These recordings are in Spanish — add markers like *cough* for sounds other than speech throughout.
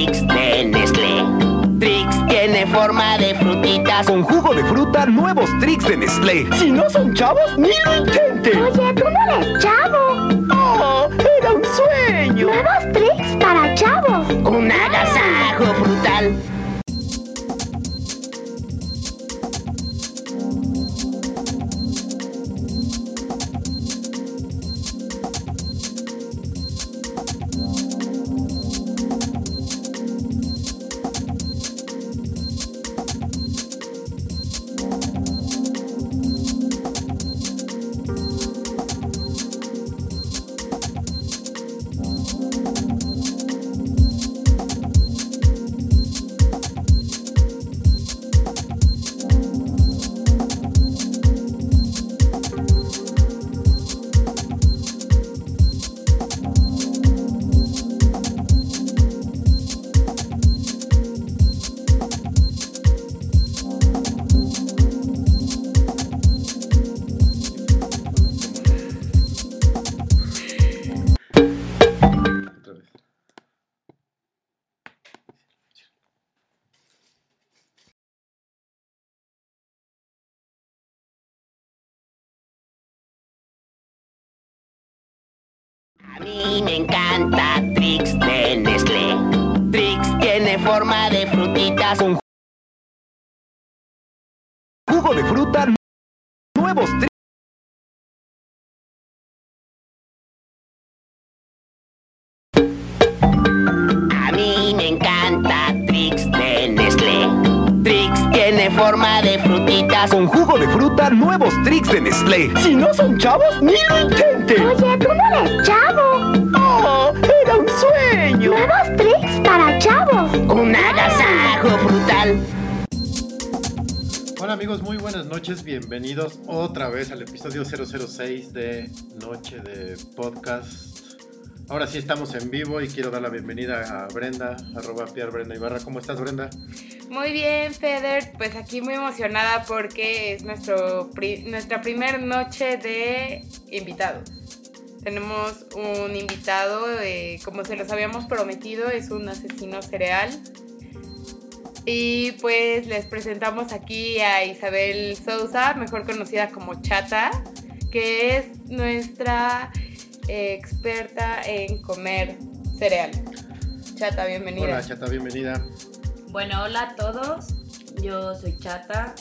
Trix de Nestlé. Trix tiene forma de frutitas. Con jugo de fruta, nuevos Trix de Nestlé. Si no son chavos, ni lo intenten. Oye, tú no eres chavo. ¡Oh! ¡Era un sueño! Nuevos tricks para chavos. Un agasajo frutal. Nuevos Trix. A mí me encanta Trix de Nestlé. Trix tiene forma de frutitas. Con jugo de fruta, nuevos Trix de Nestlé. Si no son chavos, ni lo intenten. Oye, tú no eres chavo. ¡Oh! ¡Era un sueño! Nuevos tricks para chavos. Un agasajo frutal. Hola amigos, muy buenas noches, bienvenidos otra vez al episodio 006 de Noche de Podcast. Ahora sí estamos en vivo y quiero dar la bienvenida a Brenda, arroba Pierre Brenda Ibarra. ¿Cómo estás Brenda? Muy bien, Feder, pues aquí muy emocionada porque es nuestro pri- nuestra primera noche de invitados. Tenemos un invitado, eh, como se los habíamos prometido, es un asesino cereal. Y pues les presentamos aquí a Isabel Sousa, mejor conocida como Chata, que es nuestra eh, experta en comer cereal. Chata, bienvenida. Hola Chata, bienvenida. Bueno, hola a todos. Yo soy Chata,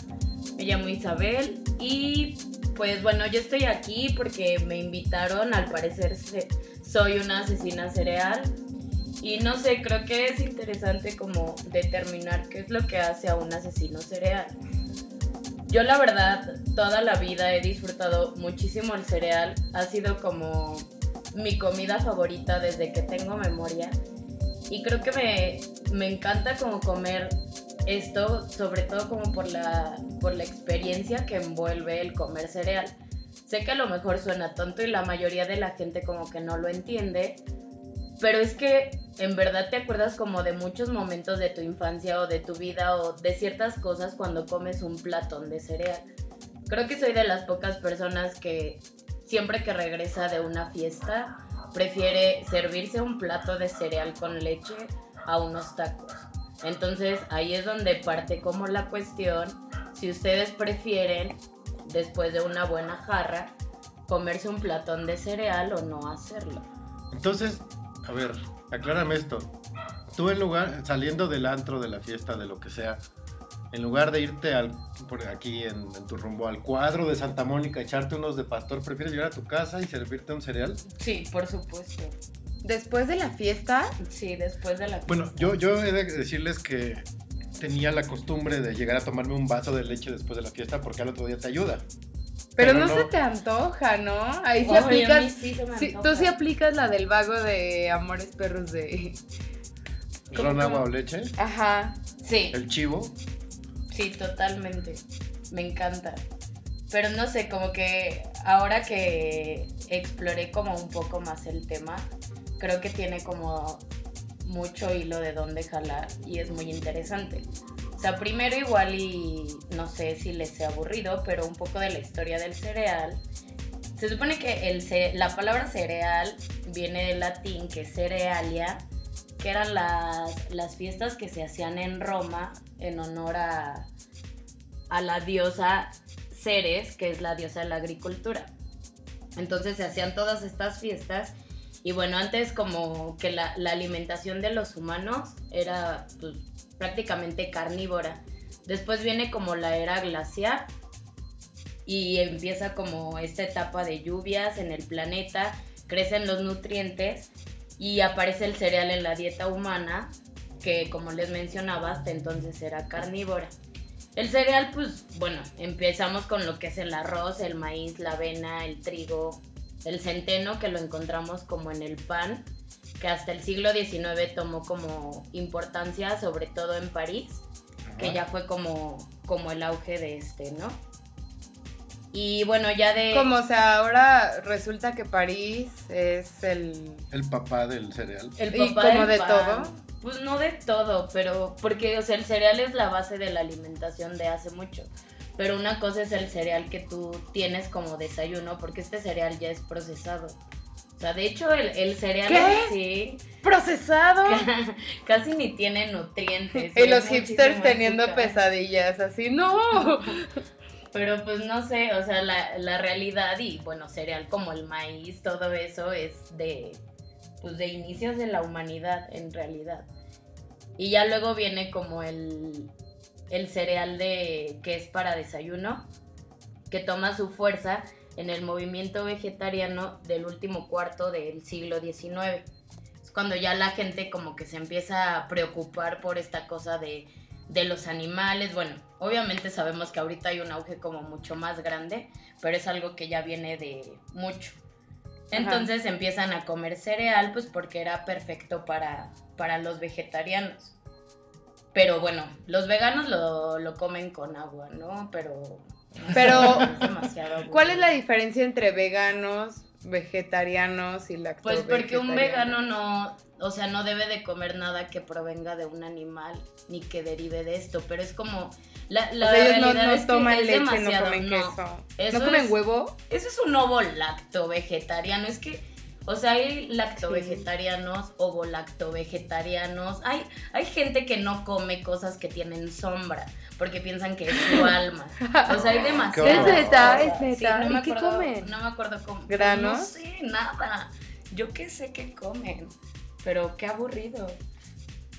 me llamo Isabel y pues bueno, yo estoy aquí porque me invitaron, al parecer soy una asesina cereal y no sé, creo que es interesante como determinar qué es lo que hace a un asesino cereal. Yo la verdad toda la vida he disfrutado muchísimo el cereal, ha sido como mi comida favorita desde que tengo memoria y creo que me, me encanta como comer esto, sobre todo como por la, por la experiencia que envuelve el comer cereal. Sé que a lo mejor suena tonto y la mayoría de la gente como que no lo entiende, pero es que en verdad te acuerdas como de muchos momentos de tu infancia o de tu vida o de ciertas cosas cuando comes un platón de cereal. Creo que soy de las pocas personas que siempre que regresa de una fiesta prefiere servirse un plato de cereal con leche a unos tacos. Entonces ahí es donde parte como la cuestión si ustedes prefieren después de una buena jarra comerse un platón de cereal o no hacerlo. Entonces, a ver, aclárame esto. Tú en lugar, saliendo del antro, de la fiesta, de lo que sea, en lugar de irte al, por aquí en, en tu rumbo al cuadro de Santa Mónica, echarte unos de pastor, ¿prefieres llegar a tu casa y servirte un cereal? Sí, por supuesto. Después de la fiesta, Sí, después de la Bueno, fiesta. yo, yo he de decirles que tenía la costumbre de llegar a tomarme un vaso de leche después de la fiesta porque al otro día te ayuda. Pero, Pero no, no. se te antoja, ¿no? Ahí sí aplicas. mí sí se me sí, antoja. tú sí aplicas la del vago de Amores Perros de. ¿Cómo, Ron, agua o leche, Ajá. Sí, el chivo. sí, totalmente. Me encanta. Pero no sé, como que ahora que exploré como un poco más el tema, creo que tiene como mucho hilo de dónde jalar y es muy interesante. O sea, primero igual y no sé si les he aburrido, pero un poco de la historia del cereal. Se supone que el la palabra cereal viene del latín que es cerealia que eran las, las fiestas que se hacían en Roma en honor a, a la diosa Ceres, que es la diosa de la agricultura. Entonces se hacían todas estas fiestas y bueno, antes como que la, la alimentación de los humanos era pues, prácticamente carnívora. Después viene como la era glaciar y empieza como esta etapa de lluvias en el planeta, crecen los nutrientes y aparece el cereal en la dieta humana, que como les mencionaba, hasta entonces era carnívora. El cereal, pues bueno, empezamos con lo que es el arroz, el maíz, la avena, el trigo, el centeno, que lo encontramos como en el pan, que hasta el siglo XIX tomó como importancia, sobre todo en París, que Ajá. ya fue como, como el auge de este, ¿no? Y bueno, ya de... Como, o sea, ahora resulta que París es el... El papá del cereal. El ¿Y papá como del de pan. todo? Pues no de todo, pero porque, o sea, el cereal es la base de la alimentación de hace mucho. Pero una cosa es el cereal que tú tienes como desayuno, porque este cereal ya es procesado. O sea, de hecho, el, el cereal ¿Qué? sí ¡Procesado! *laughs* casi ni tiene nutrientes. Y los hipsters teniendo azúcar. pesadillas, así, ¡no! *laughs* Pero pues no sé, o sea, la, la realidad y bueno, cereal como el maíz, todo eso es de, pues de inicios de la humanidad en realidad. Y ya luego viene como el, el cereal de que es para desayuno, que toma su fuerza en el movimiento vegetariano del último cuarto del siglo XIX. Es cuando ya la gente como que se empieza a preocupar por esta cosa de, de los animales. Bueno, obviamente sabemos que ahorita hay un auge como mucho más grande, pero es algo que ya viene de mucho. Entonces empiezan a comer cereal, pues porque era perfecto para, para los vegetarianos. Pero bueno, los veganos lo, lo comen con agua, ¿no? Pero... Pero, es *laughs* demasiado aburrido. ¿cuál es la diferencia entre veganos, vegetarianos y lacto Pues porque un vegano no, o sea, no debe de comer nada que provenga de un animal ni que derive de esto, pero es como la, O la sea, ellos no, es que toman es leche, no comen no. queso. Eso ¿No comen es- huevo? Eso es un ovo lacto vegetariano, es que o sea, hay lacto vegetarianos, ovo lacto vegetarianos. Hay, hay gente que no come cosas que tienen sombra porque piensan que es su *laughs* alma. O sea, hay demasiado. ¿Es neta? ¿Es neta? no me ¿Y qué acuerdo- comen? No me acuerdo cómo. ¿Granos? No sé, nada. Yo qué sé qué comen. Pero qué aburrido.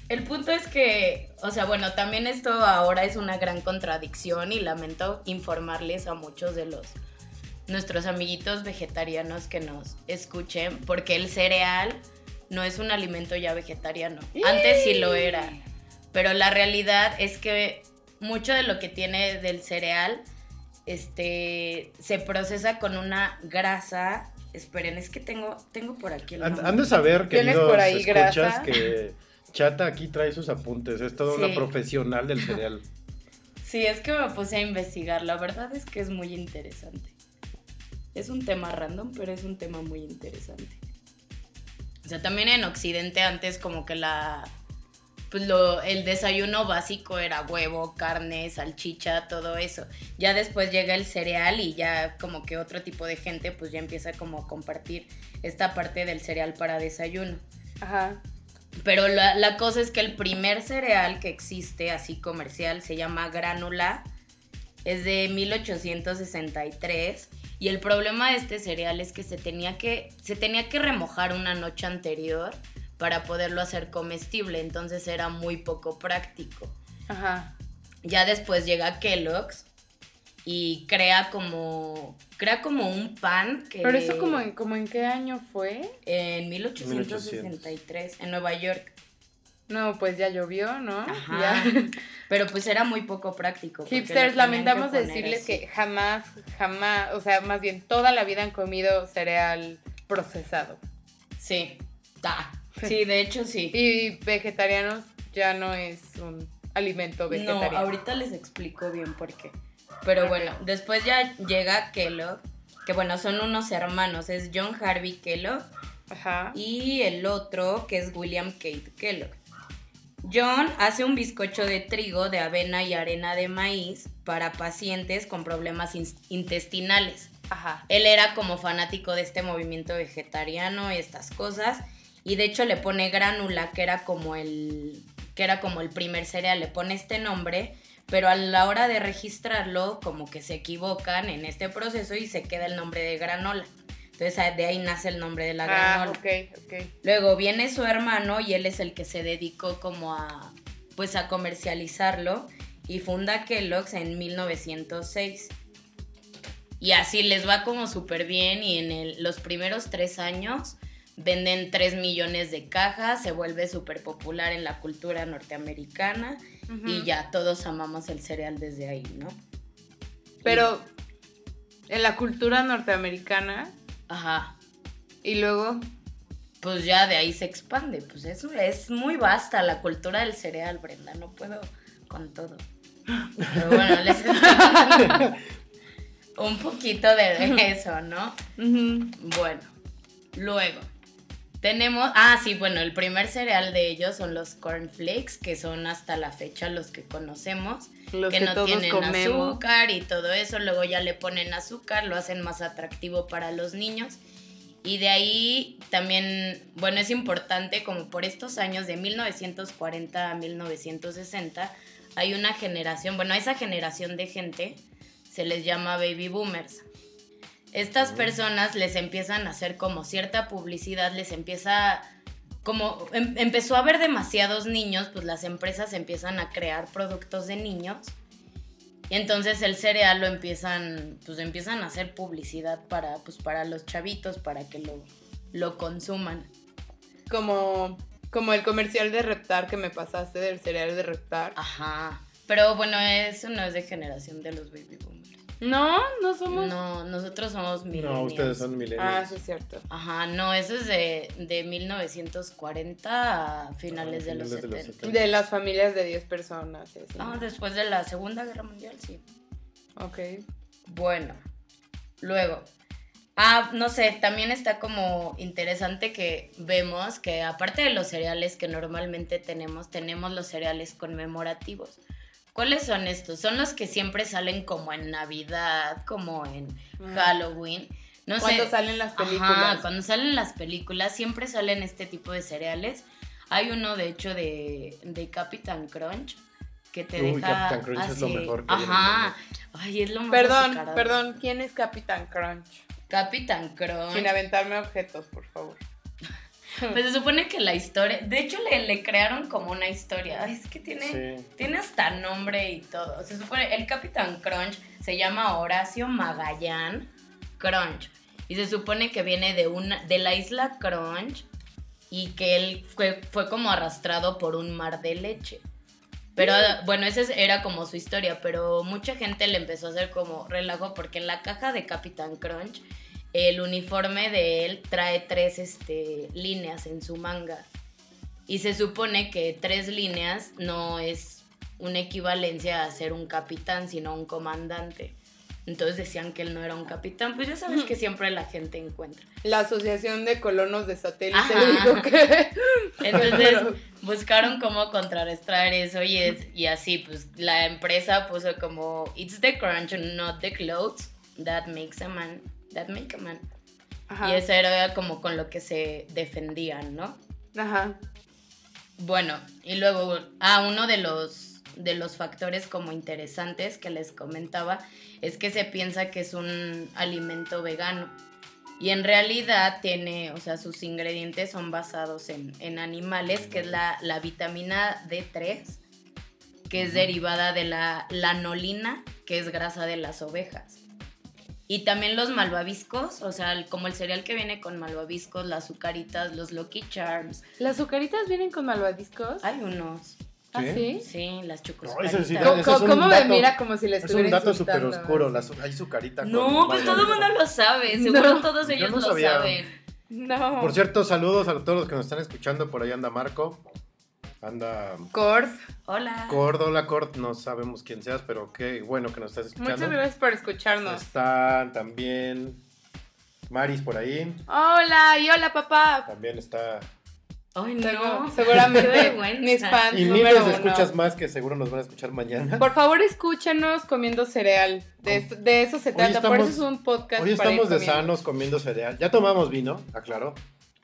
El punto es que, o sea, bueno, también esto ahora es una gran contradicción y lamento informarles a muchos de los nuestros amiguitos vegetarianos que nos escuchen, porque el cereal no es un alimento ya vegetariano. Antes sí lo era, pero la realidad es que mucho de lo que tiene del cereal este se procesa con una grasa. Esperen, es que tengo tengo por aquí el Han, nombre. han de saber, ¿Tienes queridos por ahí escuchas, grasa? que Chata aquí trae sus apuntes. Es toda Sí. una profesional del cereal. *laughs* Sí, es que me puse a investigar. La verdad es que es muy interesante. Es un tema random, pero es un tema muy interesante. O sea, también en Occidente antes como que la... Pues lo, el desayuno básico era huevo, carne, salchicha, todo eso. Ya después llega el cereal y ya como que otro tipo de gente pues ya empieza como a compartir esta parte del cereal para desayuno. Ajá. Pero la, la cosa es que el primer cereal que existe, así comercial, se llama granula. Es de 1863. Y el problema de este cereal es que se tenía que, se tenía que remojar una noche anterior para poderlo hacer comestible. Entonces era muy poco práctico. Ajá. Ya después llega Kellogg's y crea como, crea como un pan que... Pero eso como en, como en qué año fue? En 1863, en Nueva York. No, pues ya llovió, ¿no? Ajá. Ya. *laughs* Pero pues era muy poco práctico. Hipsters, lamentamos que decirles así. que jamás, jamás, o sea, más bien toda la vida han comido cereal procesado. Sí. Sí, de hecho sí. *laughs* Y vegetarianos ya no es un alimento No, vegetariano. ahorita les explico bien por qué. Pero bueno, después ya llega Kellogg, que bueno, son unos hermanos, es John Harvey Kellogg Ajá. y el otro que es William Kate Kellogg. John hace un bizcocho de trigo, de avena y arena de maíz para pacientes con problemas in- intestinales. Ajá. Él era como fanático de este movimiento vegetariano y estas cosas. Y de hecho le pone granula, que era como el que era como el primer cereal, le pone este nombre, pero a la hora de registrarlo como que se equivocan en este proceso y se queda el nombre de granola. Entonces de ahí nace el nombre de la Ah, granola. ok, ok. Luego viene su hermano y él es el que se dedicó como a pues a comercializarlo y funda Kellogg's en 1906. Y así les va como súper bien y en el- los primeros tres años venden 3 millones de cajas, se vuelve súper popular en la cultura norteamericana y ya todos amamos el cereal desde ahí, ¿no? Pero en la cultura norteamericana Ajá. y luego Pues ya de ahí se expande, pues eso es muy vasta la cultura del cereal, Brenda, no puedo con todo. Pero bueno, les *laughs* *laughs* un poquito de eso, ¿no? Bueno, luego tenemos, ah, sí, bueno, el primer cereal de ellos son los cornflakes, que son hasta la fecha los que conocemos, los que, que, no todos tienen comemos. azúcar y todo eso, luego ya le ponen azúcar, lo hacen más atractivo para los niños. Y de ahí también, bueno, es importante como por estos años de 1940 a 1960, hay una generación, bueno, a esa generación de gente se les llama baby boomers. Estas personas les empiezan a hacer como cierta publicidad, les empieza como em- empezó a haber demasiados niños, pues las empresas empiezan a crear productos de niños. Y entonces el cereal lo empiezan, pues empiezan a hacer publicidad para, pues para los chavitos, para que lo, lo consuman. Como, como el comercial de Reptar que me pasaste del cereal de Reptar. Ajá. Pero bueno, eso no es de generación de los baby boomers. No, no somos. No, nosotros somos millennials. No, ustedes son Ah, millennials. sí es cierto. Ajá, no, eso es de, de 1940 a finales Ah, de los de los 70. 70. De las familias de 10 personas. así. No, después de la Segunda Guerra Mundial, sí. Ok. Bueno, luego. Ah, no sé, también está como interesante que vemos que aparte de los cereales que normalmente tenemos, tenemos los cereales conmemorativos. ¿Cuáles son estos? Son los que siempre salen como en Navidad, como en Mm. Halloween. No Cuando sé. salen las Ajá, películas. cuando salen las películas siempre salen este tipo de cereales. Hay uno, de hecho, de, de Captain Crunch que te Uy, deja Captain Crunch es lo así- mejor que hay en el Ajá. Ay, es lo más Perdón, azucarado. perdón. ¿Quién es Capitán Crunch? Capitán Crunch. Sin aventarme objetos, por favor. *laughs* Pues se supone que la historia. De hecho, le, le crearon como una historia. Ay, es que tiene. Sí. Tiene hasta nombre y todo. Se supone. El Capitán Crunch se llama Horacio Magallán Crunch. Y se supone que viene de una. de la isla Crunch. Y que él fue, fue como arrastrado por un mar de leche. Pero bueno, esa es- era como su historia. Pero mucha gente le empezó a hacer como relajo. Porque en la caja de Capitán Crunch. El uniforme de él trae tres este, líneas en su manga. Y se supone que tres líneas no es una equivalencia a ser un capitán, sino un comandante. Entonces decían que él no era un capitán. Pues ya sabes que siempre la gente encuentra. La Asociación de Colonos de Satélite dijo que. *laughs* Entonces buscaron cómo contrarrestar eso y, es, y así, pues la empresa puso como, it's the crunch, not the clothes that makes a man, that make a man. Ajá. Y eso era como con lo que se defendían, ¿no? Ajá. Bueno, y luego, ah, uno de los, de los factores como interesantes que les comentaba es que se piensa que es un alimento vegano. Y en realidad tiene, o sea, sus ingredientes son basados en, en animales, que es la, la vitamina D3, que es derivada de la lanolina, que es grasa de las ovejas. Y también los malvaviscos, o sea, como el cereal que viene con malvaviscos, las azucaritas, los Lucky Charms. ¿Las azucaritas vienen con malvadiscos? Hay unos. ¿Ah, sí? Sí, las chocos. No, sí, ¿Cómo, es cómo me mira como si le Es estuviera un dato súper oscuro. hay su carita. con No, pues todo el mundo lo sabe. Seguro No, todos ellos no lo sabía. saben. No. Por cierto, saludos a todos los que nos están escuchando. Por ahí anda Marco. Anda Cord. Hola. Cord. Hola Cord. No sabemos quién seas, pero qué bueno que nos estás escuchando. Muchas gracias por escucharnos. Están también Maris por ahí. Hola, y hola papá. También está. Ay, no. Seguramente *laughs* mis fans Y miles de uno. escuchas más que seguro nos van a escuchar mañana. Por favor, escúchenos comiendo cereal. De, de eso se Hoy trata. Por eso estamos- es un podcast. Hoy para ir estamos de comiendo. sanos comiendo cereal. Ya tomamos vino, aclaro.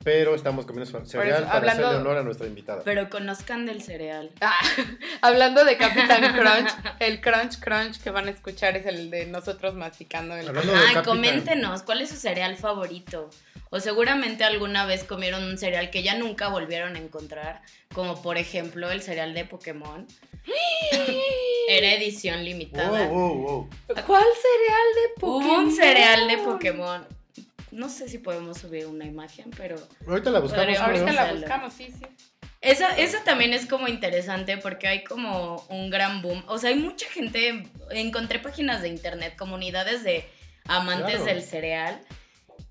Pero estamos comiendo cereal eso, para hablando- hacerle honor a nuestra invitada. Pero conozcan del cereal. Ah, *laughs* hablando de Capitán Crunch, el Crunch Crunch que van a escuchar es el de nosotros masticando el Hablando Ay, coméntenos, ¿cuál es su cereal favorito? O seguramente alguna vez comieron un cereal que ya nunca volvieron a encontrar, como por ejemplo el cereal de Pokémon. *gasps* Era edición limitada. Wow, wow, wow. ¿Cuál cereal de Hubo Pokémon? un cereal de Pokémon. No sé si podemos subir una imagen, pero Ahorita la buscamos. Podríamos- Ahorita la buscamos, sí, sí. esa, esa también es como interesante porque hay como un gran boom. O sea, hay mucha gente, encontré páginas de internet, comunidades de amantes Claro. del cereal.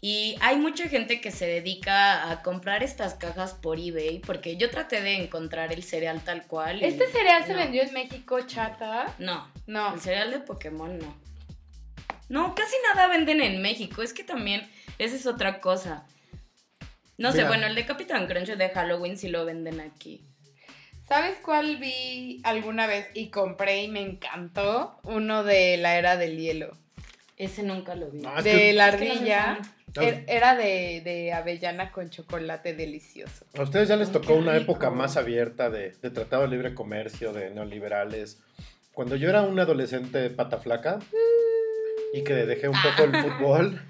Y hay mucha gente que se dedica a comprar estas cajas por eBay, porque yo traté de encontrar el cereal tal cual. y ¿Este cereal se no. vendió en México, chata? No, No. el cereal de Pokémon no. No, casi nada venden en México. Es que también, esa es otra cosa. No sé, bueno, el de Capitán Crunch de Halloween sí lo venden aquí. ¿Sabes cuál vi alguna vez y compré y me encantó? Uno de la era del hielo. Ese nunca lo vi. No, es de que la no ardilla. fan. Er- Era de, de avellana con chocolate delicioso. a ustedes ya les tocó una época más abierta de, de tratado de libre comercio, de neoliberales. Cuando yo era un adolescente pata flaca y que dejé un poco el fútbol,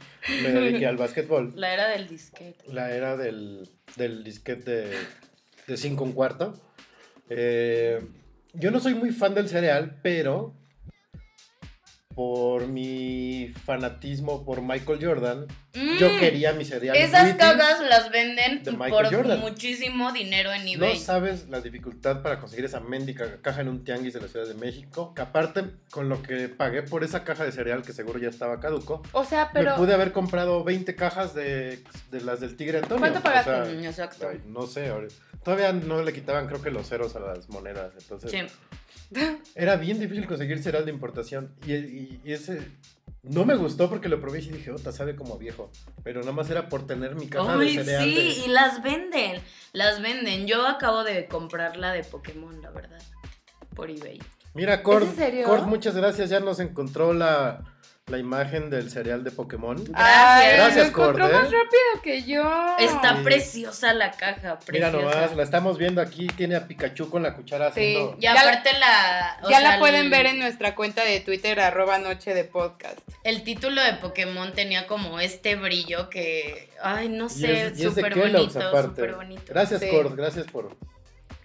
me dediqué al *laughs* básquetbol. La era del disquete. La era del, del disquete de, de cinco un cuarto. Eh, yo no soy muy fan del cereal, pero por mi fanatismo por Michael Jordan, yo Mm, quería mi cereal. Esas cajas las venden por Jordan. muchísimo dinero en No eBay. sabes la dificultad para conseguir esa mendica caja en un tianguis de la Ciudad de México. Que aparte, con lo que pagué por esa caja de cereal, que seguro ya estaba caduco, O sea, pero. me pude haber comprado 20 cajas de, de las del Tigre Antonio. ¿Cuánto O pagaste? sea, Mm, Exacto. ay, no sé, todavía no le quitaban creo que los ceros a las monedas. Entonces, Sí. *laughs* era bien difícil conseguir cereal de importación. Y, y- y ese no me gustó porque lo probé y dije, ota, sabe como viejo. Pero nada más era por tener mi caja de cereal. sí, de- y las venden. Las venden. Yo acabo de comprar la de Pokémon, la verdad. Por eBay. Mira, Cord, en serio? Cord, muchas gracias. Ya nos encontró la, la imagen del cereal de Pokémon. Ay, Gracias, lo encontró Cord, ¿eh? más rápido que yo. Está Sí. preciosa la caja. Mira Preciosa. nomás, la estamos viendo aquí. Tiene a Pikachu con la cuchara Sí. haciendo. Y Ya la- aparte la. o Ya sea, la pueden el- ver en nuestra cuenta de Twitter, arroba noche de podcast. El título de Pokémon tenía como este brillo que. Ay, no sé, súper bonito, súper bonito. Gracias, Sí. Cord. Gracias por,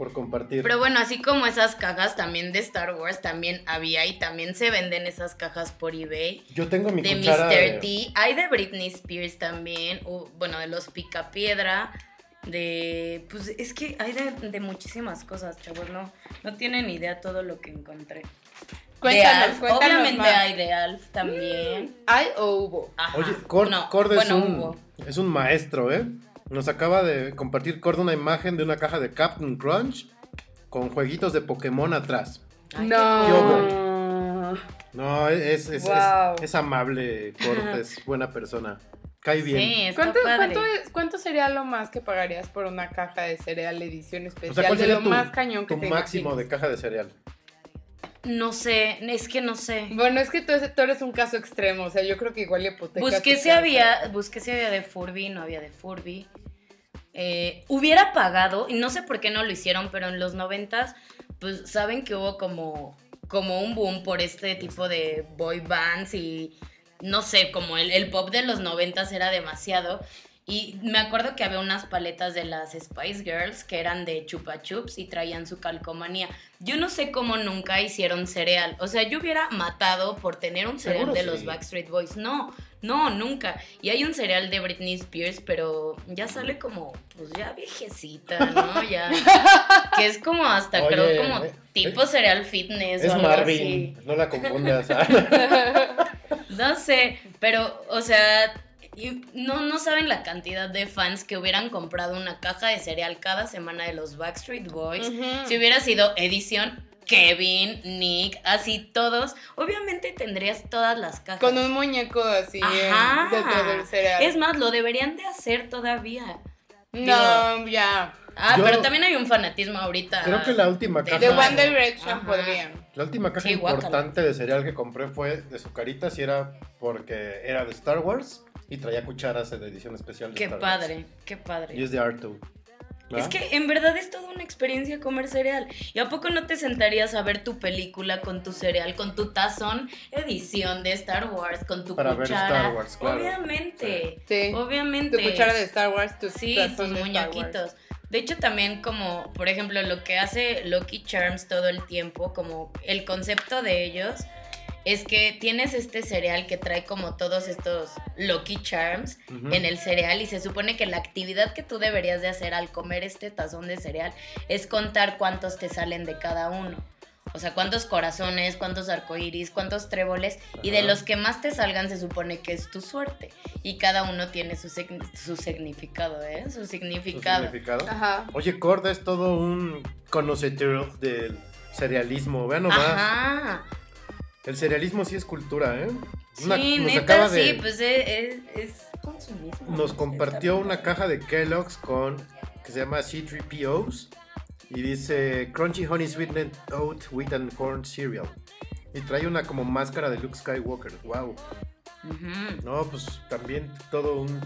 por compartir. Pero bueno, así como esas cajas también de Star Wars, también había y también se venden esas cajas por eBay. Yo tengo mi De cuchara. Mr. de- T. Hay de Britney Spears también. bueno, de los Picapiedra. De. Pues es que hay de, de muchísimas cosas, chavos. No, no tienen idea todo lo que encontré. Cuéntanos, de Alf. cuéntanos Obviamente más. hay de Alf también. ¿Hay o hubo? Ajá. Oye, Cord, No, Cord es, bueno, un, hubo. es un maestro, ¿eh? Nos acaba de compartir Cord una imagen de una caja de Captain Crunch con jueguitos de Pokémon atrás. Ay, no. No, es, es, es- Wow. es amable, Cord, es buena persona. Cae bien. Sí, está ¿Cuánto, padre. cuánto, ¿Cuánto sería lo más que pagarías por una caja de cereal edición O especial? sea, ¿cuál de lo tu, más cañón que tu máximo de caja de cereal? No sé, es que no sé. Bueno, es que tú, tú eres un caso extremo, o sea, yo creo que igual hipotecas Busqué si había, busqué si había de Furby, no había de Furby. Eh, hubiera pagado, y no sé por qué no lo hicieron, pero en los noventas, pues saben que hubo como, como un boom por este tipo de boy bands y no sé, como el, el pop de los noventas era demasiado. Y me acuerdo que había unas paletas de las Spice Girls que eran de chupa chups y traían su calcomanía. Yo no sé cómo nunca hicieron cereal. O sea, yo hubiera matado por tener un cereal Seguro de sí. los Backstreet Boys. No, no, nunca. Y hay un cereal de Britney Spears, pero ya sale como, pues ya viejecita, ¿no? Ya. *laughs* que es como hasta, Oye, creo, como eh, tipo cereal fitness Es o algo Marvin, así. no la confundas. ¿ah? *laughs* No sé, pero, o sea, y no, no saben la cantidad de fans que hubieran comprado una caja de cereal cada semana de los Backstreet Boys. Si hubiera sido edición Kevin, Nick, así todos, obviamente tendrías todas las cajas. Con un muñeco así eh, Ajá. de todo el cereal. Es más, lo deberían de hacer todavía. no, ya. Ah, Yo- pero también hay un fanatismo ahorita. Creo que la última De- caja. De One Direction Ajá. podrían. La última caja Sí, guácala. importante de cereal que compré fue de Zucaritas y era porque era de Star Wars y traía cucharas de edición especial de Qué Star Wars. padre, qué padre. Y es de R2. Es que en verdad es toda una experiencia comer cereal. ¿Y a poco no te sentarías a ver tu película con tu cereal, con tu tazón edición de Star Wars, con tu Para ver cuchara? Star Wars, claro. Sí. Obviamente. Tu Obviamente. cuchara de Star Wars, tus Sí, tazón tus de Star Wars. muñequitos. De hecho, también como, por ejemplo, lo que hace Lucky Charms todo el tiempo, como el concepto de ellos, es que tienes este cereal que trae como todos estos Lucky Charms en el cereal y se supone que la actividad que tú deberías de hacer al comer este tazón de cereal es contar cuántos te salen de cada uno. O sea, cuántos corazones, cuántos arcoíris, cuántos tréboles. Y de los que más te salgan se supone que es tu suerte. Y cada uno tiene su, su significado, ¿eh? Su ¿Su significado. significado? Ajá. Oye, Corda es todo un conocedor del cerealismo. Vean nomás. Ajá. El cerealismo sí es cultura, ¿eh? Sí, Una- nos neta, acaba sí, pues es, es, es consumismo. Nos compartió una caja de Kellogg's con que se llama C3POs y dice Crunchy Honey Sweetened Oat Wheat and Corn Cereal. Y trae una como máscara de Luke Skywalker. Wow. No, pues también todo un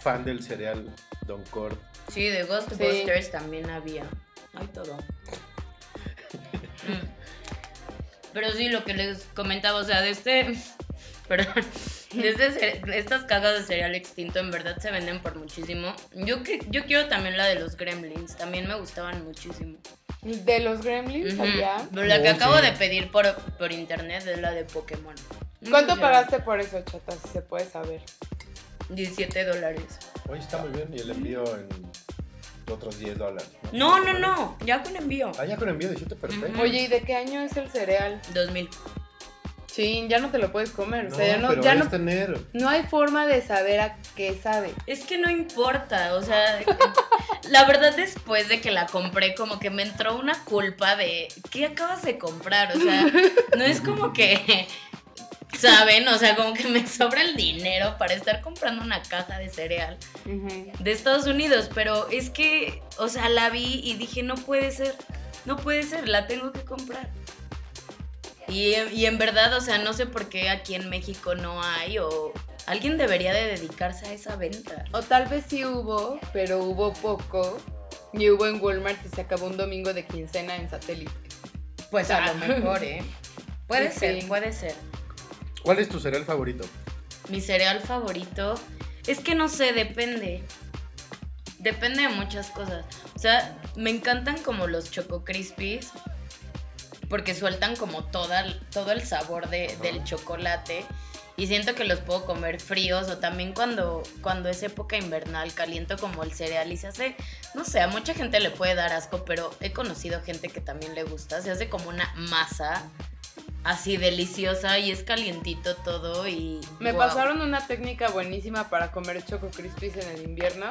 fan del cereal Don Cord. Sí, de Ghostbusters también había. Hay todo. *laughs* Mm. Pero sí, lo que les comentaba, o sea, de este. *laughs* Perdón. De, este estas cajas de cereal extinto, en verdad se venden por muchísimo. Yo, que, yo quiero también la de los gremlins, también me gustaban muchísimo. De los gremlins había. Pero la que Oh, acabo sí. de pedir por, por internet es la de Pokémon. ¿Cuánto pagaste por eso, chata? Si se puede saber. 17 dólares. Hoy está muy bien y el envío en otros 10 dólares. No, no, no, ya con envío. Ah, ya con envío de 7, perfecto. Oye, ¿y de qué año es el cereal? 2000. Sí, ya no te lo puedes comer. O No, sea, ya no, pero ya es no, tener. no hay forma de saber a qué sabe. Es que no importa, o sea, *laughs* la verdad después de que la compré como que me entró una culpa de ¿qué acabas de comprar? O sea, no es como que saben, o sea, como que me sobra el dinero para estar comprando una caja de cereal de Estados Unidos, pero es que, o sea, la vi y dije, no puede ser, no puede ser, la tengo que comprar. Y, y en verdad, o sea, no sé por qué aquí en México no hay o alguien debería de dedicarse a esa venta. O tal vez sí hubo, pero hubo poco. Y hubo en Walmart y se acabó un domingo de quincena en satélite. Pues a Ah. lo mejor, ¿eh? *laughs* Puede Sí, ser, sí. puede ser. ¿Cuál es tu cereal favorito? Mi cereal favorito es que no sé, depende. Depende de muchas cosas. O sea, me encantan como los Choco Crispies porque sueltan como toda, todo el sabor de- del chocolate y siento que los puedo comer fríos o también cuando, cuando es época invernal caliento como el cereal y se hace, no sé, a mucha gente le puede dar asco, pero he conocido gente que también le gusta, se hace como una masa así deliciosa y es calientito todo y... Me pasaron una técnica buenísima para comer Choco Crispies en el invierno.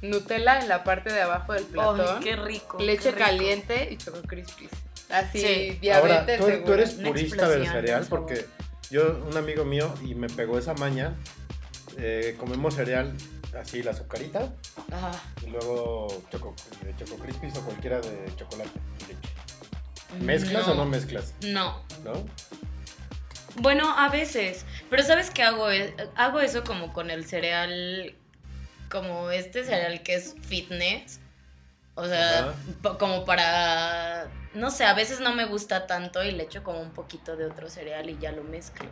Nutella en la parte de abajo del platón. Ay, qué rico. leche qué rico. caliente y Choco Crispies. Así, Sí. diabetes Ahora, ¿tú, eres purista del cereal porque yo, un amigo mío, y me pegó esa maña, eh, comemos cereal así, la azucarita, Ajá. y luego choco, de choco crispies o cualquiera de chocolate y leche. ¿Mezclas o no mezclas? No. ¿No? Bueno, a veces. Pero ¿sabes qué hago? E- Hago eso como con el cereal, como este cereal que es fitness. O sea, Ajá. como para... No sé, a veces no me gusta tanto y le echo como un poquito de otro cereal y ya lo mezclo.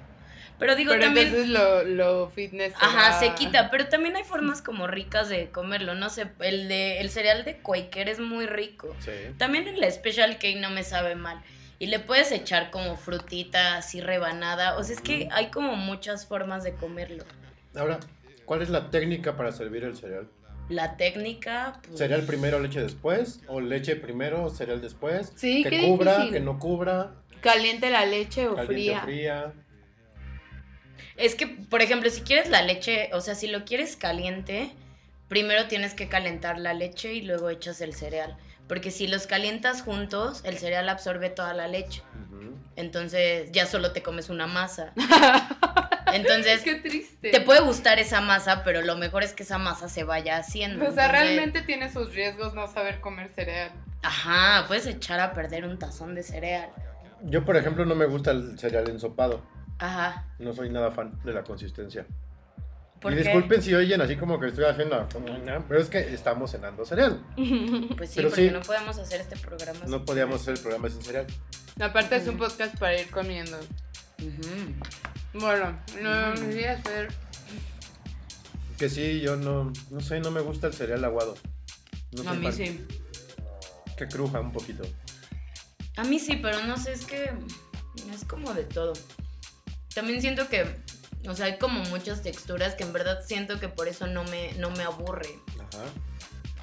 Pero digo, Pero también... entonces lo, lo fitness. se Ajá, va- se quita, pero también hay formas como ricas de comerlo, no sé, el de el cereal de Quaker es muy rico. Sí. También el Special K no me sabe mal. Y le puedes echar como frutita así rebanada. O sea, es que hay como muchas formas de comerlo. Ahora, ¿cuál es la técnica para servir el cereal? La técnica. pues, ¿Cereal primero, leche después? ¿O leche primero, cereal después? Sí, que qué cubra, difícil. que no cubra, Caliente la leche o caliente fría. o fría. Es que, por ejemplo, si quieres la leche, o sea, si lo quieres caliente, primero tienes que calentar la leche y luego echas el cereal. Porque si los calientas juntos, el cereal absorbe toda la leche. Entonces ya solo te comes una masa. *laughs* Entonces Qué triste. te puede gustar esa masa, pero lo mejor es que esa masa se vaya haciendo. O sea, Entonces, realmente tiene sus riesgos no saber comer cereal. Ajá, puedes echar a perder un tazón de cereal. Yo, por ejemplo, no me gusta el cereal ensopado. Ajá. No soy nada fan de la consistencia. ¿Por y qué? disculpen si oyen así como que estoy haciendo. Pero es que estamos cenando cereal. *laughs* Pues sí, Pero porque sí. no podemos hacer este programa. No sin- podíamos hacer el programa sin cereal. Aparte es un podcast para ir comiendo. Bueno, no voy a hacer. Que sí, yo no. No sé, no me gusta el cereal aguado. No a mí fan. sí. Que cruja un poquito. A mí sí, pero no sé, es que es como de todo. También siento que, o sea, hay como muchas texturas que en verdad siento que por eso no me, no me aburre. Ajá.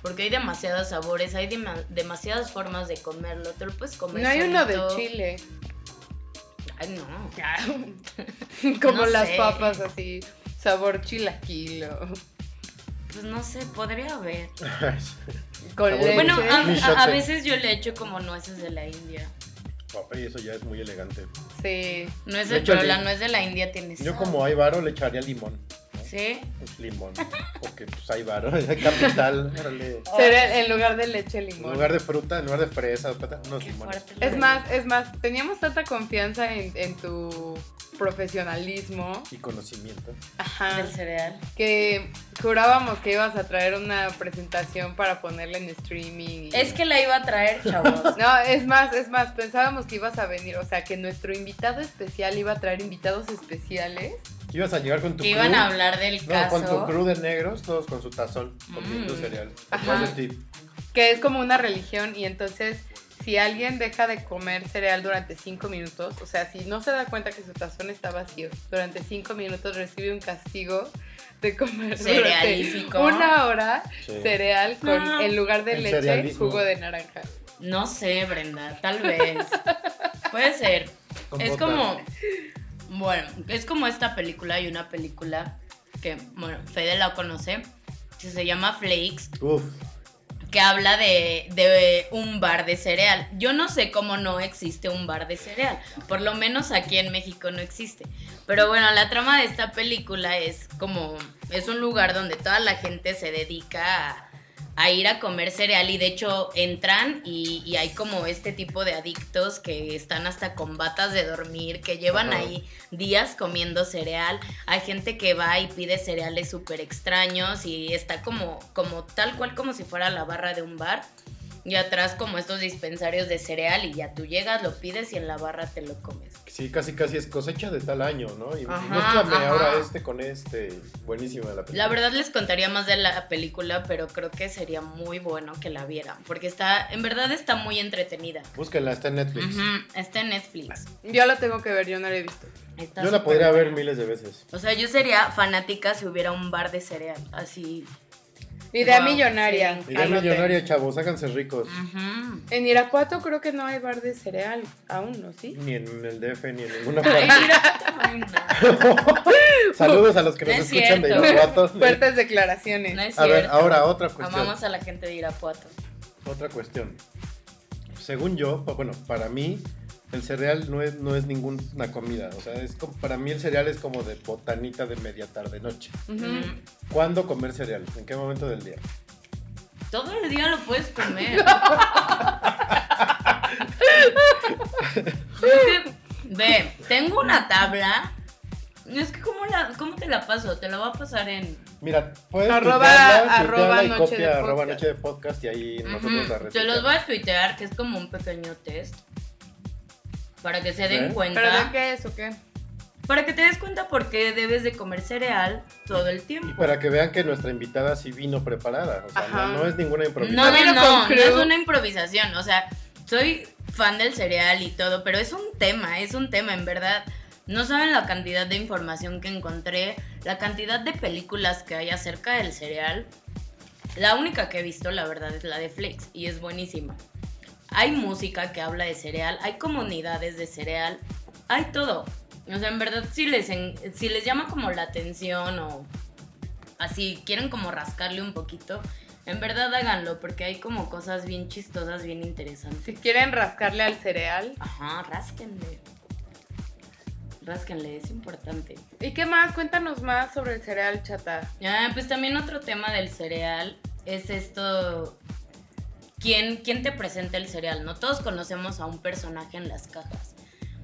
Porque hay demasiados sabores, hay dema- demasiadas formas de comerlo. Te lo puedes comer No hay uno de solito. chile. Ay, no. *laughs* Como No las sé. papas así, sabor chilaquilo. Pues no sé, podría haber. *laughs* Con Sabor leche. Bueno, a, veces yo le echo como nueces de la India. Papá, y eso ya es muy elegante. sí. Nuez De de, hecho, pero sí. la nuez de la India tiene Yo como hay varo le echaría limón. ¿Sí? Pues limón. Porque pues hay varo. *laughs* Es capital. órale. En lugar de leche En limón. lugar de fruta, en lugar de fresa, unos Qué limones. fuerte. Es más, es más, teníamos tanta confianza en, en tu profesionalismo. Y conocimiento. Ajá. Del cereal. Que jurábamos que ibas a traer una presentación para ponerla en streaming. y- Es que la iba a traer, chavos. *laughs* No, es más, es más, pensábamos que ibas a venir, o sea, que nuestro invitado especial iba a traer invitados especiales. Ibas a llegar con tu que crew. iban a hablar del No, con tu caso. crew de negros, todos con su tazón, comiendo Mm. cereal. Ajá. De ti. que es como una religión y entonces si alguien deja de comer cereal durante cinco minutos, o sea, si no se da cuenta que su tazón está vacío, durante cinco minutos recibe un castigo de comer Cerealífico. una hora Sí. cereal con No. en lugar de El leche cerealismo. jugo de naranja. No sé, Brenda, tal vez. Puede ser. Con es como. Bueno, es como esta película. Hay una película que, bueno, Fede la conoce. Que se llama Flakes. Uf. Que habla de, de un bar de cereal. Yo no sé cómo no existe un bar de cereal. Por lo menos aquí en México no existe. Pero bueno, la trama de esta película es como. Es un lugar donde toda la gente se dedica a a ir a comer cereal y de hecho entran y, y hay como este tipo de adictos que están hasta con batas de dormir, que llevan Ajá. ahí días comiendo cereal. Hay gente que va y pide cereales súper extraños y está como, como tal cual como si fuera la barra de un bar. Y atrás como estos dispensarios de cereal y ya tú llegas, lo pides y en la barra te lo comes. Sí, casi casi es cosecha de tal año, ¿no? Y Ajá, ahora este con este. Buenísima la película. La verdad les contaría más de la película, pero creo que sería muy bueno que la vieran, porque está, en verdad está muy entretenida. Búsquenla, está en Netflix. Está en Netflix. Yo la tengo que ver, yo no la he visto. Está Yo la podría ver miles de veces. O sea, yo sería fanática si hubiera un bar de cereal, así. Idea Wow, millonaria. sí. Idea anoten. millonaria, chavos, háganse ricos. En Irapuato creo que no hay bar de cereal aún, ¿no? ¿Sí? Ni en el DF, ni en ninguna *laughs* parte. Ay, no. *laughs* Saludos a los que No nos es escuchan de. Irapuato. Fuertes declaraciones. No es A ver, ahora otra cuestión. Amamos a la gente de Irapuato. Otra cuestión. Según yo, bueno, para mí el cereal no es, no es ninguna comida. O sea, es como, para mí el cereal es como de botanita de media tarde noche. ¿Cuándo comer cereal? ¿En qué momento del día? Todo el día lo puedes comer. *laughs* Es que, ve, tengo una tabla. Es que, ¿cómo, la, ¿cómo te la paso? Te la voy a pasar en. Mira, puedes Arroba- tuitearla, arroba tuitearla noche copia de arroba podcast. noche de podcast y ahí nosotros la. Te los voy a tuitear, que es como un pequeño test. Para que se den ¿Eh? cuenta. ¿Pero de qué es o qué? Para que te des cuenta por qué debes de comer cereal todo el Y tiempo. para que vean que nuestra invitada sí vino preparada. O sea, Ajá. no, no es ninguna No, improvisación. no, no, no crew. es una improvisación. O sea, soy fan del cereal y todo, pero es un tema, es un tema, en verdad. No saben la cantidad de información que encontré, la cantidad de películas que hay acerca del cereal. La única que he visto, la verdad, es la de Flakes y es buenísima. Hay música que habla de cereal, hay comunidades de cereal, hay todo. O sea, en verdad, si les, en- si les llama como la atención o así, quieren como rascarle un poquito, en verdad háganlo, porque hay como cosas bien chistosas, bien interesantes. Si quieren rascarle al cereal. Ajá, rásquenle. Rásquenle, es importante. ¿Y qué más? Cuéntanos más sobre el cereal chata. Ah, pues también otro tema del cereal es esto. Quién, quién te presenta el cereal, ¿no? Todos conocemos a un personaje en las cajas.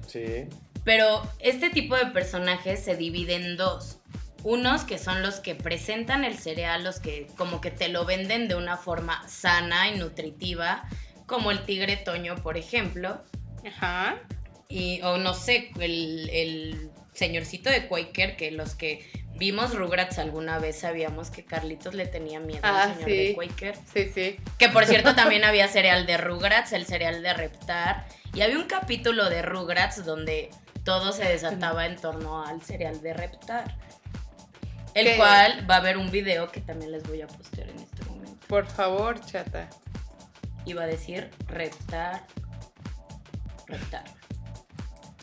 Sí. Pero este tipo de personajes se divide en dos. Unos que son los que presentan el cereal, los que como que te lo venden de una forma sana y nutritiva, como el tigre Toño, por ejemplo. Ajá. Y, o no sé, el, el señorcito de Quaker, que los que vimos Rugrats alguna vez sabíamos que Carlitos le tenía miedo Ah, al señor sí. de Quaker. Sí, sí. Que por cierto *laughs* también había cereal de Rugrats, el cereal de Reptar. Y había un capítulo de Rugrats donde todo se desataba en torno al cereal de Reptar. El ¿Qué? cual va a haber un video que también les voy a postear en este momento. Por favor, chata. Iba a decir Reptar. Reptar.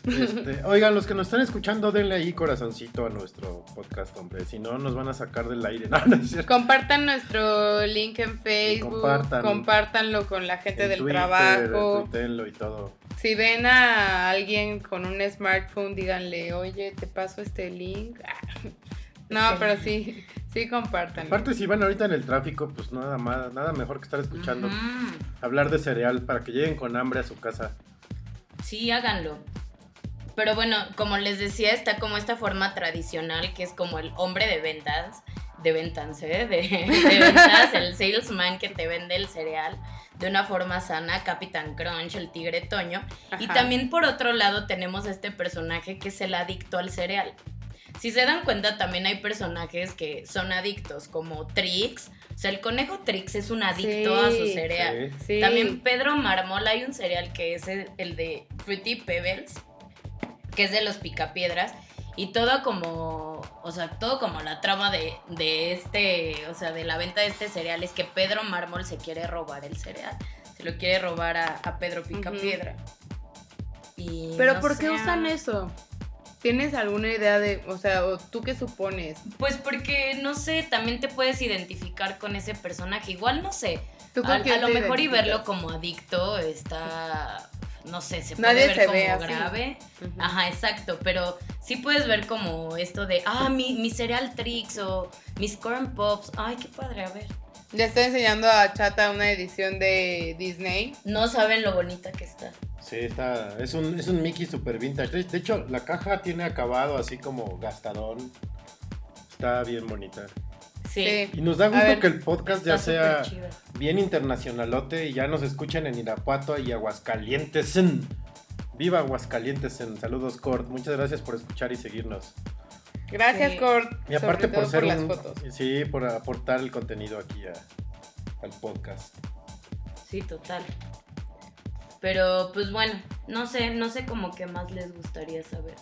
Este, oigan, los que nos están escuchando, denle ahí corazoncito a nuestro podcast, hombre. Si no, nos van a sacar del aire. *laughs* No, no. Compartan nuestro link en Facebook. compartan. Compártanlo con la gente En del Twitter, trabajo. y todo. Si ven a alguien con un smartphone, díganle, oye, te paso este link. No, Este pero sí, sí compartan. Aparte, si van ahorita en el tráfico, pues nada más, nada mejor que estar escuchando hablar de cereal para que lleguen con hambre a su casa. Sí, háganlo. Pero bueno, como les decía, está como esta forma tradicional que es como el hombre de ventas, de ventas, ¿eh? De, de ventas, el salesman que te vende el cereal de una forma sana, Capitán Crunch, el tigre Toño. Y Ajá. también por otro lado tenemos este personaje que es el adicto al cereal. Si se dan cuenta, también hay personajes que son adictos, como Trix. O sea, el conejo Trix es un adicto a su Sí, cereal. Sí. Sí. También Pedro Marmol hay un cereal que es el, el de Fruity Pebbles, que es de los picapiedras. Y todo como, o sea, todo como la trama de, de este, o sea, de la venta de este cereal es que Pedro Mármol se quiere robar el cereal. Se lo quiere robar a, a Pedro Picapiedra. Y Pero no ¿por qué usan eso? ¿Tienes alguna idea de, o sea, o tú qué supones? Pues porque, no sé, también te puedes identificar con ese personaje. Igual, no sé, ¿Tú a, lo mejor y verlo como adicto está, no sé, se puede Nadie ver se como ve grave. Ajá, exacto, pero sí puedes ver como esto de, ah, mi, mi cereal Trix o mis corn pops. Ay, qué padre, a ver. Ya estoy enseñando a Chata una edición de Disney. No saben lo bonita que está. Sí, está. Es un, es un Mickey super vintage. De, de hecho, la caja tiene acabado así como gastadón. Está bien bonita. Sí. Y nos da gusto ver, que el podcast ya sea bien internacionalote y ya nos escuchan en Irapuato y Aguascalientes. Viva Aguascalientes. Saludos, Cord. Muchas gracias por escuchar y seguirnos. Gracias, Sí. Cord. Y aparte sobre por ser las un- fotos. Sí, por aportar el contenido aquí a- al podcast. Sí, total. Pero pues bueno, no sé, no sé como que más les gustaría saber.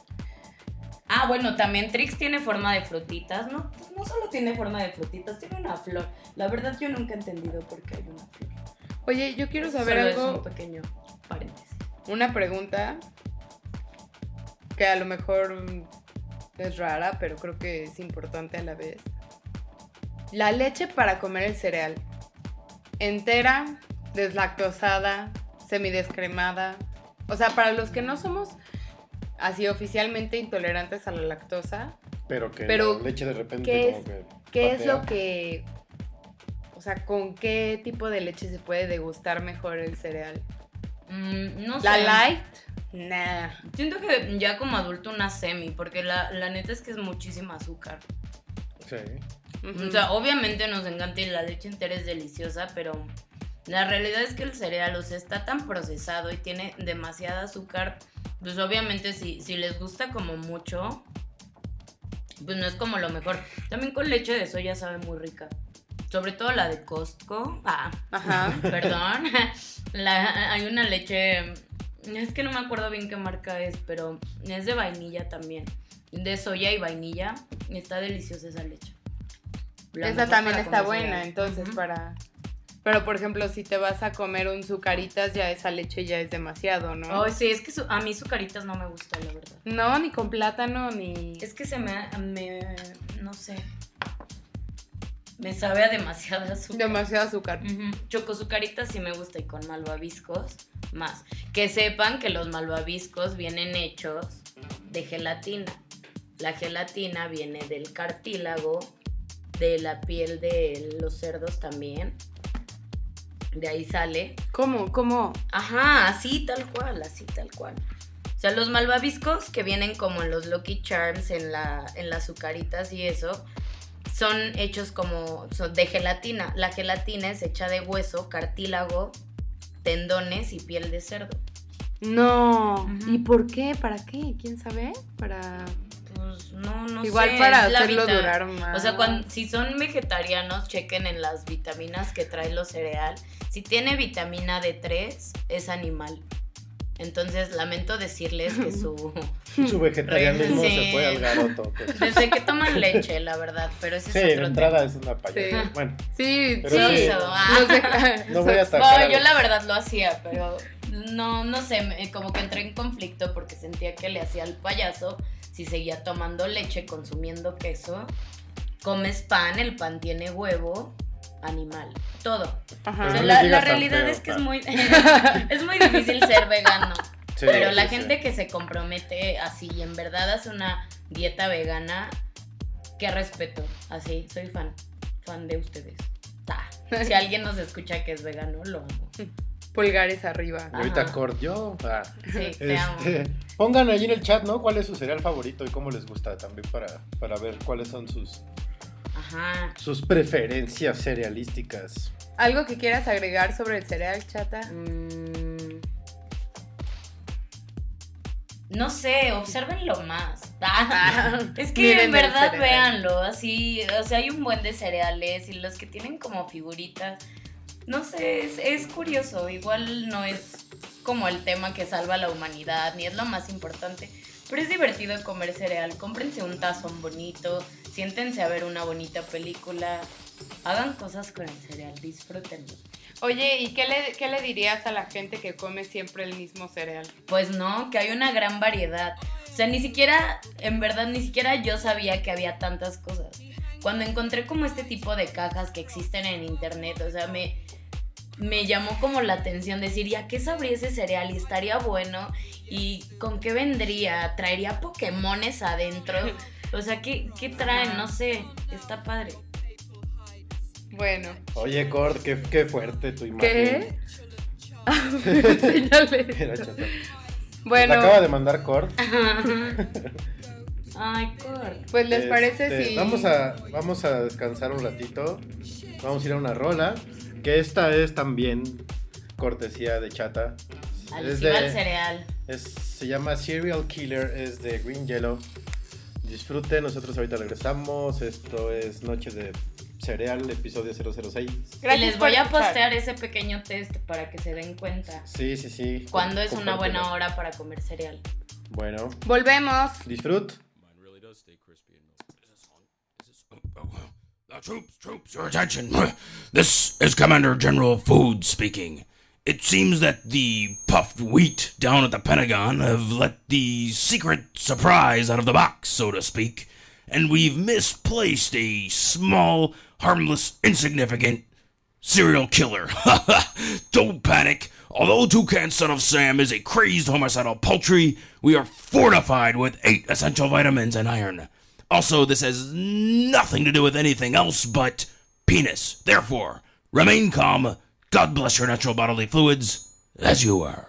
Ah, bueno, también Trix tiene forma de frutitas, ¿no? Pues no solo tiene forma de frutitas, tiene una flor. La verdad yo nunca he entendido por qué hay una flor. Oye, yo quiero saber Solo es algo, un pequeño paréntesis. una pregunta que a lo mejor es rara, pero creo que es importante a la vez. La leche para comer el cereal. Entera, deslactosada, semidescremada. O sea, para los que no somos así oficialmente intolerantes a la lactosa, Pero que Pero, la leche de repente ¿qué como es- que ¿qué es lo que... O sea, ¿con qué tipo de leche se puede degustar mejor el cereal? Mm, no sé. ¿La light? Nah. Siento que ya como adulto una semi, porque la, la neta es que es muchísima azúcar. Sí. O sea, obviamente nos encanta y la leche entera es deliciosa, pero la realidad es que el cereal, o sea, está tan procesado y tiene demasiada azúcar. Pues obviamente si, si les gusta como mucho, pues no es como lo mejor. También con leche de soya sabe muy rica. Sobre todo la de Costco. Ah, Ajá. *laughs* perdón. *laughs* La- hay una leche, es que no me acuerdo bien qué marca es, pero es de vainilla también. De soya y vainilla. Está deliciosa esa leche. La Esa también está buena, cereal. entonces, para... Pero, por ejemplo, si te vas a comer un sucaritas, ya esa leche ya es demasiado, ¿no? Ay, sí, es que su- a mí sucaritas no me gusta, la verdad. No, ni con plátano, ni... Es que se me, me no sé, me sabe a demasiada azúcar. Demasiado azúcar. Ujú. Chocosucaritas sí me gusta y con malvaviscos más. Que sepan que los malvaviscos vienen hechos de gelatina. La gelatina viene del cartílago, de la piel de los cerdos también. De ahí sale. ¿Cómo? ¿Cómo? Ajá, así tal cual, así tal cual. O sea, los malvaviscos que vienen como en los Lucky Charms, en, la, en las azucaritas y eso, son hechos como son de gelatina. La gelatina es hecha de hueso, cartílago, tendones y piel de cerdo. No. ¿Y por qué? ¿Para qué? ¿Quién sabe? Para. Pues no, no Igual sé, para es la hacerlo vita- durar más. O sea, cuando, si son vegetarianos, chequen en las vitaminas que trae los cereal. Si tiene vitamina D3, es animal. Entonces, lamento decirles que su... *laughs* Su vegetarianismo Sí. se fue al garoto. pues. *laughs* Desde que toman leche, la verdad, pero ese Sí, es otro entrada tema. es una payasada. Sí. Bueno, Sí, sí. sí. Eso, ah. Nos deja- no voy a No, atacar. yo la verdad lo hacía, pero no, no sé, me- como que entré en conflicto porque sentía que le hacía al payaso si seguía tomando leche, consumiendo queso. Comes pan, el pan tiene huevo, animal, todo. Ajá. O sea, no la, realidad feo, es que es muy, *laughs* es muy difícil ser vegano. *laughs* Sí, pero la sí, sí. gente que se compromete así y en verdad hace una dieta vegana, que respeto. Así, soy fan. Fan de ustedes. Ta. *laughs* Si alguien nos escucha que es vegano, lo amo. Pulgares arriba. Y ahorita. Cord, yo. ah, Sí, te amo. Pongan ahí en el chat, ¿no? ¿Cuál es su cereal favorito y cómo les gusta también para, para ver cuáles son sus, Ajá. sus preferencias cerealísticas. ¿Algo que quieras agregar sobre el cereal, chata? Mm. No sé, observenlo más. *laughs* Ah, es que Miren en verdad véanlo, así, o sea, hay un buen de cereales y los que tienen como figuritas, no sé, es, es curioso, igual no es como el tema que salva a la humanidad, ni es lo más importante, pero es divertido comer cereal, cómprense un tazón bonito, siéntense a ver una bonita película, hagan cosas con el cereal, disfrútenlo. Oye, ¿y qué le, qué le dirías a la gente que come siempre el mismo cereal? Pues no, que hay una gran variedad. O sea, ni siquiera, en verdad, ni siquiera yo sabía que había tantas cosas. Cuando encontré como este tipo de cajas que existen en internet, o sea, me, me llamó como la atención decir, ¿ya qué sabría ese cereal? Y estaría bueno. ¿Y con qué vendría? ¿Traería Pokémones adentro? *laughs* O sea, ¿qué, qué traen? No sé, está padre. Bueno, Oye, Cord, qué, qué fuerte tu ¿qué? *laughs* imagen. Chata. Bueno, acaba de mandar Cord. Ay, Cort. pues les parece Este, si... Vamos a, vamos a descansar un ratito. Vamos a ir a una rola. Que esta es también cortesía de chata. Es al cereal. es- se llama Serial Killer, es de Green Yellow. Disfruten, nosotros ahorita regresamos. Esto es Noche de Cereal, episodio 006. Gracias y les por voy a escuchar. postear ese pequeño test para que se den cuenta Sí, sí, sí. cuándo es una buena hora para comer cereal. Bueno, Volvemos. disfrut. Troops, troops, your attention. *laughs* This is Commander General Food speaking. It seems that the puffed wheat down at the Pentagon have let the secret surprise out of the box, so to speak, and we've misplaced a small, harmless, insignificant serial killer. Ha *laughs* ha Don't panic. Although Toucan Son of Sam is a crazed homicidal poultry, we are fortified with eight essential vitamins and iron. Also, this has nothing to do with anything else but penis. Therefore, remain calm. God bless your natural bodily fluids, as you are.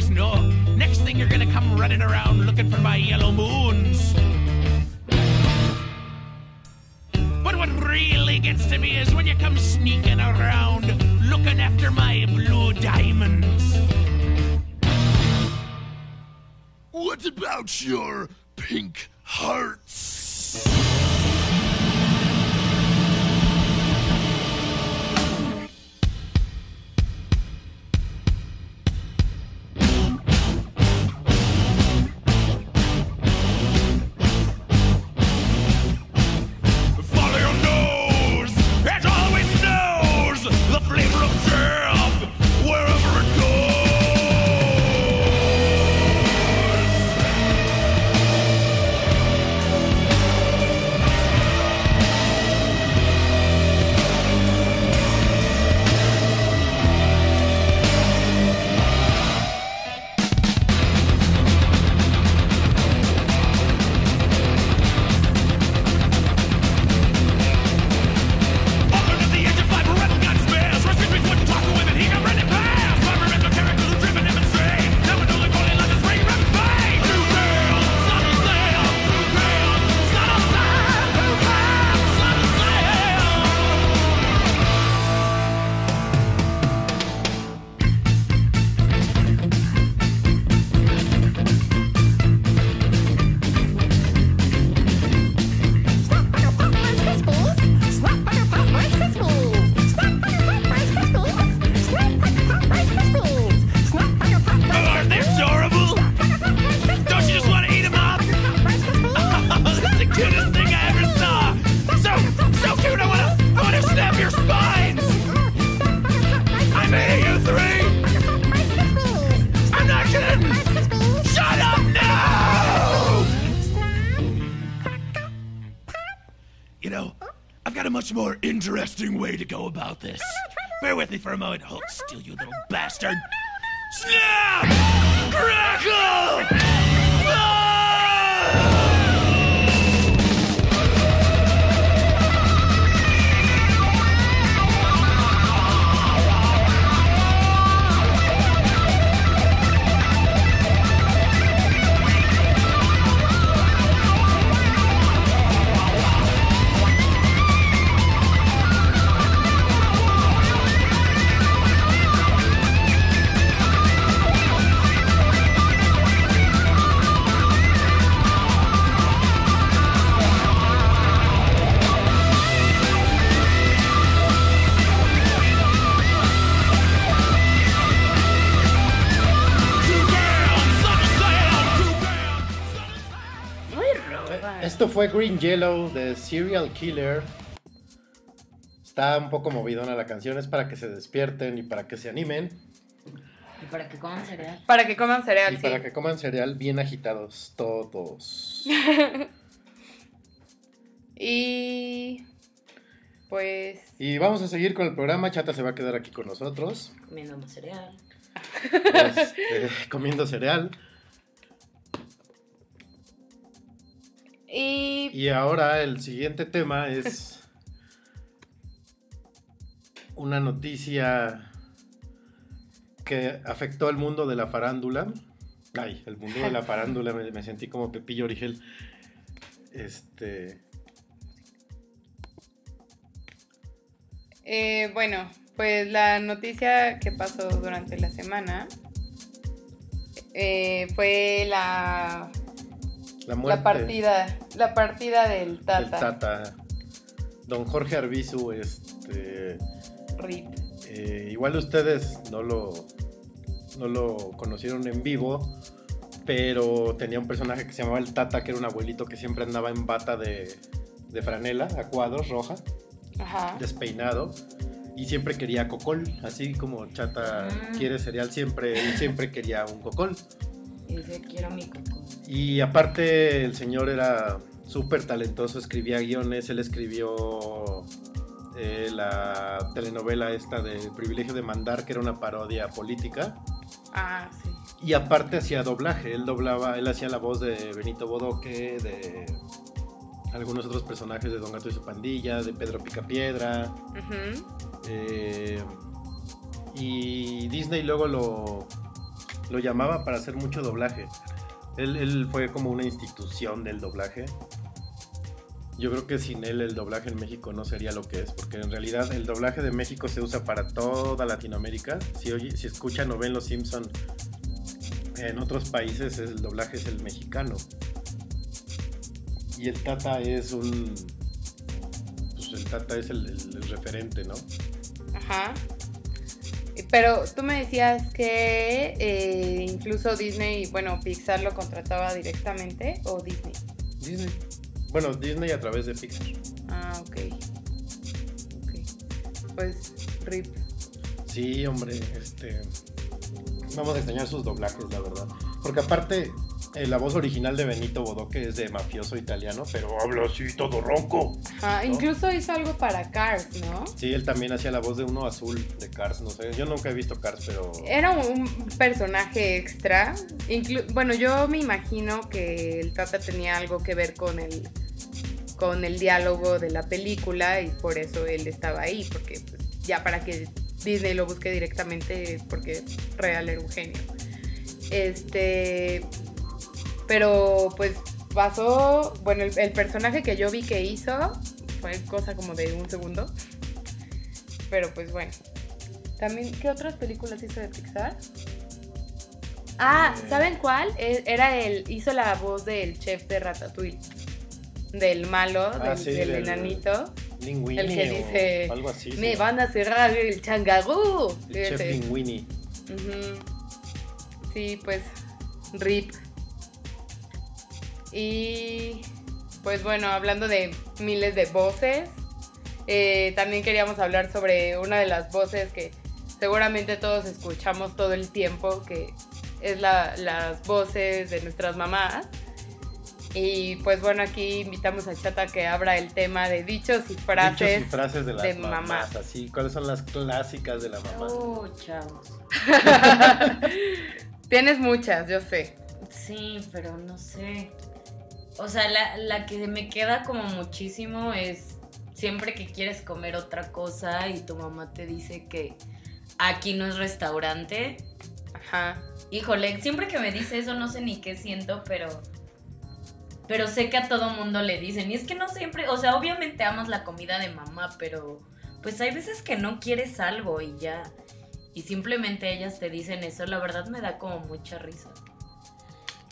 Stars, no. Next thing you're gonna come running around looking for my yellow moons. But what really gets to me is when you come sneaking around looking after my blue diamonds. What about your pink hearts? Interesting way to go about this. Bear with me for a moment. Oh, Hold still, you little bastard. Snap! Crackle! Fue Green Yellow de Serial Killer. Está un poco movidona la canción, es para que se despierten y para que se animen Y para que coman cereal. Para que coman cereal, y sí. para que coman cereal bien agitados todos. *laughs* Y pues Y vamos a seguir con el programa. Chata se va a quedar aquí con nosotros, Comiendo más cereal. este, *laughs* comiendo cereal. Y Y ahora el siguiente tema es *laughs* una noticia que afectó al mundo de la farándula. Ay, el mundo de la *laughs* farándula, me, me sentí como Pepillo Origel. Este. eh, bueno, pues la noticia que pasó durante la semana eh, fue la, La la partida, la partida del Tata. Tata. Don Jorge Arbizu, este. Rip. Eh, igual ustedes no lo, no lo conocieron en vivo, pero tenía un personaje que se llamaba el Tata, que era un abuelito que siempre andaba en bata de, de franela, a cuadros, roja, Ajá. despeinado, y siempre quería cocol, así como Chata Mm. quiere cereal siempre, él siempre quería un cocol. Y dice, quiero mi coco. Y aparte el señor era súper talentoso, escribía guiones, él escribió eh, la telenovela esta de El privilegio de mandar, que era una parodia política. Ah, sí. Y aparte hacía doblaje, él doblaba, él hacía la voz de Benito Bodoque, de algunos otros personajes de Don Gato y su pandilla, de Pedro Picapiedra. Eh, y Disney luego lo, lo llamaba para hacer mucho doblaje. Él, él fue como una institución del doblaje. Yo creo que sin él el doblaje en México no sería lo que es, porque en realidad el doblaje de México se usa para toda Latinoamérica. Si, oye- si escuchan o ven Los Simpson en otros países el doblaje es el mexicano. Y el Tata es un... Pues el Tata es el, referente, ¿no? Ajá. Pero tú me decías que eh, incluso Disney, bueno, Pixar lo contrataba directamente o Disney. Disney. Bueno, Disney a través de Pixar. Ah, ok. Ok. Pues, RIP. Sí, hombre, este. Vamos a extrañar sus doblajes, la verdad. Porque aparte, eh, la voz original de Benito Bodoque es de mafioso italiano, pero habla así todo ronco. ¿No? incluso hizo algo para Cars, ¿no? Sí, él también hacía la voz de uno azul de Cars, no sé. Yo nunca he visto Cars, pero. Era un personaje extra. Inclu- bueno, yo me imagino que el Tata tenía algo que ver con el con el diálogo de la película y por eso él estaba ahí, porque pues, ya para que Disney lo busque directamente es porque real era un genio. Este, pero pues pasó, bueno, el, el personaje que yo vi que hizo fue cosa como de un segundo, pero pues bueno. También, ¿qué otras películas hizo de Pixar? Ah, Eh. ¿saben cuál? E- Era el, hizo la voz del chef de Ratatouille. Del malo, Ah, del, sí, del del- enanito. Linguini El que dice, algo así. Me sí. van a cerrar el changarú. El chef. Linguini. Sí, pues, RIP. Y pues bueno, hablando de miles de voces, eh, también queríamos hablar sobre una de las voces que seguramente todos escuchamos todo el tiempo, que es la- las voces de nuestras mamás. Y pues bueno, aquí invitamos a Chata que abra el tema de dichos y frases. Dichos y frases de las de mamás. mamás. Así, ¿cuáles son las clásicas de la mamá? Oh, chavos. *laughs* Tienes muchas, yo sé. Sí, pero no sé. O sea, la, la que me queda como muchísimo es siempre que quieres comer otra cosa y tu mamá te dice que aquí no es restaurante. Ajá. Híjole, siempre que me dice eso no sé ni qué siento, pero pero sé que a todo mundo le dicen. Y es que no siempre, o sea, obviamente amas la comida de mamá, pero pues hay veces que no quieres algo y ya. Y simplemente ellas te dicen eso, la verdad me da como mucha risa.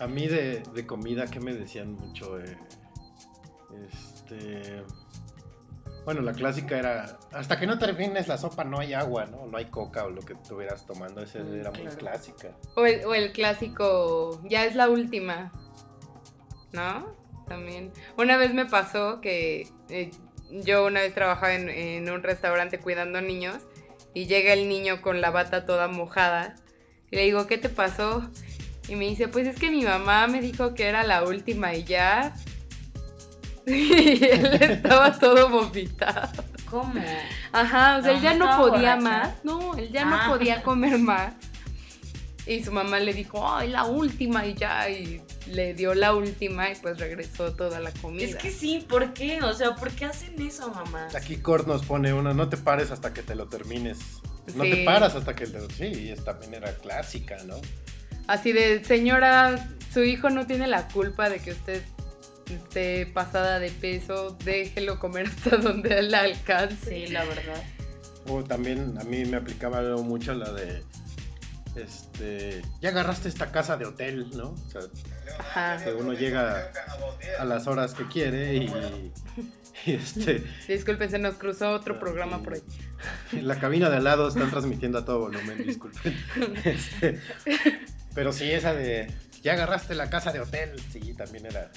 A mí de, de comida, ¿qué me decían mucho? Eh, este. Bueno, la clásica era. Hasta que no termines la sopa no hay agua, ¿no? No hay coca o lo que estuvieras tomando. Esa Mm, era muy clásica. O el, o el clásico, ya es la última. ¿No? También. Una vez me pasó que eh, yo una vez trabajaba en, en un restaurante cuidando niños y llega el niño con la bata toda mojada. Y le digo, ¿qué te pasó? Y me dice, pues es que mi mamá me dijo que era la última y ya. *laughs* Y él estaba todo vomitado. ¿Cómo? Ajá, o sea, él ya ¿no podía borracha? más. No, él ya Ah. no podía comer más. Y su mamá le dijo, ay, la última y ya. Y le dio la última y pues regresó toda la comida. Es que sí, ¿por qué? O sea, ¿por qué hacen eso, mamá? Aquí Kurt nos pone una, no te pares hasta que te lo termines. No Sí. te paras hasta que te Sí, y esta también era clásica, ¿no? Así de, señora, su hijo no tiene la culpa de que usted esté pasada de peso. Déjelo comer hasta *laughs* donde él alcance. Sí, la verdad. O también a mí me aplicaba mucho la de. Este. Ya agarraste esta casa de hotel, ¿no? O sea, Ajá. que uno llega a las horas que quiere y. y este. Disculpen, se nos cruzó otro programa por ahí. En *laughs* la cabina de al lado están transmitiendo a todo volumen, disculpen. *laughs* Este, pero sí, esa de. Ya agarraste la casa de hotel, sí, también era,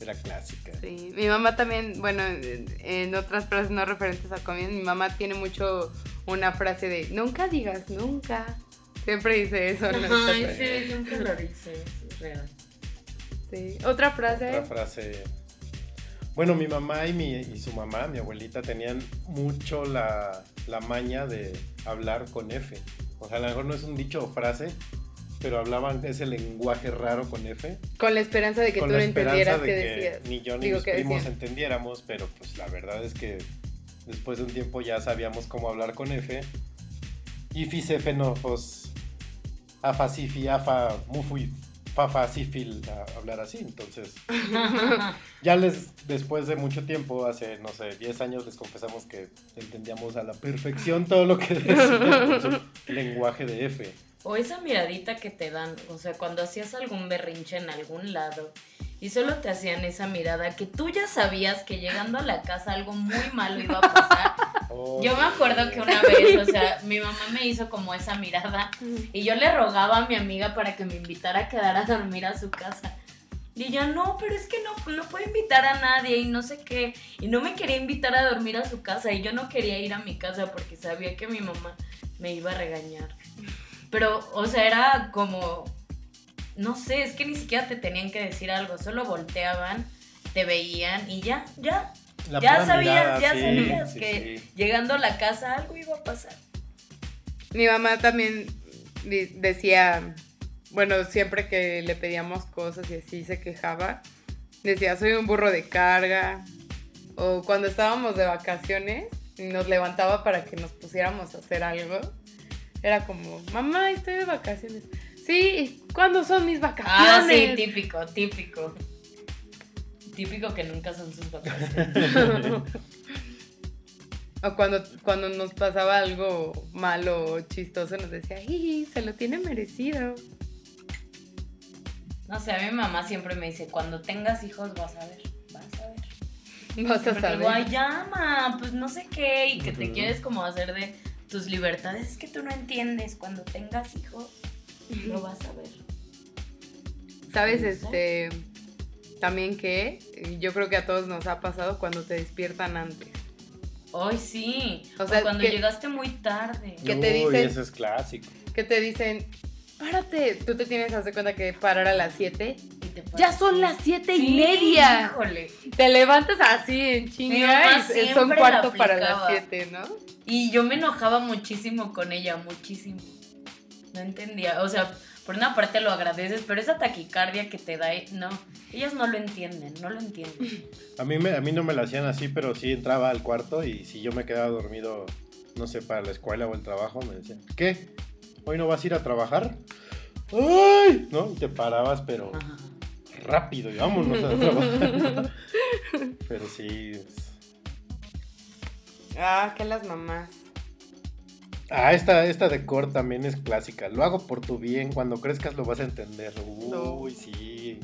era clásica. Sí, mi mamá también, bueno, en, otras frases no referentes a comida, mi mamá tiene mucho una frase de nunca digas nunca. Siempre dice eso. ¿no? Ay, sí, siempre lo dice. Real. Sí. Otra frase. Otra frase. Bueno, mi mamá y, mi, y su mamá, mi abuelita, tenían mucho la, la maña de hablar con F. O sea, a lo mejor no es un dicho o frase, pero hablaban ese lenguaje raro con F. Con la esperanza de que con tú la no entendieras esperanza qué de que decías. ni yo ni Digo, mis ¿qué primos decían? entendiéramos, pero pues la verdad es que después de un tiempo ya sabíamos cómo hablar con F. Ifis, F, no, pues, afa, sifi, afa, mufui, fafa, sifil, a hablar así. Entonces, *laughs* ya les, después de mucho tiempo, hace, no sé, 10 años, les confesamos que entendíamos a la perfección todo lo que decían con su *laughs* lenguaje de F. O esa miradita que te dan, o sea, cuando hacías algún berrinche en algún lado y solo te hacían esa mirada que tú ya sabías que llegando a la casa algo muy malo iba a pasar. *laughs* Oh, Yo me acuerdo que una vez, o sea, mi mamá me hizo como esa mirada y yo le rogaba a mi amiga para que me invitara a quedar a dormir a su casa. Y ella, no, pero es que no, no puedo invitar a nadie y no sé qué. Y no me quería invitar a dormir a su casa y yo no quería ir a mi casa porque sabía que mi mamá me iba a regañar. Pero, o sea, era como, no sé, es que ni siquiera te tenían que decir algo, solo volteaban, te veían y ya, ya. La ya sabías, mirada, ya sí, sabías sí, que sí. llegando a la casa algo iba a pasar. Mi mamá también decía, bueno, siempre que le pedíamos cosas y así se quejaba, decía, soy un burro de carga. O cuando estábamos de vacaciones nos levantaba para que nos pusiéramos a hacer algo, era como, mamá, estoy de vacaciones. Sí, ¿cuándo son mis vacaciones? Ah, sí, típico, típico. Típico que nunca son sus vacaciones. *laughs* O cuando, cuando nos pasaba algo malo o chistoso, nos decía, "Jiji, se lo tiene merecido. No sé, a mi mamá siempre me dice, cuando tengas hijos vas a ver, vas a ver. Vas a Porque saber. luego, "Ay, llama, pues no sé qué, y que te quieres como hacer de tus libertades. Es que tú no entiendes, cuando tengas hijos, lo vas a ver. ¿Sabes este también que yo creo que a todos nos ha pasado cuando te despiertan antes? Ay, sí. O O sea, sea, cuando que- llegaste muy tarde. ¿Qué te Uy, dicen? ese es clásico. Que te dicen, párate, tú te tienes que hacer cuenta que parar a las 7. Ya son las siete y media. Híjole. Te levantas así en chinga y son cuarto la para las. 7, ¿no? Y yo me enojaba muchísimo con ella, muchísimo. No entendía. O sea, por una parte lo agradeces, pero esa taquicardia que te da, no. Ellas no lo entienden, no lo entienden. A mí, me, a mí no me la hacían así, pero sí entraba al cuarto y si yo me quedaba dormido, no sé, para la escuela o el trabajo, me decían, ¿qué? ¿Hoy no vas a ir a trabajar? ¡Ay! ¿No? Y te parabas, pero Ajá. Rápido y vámonos a trabajar. *laughs* pero sí. es- Ah, que las mamás. Ah, esta, esta de Core también es clásica. Lo hago por tu bien, cuando crezcas lo vas a entender. No. Uy, sí.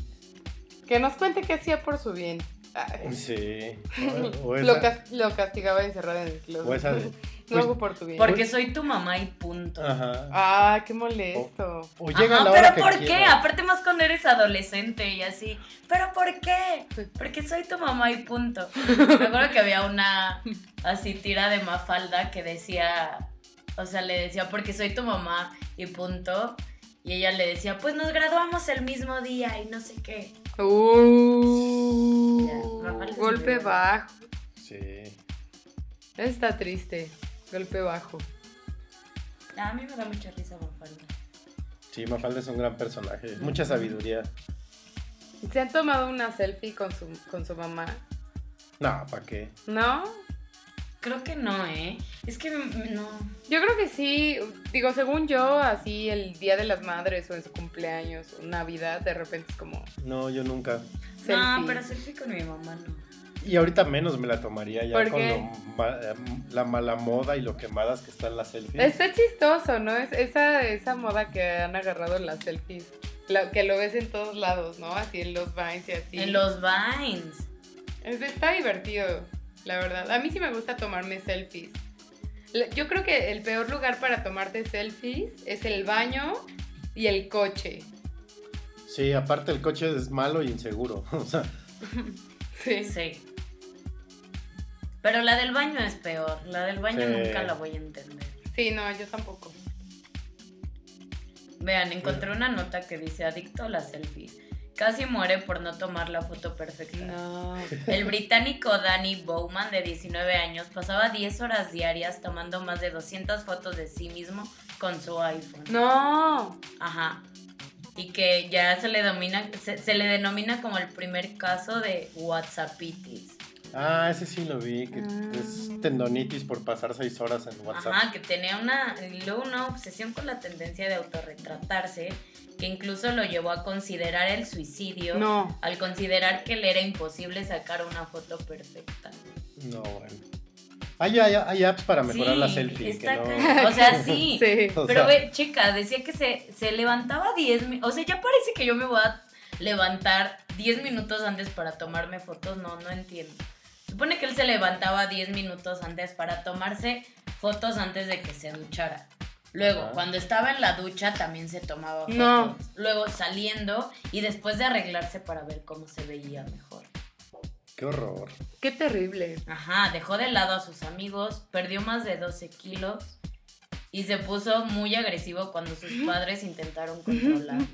Que nos cuente qué hacía por su bien. Ay, Sí. *laughs* O, o lo, cas- lo castigaba encerrado en el closet. o esa de. Lo pues, hago por tu bien. Porque soy tu mamá y punto. Ajá. Ah, qué molesto. O llega Ajá, la hora pero que ¿por qué? Aparte más cuando eres adolescente y así. ¿Pero por qué? Porque soy tu mamá y punto. Me acuerdo que había una así tira de Mafalda que decía, o sea, le decía, porque soy tu mamá y punto. Y ella le decía, pues nos graduamos el mismo día y no sé qué. Uh, Ya, golpe bajo. Sí. Está triste. Golpe bajo. A mí me da mucha risa Mafalda. Sí, Mafalda es un gran personaje. Mucha sabiduría. ¿Se han tomado una selfie con su, con su mamá? No, ¿para qué? ¿No? Creo que no, ¿eh? Es que no. Yo creo que sí. Digo, según yo, así el Día de las Madres o en su cumpleaños o Navidad, de repente es como No, yo nunca. selfie. No, pero selfie con mi mamá no. Y ahorita menos me la tomaría ya ¿Por con qué? lo ma- eh, la mala moda y lo quemadas que están las selfies. Está chistoso, ¿no? Es esa, esa moda que han agarrado las selfies. la- que lo ves en todos lados, ¿no? Así en los vines y así. En los Vines. Es- está divertido, la verdad. A mí sí me gusta tomarme selfies. Yo creo que el peor lugar para tomarte selfies es el baño y el coche. Sí, aparte el coche es malo y inseguro. *laughs* O sea, *laughs* Sí. Sí. Pero la del baño es peor. La del baño Sí. nunca la voy a entender. Sí, no, yo tampoco. Vean, encontré una nota que dice adicto a las selfies. Casi muere por no tomar la foto perfecta. No. *laughs* El británico Danny Bowman, de 19 años, pasaba 10 horas diarias tomando más de 200 fotos de sí mismo con su iPhone. No. Ajá. Y que ya se le, domina, se, se le denomina como el primer caso de WhatsAppitis. Ah, ese sí lo vi, que Ah. es tendonitis por pasar seis horas en WhatsApp. Ajá, que tenía una, luego una obsesión con la tendencia de autorretratarse, que incluso lo llevó a considerar el suicidio, No. al considerar que le era imposible sacar una foto perfecta. No, bueno. Hay, hay, hay apps para mejorar Sí, la selfie. está que no... O sea, *laughs* sí. Sí. O Pero sea, ve, chica, decía que se, se levantaba 10 minutos. O sea, ya parece que yo me voy a levantar 10 minutos antes para tomarme fotos. No, no entiendo. Supone que él se levantaba 10 minutos antes para tomarse fotos antes de que se duchara. Luego, Ajá. cuando estaba en la ducha también se tomaba fotos. No. Luego saliendo y después de arreglarse para ver cómo se veía mejor. Qué horror. Qué terrible. Ajá, dejó de lado a sus amigos, perdió más de 12 kilos y se puso muy agresivo cuando sus padres intentaron controlarlo.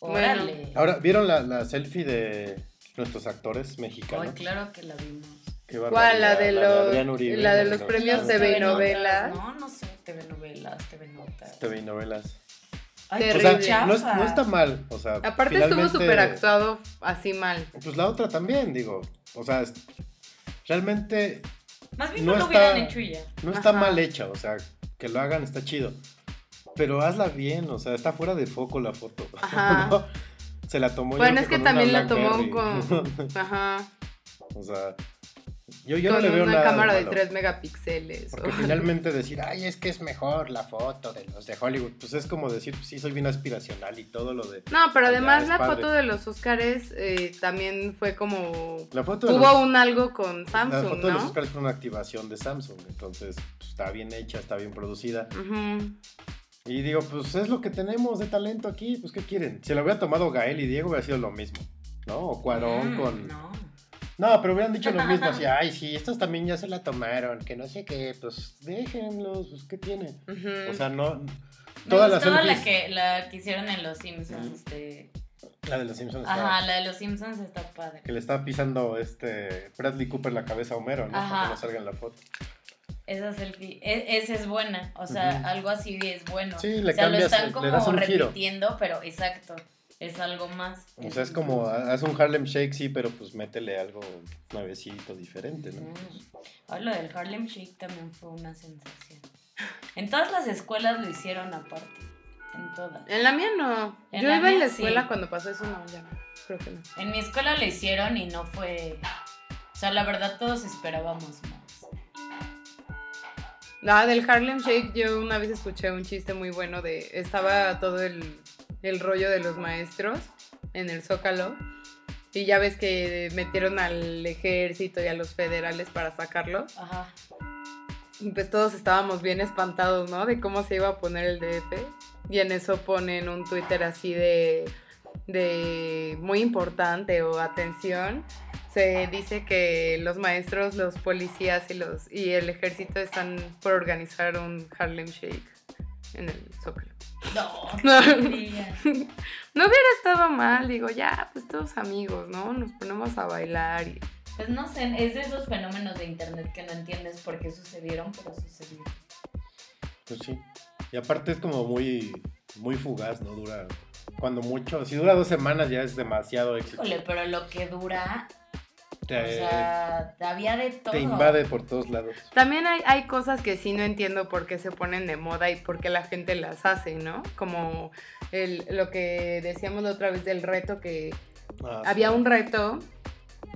Bueno. Órale. Ahora, ¿vieron la, la selfie de nuestros actores mexicanos? Ay, claro que la vimos. Qué ¿Cuál? La barbaridad, de la los, Adrián Uribe, la de los premios TV novelas, novelas. No, no sé, TV novelas, TV notas. TV novelas. Ay, Terrible. O sea, chafa. no, es- no está mal. O sea, Aparte estuvo súper actuado así mal. Pues la otra también, digo. O sea, es- realmente Más bien no no, lo está- hubieran hecho y ya. no está Ajá. mal hecha. O sea, que lo hagan está chido. Pero hazla bien, o sea, está fuera de foco la foto. *laughs* Ajá. ¿no? Se la tomó Bueno, es que también la tomó con. *laughs* Ajá. o sea, yo, yo con no le veo una nada cámara de malo. 3 megapíxeles. Porque o- finalmente decir, ay, es que es mejor la foto de los de Hollywood, pues es como decir, pues sí, soy bien aspiracional y todo lo de... No, pero además la padre. foto de los Oscars eh, también fue como. La foto de Hubo los, un algo con la Samsung, foto de los. Oscars fue una activación de Samsung, entonces pues, está bien hecha, está bien producida. Y digo, pues es lo que tenemos de talento aquí, pues ¿qué quieren? Si lo hubiera tomado Gael y Diego hubiera sido lo mismo, ¿no? O Cuarón Mm, con... No. No, pero hubieran dicho lo mismo, así, *laughs* ay, sí, estos también ya se la tomaron, que no sé qué, pues déjenlos, pues ¿qué tiene? O sea, no... Todas las gustó la selfies... que, la que hicieron en Los Simpsons. De... La de los Simpsons está- Ajá, la de Los Simpsons está padre. que le está pisando este Bradley Cooper la cabeza a Homero, ¿no? Para Ajá. que no salga en la foto. Esa selfie, e- esa es buena, o sea, algo así es bueno. Sí, le o sea, cambias, lo están le como das un giro. repitiendo, pero exacto, es algo más. O sea, es como, haz un Harlem Shake, sí, pero pues métele algo nuevecito, diferente, ¿no? Mm. Ah, lo del Harlem Shake también fue una sensación. En todas las escuelas lo hicieron aparte, en todas. En la mía no. En Yo la iba en la escuela sí. cuando pasó eso, no, ya no. Creo que no. En mi escuela lo hicieron y no fue... O sea, la verdad todos esperábamos más. Ah, del Harlem Shake yo una vez escuché un chiste muy bueno de... Estaba todo el, el rollo de los maestros en el Zócalo. Y ya ves que metieron al ejército y a los federales para sacarlo. Ajá. Y pues todos estábamos bien espantados, ¿no? De cómo se iba a poner el DF. Y en eso ponen un Twitter así de, de muy importante o atención. Se dice que los maestros, los policías y, los, y el ejército están por organizar un Harlem Shake en el Zócalo. No, *laughs* No. *laughs* No hubiera estado mal, digo, ya, pues todos amigos, ¿no? Nos ponemos a bailar y... Pues no sé, es de esos fenómenos de internet que no entiendes por qué sucedieron, pero sucedieron. Pues sí. Y aparte es como muy, muy fugaz, ¿no? Dura, cuando mucho, si dura dos semanas ya es demasiado éxito. Híjole, pero lo que dura, te, o sea, había de todo. te invade por todos lados. También hay, hay cosas que sí no entiendo por qué se ponen de moda y por qué la gente las hace, ¿no? Como el, lo que decíamos la otra vez del reto que Ah, había sí. un reto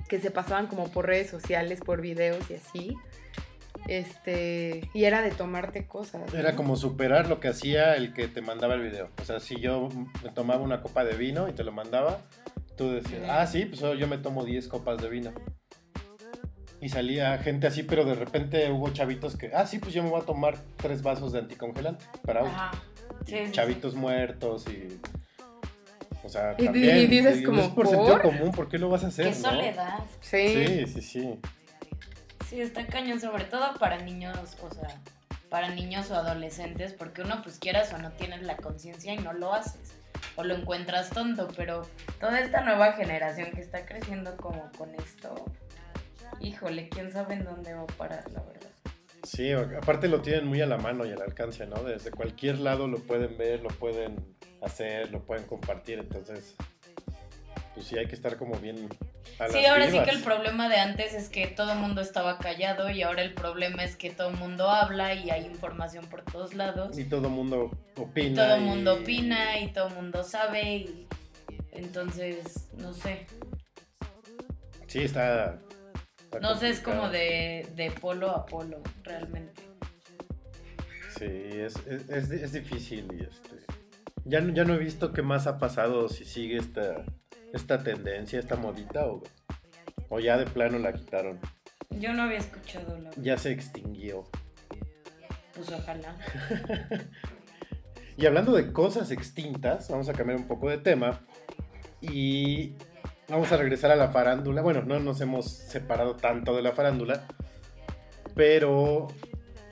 que se pasaban como por redes sociales, por videos y así. Este, y era de tomarte cosas. ¿no? Era como superar lo que hacía el que te mandaba el video. O sea, si yo me tomaba una copa de vino y te lo mandaba, tú decías, ah, sí, pues yo me tomo 10 copas de vino. Y salía gente así, pero de repente hubo chavitos que, ah, sí, pues yo me voy a tomar tres vasos de anticongelante para auto. Ajá. Y Sí, sí, chavitos muertos y... O sea, Y también, y dices como, es por, ¿por? sentido común, ¿por qué lo vas a hacer? Qué no? soledad. Sí. Sí, sí, sí. Sí, está cañón, sobre todo para niños, o sea, para niños o adolescentes, porque uno pues quieras o no tienes la conciencia y no lo haces. O lo encuentras tonto, pero toda esta nueva generación que está creciendo como con esto, híjole, quién sabe en dónde va a parar, la verdad. Sí, aparte lo tienen muy a la mano y al alcance, ¿no? Desde cualquier lado lo pueden ver, lo pueden hacer, lo pueden compartir, entonces pues sí hay que estar como bien Sí, ahora sí que el problema de antes es que todo el mundo estaba callado y ahora el problema es que todo el mundo habla y hay información por todos lados. Y todo el mundo Y opina. todo el y- mundo opina y todo el mundo sabe y entonces, no sé. Sí, está... está No sé, es como de, de polo a polo, realmente. Sí, es, es, es- es difícil y este... Ya, ya no he visto qué más ha pasado, si sigue esta, esta tendencia, esta modita o, o ya de plano la quitaron. Yo no había escuchado la... Ya se extinguió. Pues ojalá. *laughs* Y hablando de cosas extintas, vamos a cambiar un poco de tema y vamos a regresar a la farándula. Bueno, no nos hemos separado tanto de la farándula, pero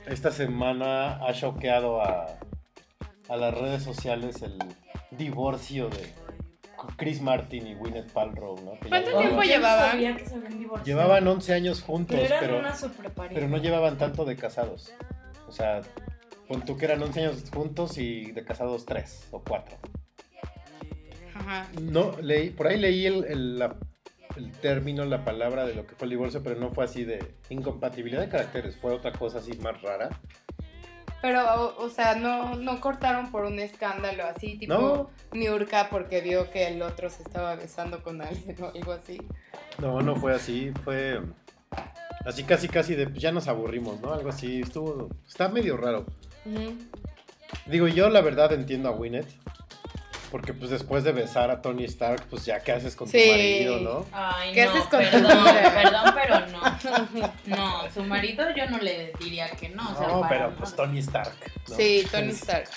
esta semana ha choqueado a, a las redes sociales el divorcio de Chris Martin y Gwyneth Paltrow, ¿no? Que ¿Cuánto llevaban- tiempo llevaban? sabía que se habían divorciado. Llevaban 11 años juntos, Pero eran pero, una super pareja. pero no llevaban tanto de casados. O sea, pon tú que eran 11 años juntos y de casados 3 o 4. Ajá. No, leí, por ahí leí el, el- la- el término, la palabra de lo que fue el divorcio, pero no fue así de incompatibilidad de caracteres, fue otra cosa así más rara. Pero, o, o sea, no, no cortaron por un escándalo así, tipo No. Niurka porque vio que el otro se estaba besando con alguien o algo así. No, no fue así, fue así casi casi de ya nos aburrimos, ¿no? Algo así, estuvo, está medio raro. Digo, yo la verdad entiendo a Winnet, porque pues después de besar a Tony Stark, pues ya qué haces con Sí. tu marido, ¿no? Ay, ¿Qué no, haces con tu perdón, perdón, pero no. *laughs* No, su marido yo no le diría que no. o sea, No, para pero nada. pues Tony Stark. ¿no? Sí, Tony Stark.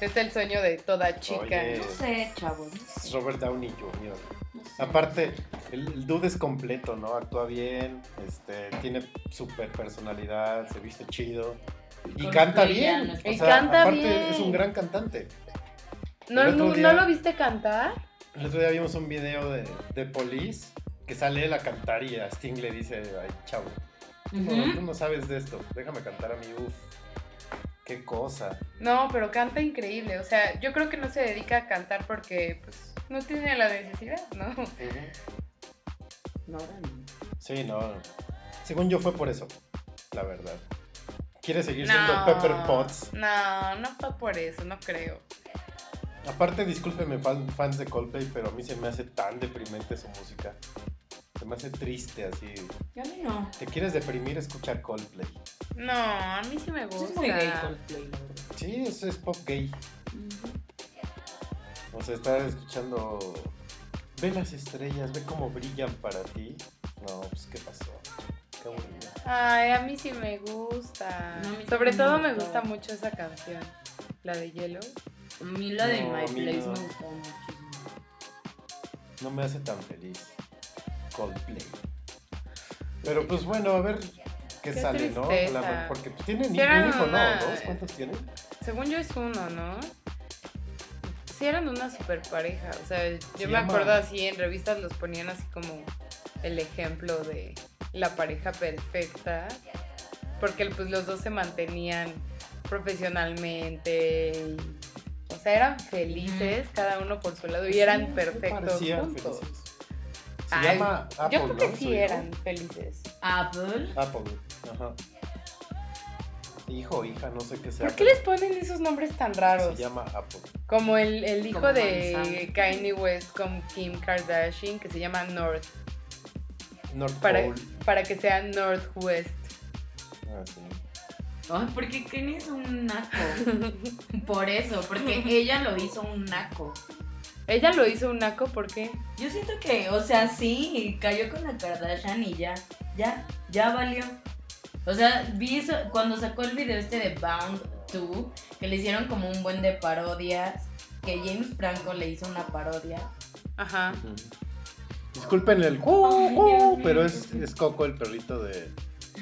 Es el sueño de toda chica. Oye. No sé, chavos. Robert Downey Jr. No sé. Aparte, el, el dude es completo, ¿no? Actúa bien, este, tiene super personalidad, se viste chido. Y Con canta bien. Y canta aparte bien. es un gran cantante. ¿No, no, día- ¿no lo viste cantar? El otro día vimos un video de, de Police que sale él a cantar y a Sting le dice, ay, chavo, tú, no, Ujú. tú no sabes de esto, déjame cantar a mí, uff. Qué cosa. No, pero canta increíble. O sea, yo creo que no se dedica a cantar porque pues, no tiene la necesidad, ¿no? No, ahora no. Sí, no. Según yo fue por eso, la verdad. Quiere seguir siendo Pepper Potts. No, no fue por eso, no creo. Aparte, discúlpenme fan- fans de Coldplay, pero a mí se me hace tan deprimente su música. Se me hace triste así. A mí no. ¿Te quieres deprimir? Escuchar Coldplay. No, a mí sí me gusta. es muy gay Coldplay, la verdad. Sí, eso es pop gay. O sea, estar escuchando... Ve las estrellas, ve cómo brillan para ti. No, pues, ¿qué pasó? Qué aburrido. Ay, a mí sí me gusta. No, mí Sobre todo me gusta mucho esa canción. La de Yellow. A mí la de No, My Place no. me gustó muchísimo. No me hace tan feliz. Coldplay. Pero pues bueno, a ver qué, Qué sale, ¿no? La- porque tienen Sí, un hijo, una- ¿no? ¿Dos? ¿Cuántos tienen? Según yo es uno, ¿no? Sí, eran una super pareja. O sea, yo Se me llama- acuerdo así, en revistas los ponían así como el ejemplo de la pareja perfecta. Porque pues los dos se mantenían profesionalmente. y- o sea, eran felices, cada uno por su lado, y eran Sí, perfectos juntos. felices. Se Ay, llama Apple, yo creo que ¿no? sí eran felices. Apple. Apple, ajá. Hijo o hija, no sé qué sea. ¿Por qué les ponen esos nombres tan raros? Se llama Apple. Como el, el hijo Como de. Kanye West con Kim Kardashian, que se llama North, North para, Pole. para que sea Northwest. Ah, sí. Ay, porque Kenny es un naco. *laughs* Por eso, porque ella lo hizo un naco. Ella lo hizo un naco, ¿por qué? Yo siento que, o sea, sí, cayó con la Kardashian y ya, ya, ya valió. O sea, vi eso, cuando sacó el video este de Bound 2, que le hicieron como un buen de parodias, que James Franco le hizo una parodia. Ajá. Disculpen el cu, cu, pero es, es Coco el perrito de,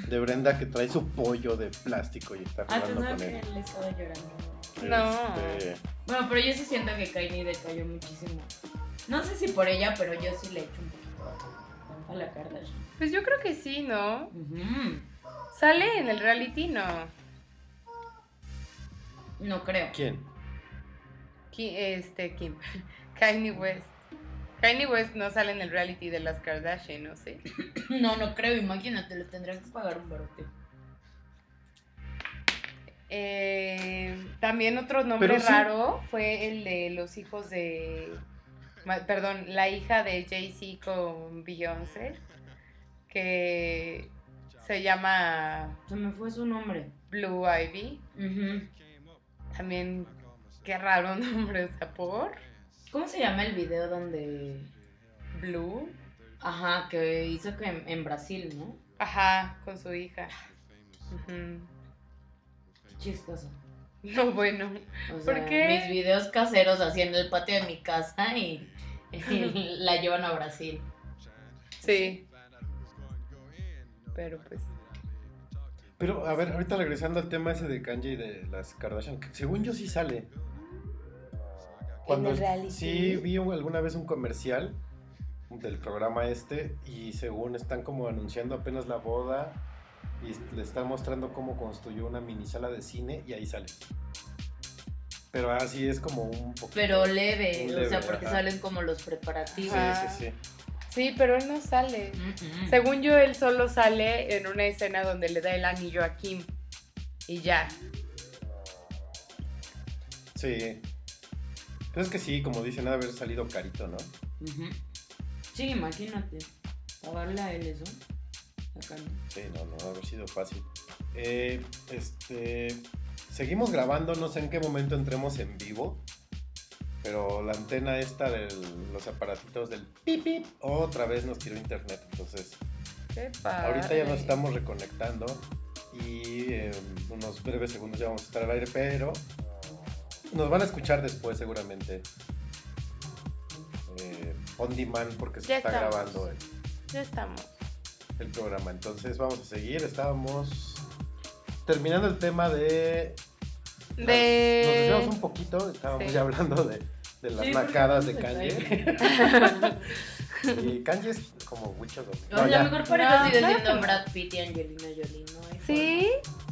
de Brenda que trae su pollo de plástico y está Ah, jugando pensaba con que él. él estaba llorando. No. Este, Bueno, pero yo sí siento que Kylie decayó muchísimo. No sé si por ella, pero yo sí le echo un poquito a la Kardashian. Pues yo creo que sí, ¿no? Sale en el reality, no. No creo. ¿Quién? Ki- este, Kim. *laughs* Kanye West. Kanye West no sale en el reality de las Kardashian, ¿no sé? *coughs* No, no creo, imagínate, le tendrían que pagar un barote. Eh, también otro nombre Pero sí. raro fue el de los hijos de. Perdón, la hija de Jay-Z con Beyoncé. Que se llama Se me fue su nombre. Blue Ivy. También, qué raro *laughs* nombre, o sea, por ¿Cómo se llama el video donde... Blue. Ajá, que hizo que en, en Brasil, ¿no? Ajá, con su hija. Ujú. Chistoso. No, bueno. O sea, ¿Por qué? mis videos caseros así en el patio de mi casa y, y *laughs* la llevan a Brasil. Sí. Pero pues. Pero, a ver, ahorita regresando al tema ese de Kanye y de las Kardashian, que según yo sí sale. El reality? Sí, vi un- alguna vez un comercial del programa este y según están como anunciando apenas la boda y le están mostrando cómo construyó una mini sala de cine y ahí sale. Pero así es como un poquito... Pero leve, o sea, porque ajá. salen como los Sí, preparativos. Ajá. sí, sí. Sí, pero él no sale. Según yo, él solo sale en una escena donde le da el anillo a Kim. Y ya. Sí. Es que sí, como dicen, ha de haber salido carito, ¿no? Sí, imagínate. Pagarle a él eso. Sí, no, no, ha haber sido fácil. Eh, este, seguimos grabando, no sé en qué momento entremos en vivo, pero la antena esta de los aparatitos del pip pip otra vez nos tiró internet, entonces Qué padre. ahorita ya nos estamos reconectando y en unos breves segundos ya vamos a estar al aire, pero nos van a escuchar después seguramente. eh, on demand porque se Ya está estamos. grabando el, Ya estamos. el programa. Entonces vamos a seguir. Estábamos terminando el tema de. Nos desviamos un poquito. Estábamos Sí. ya hablando de, de las Sí, ¿por qué nacadas de Kanye. *laughs* y Kanye es como. No, la mejor pareja No, sigue siendo no. Brad Pitt y Angelina Jolie, Sí.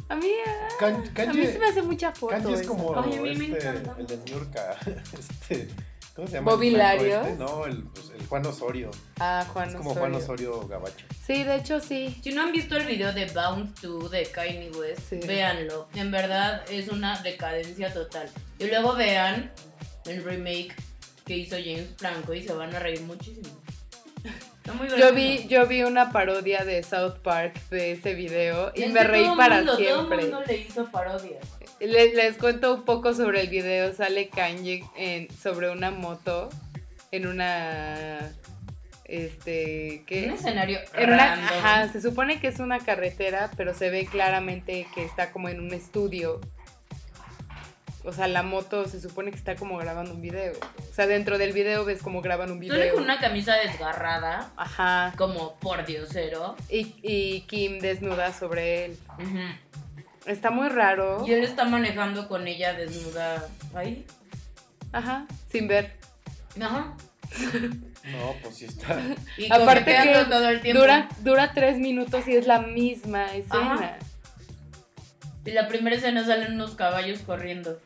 A mí, ah, a mí se me hace mucha foto. Kanye es como Ay, a mí me este, encanta. el de Niurka. *laughs* Este, ¿Cómo se llama? ¿Bobby el blanco Larios? este? No, el, pues, el Juan Osorio. Ah, Juan es como Osorio. Juan Osorio Gabacho. Sí, de hecho sí. Si no han visto el video de Bound to de Kanye West, Sí. véanlo. En verdad es una decadencia total. Y luego vean el remake que hizo James Franco y se van a reír muchísimo. *laughs* Muy Yo vi, yo vi una parodia de South Park de ese video y Es me reí todo para mundo, Todo siempre. el mundo le hizo parodias. Les, les cuento un poco sobre el video. Sale Kanye en, sobre una moto en una. Este. ¿Qué? Un escenario En una, random. ajá, se supone que es una carretera, pero se ve claramente que está como en un estudio. O sea, la moto se supone que está como grabando un video. O sea, dentro del video ves como graban un video. con una camisa desgarrada, Ajá. como por diosero. Y, y Kim desnuda sobre él. Ujú. Está muy raro. Y él está manejando con ella desnuda ahí. Ajá, sin ver. Ajá. No, pues sí está. Y *laughs* Aparte que todo el tiempo. Dura, dura tres minutos y es la misma escena. Ajá. Y la primera escena salen unos caballos corriendo.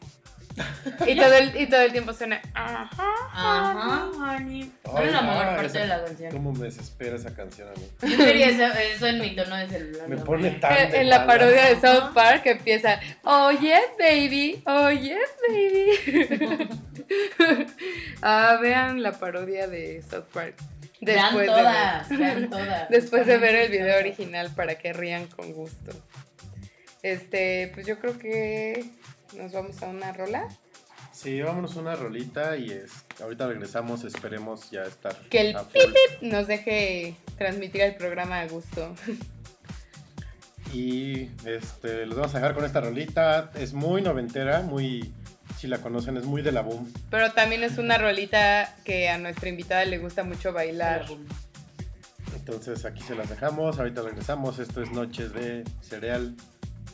Y todo, el, y todo el tiempo suena. Ajá. Ajá, honey. No es la mejor parte esa- de la canción. ¿Cómo me desespera esa canción a mí? Yo quería *laughs* eso, eso en mi tono de celular. Me pone tan En, de en la parodia de South Park empieza, oh yes baby, oh yes baby. *laughs* ah, vean la parodia de South Park. Vean Después, todas, de, vean todas. *laughs* después de ver el video original para que rían con gusto. Este, pues yo creo que nos vamos a una rola. Sí, vámonos una rolita y es, ahorita regresamos, esperemos ya estar. Que el pip, nos deje transmitir el programa a gusto. Y este, los vamos a dejar con esta rolita. Es muy noventera, muy, si la conocen, es muy de la boom. Pero también es una rolita que a nuestra invitada le gusta mucho bailar. Entonces aquí se las dejamos, ahorita regresamos. Esto es Noches de Cereal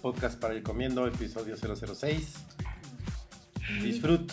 Podcast para ir comiendo, episodio 006. Disfrut.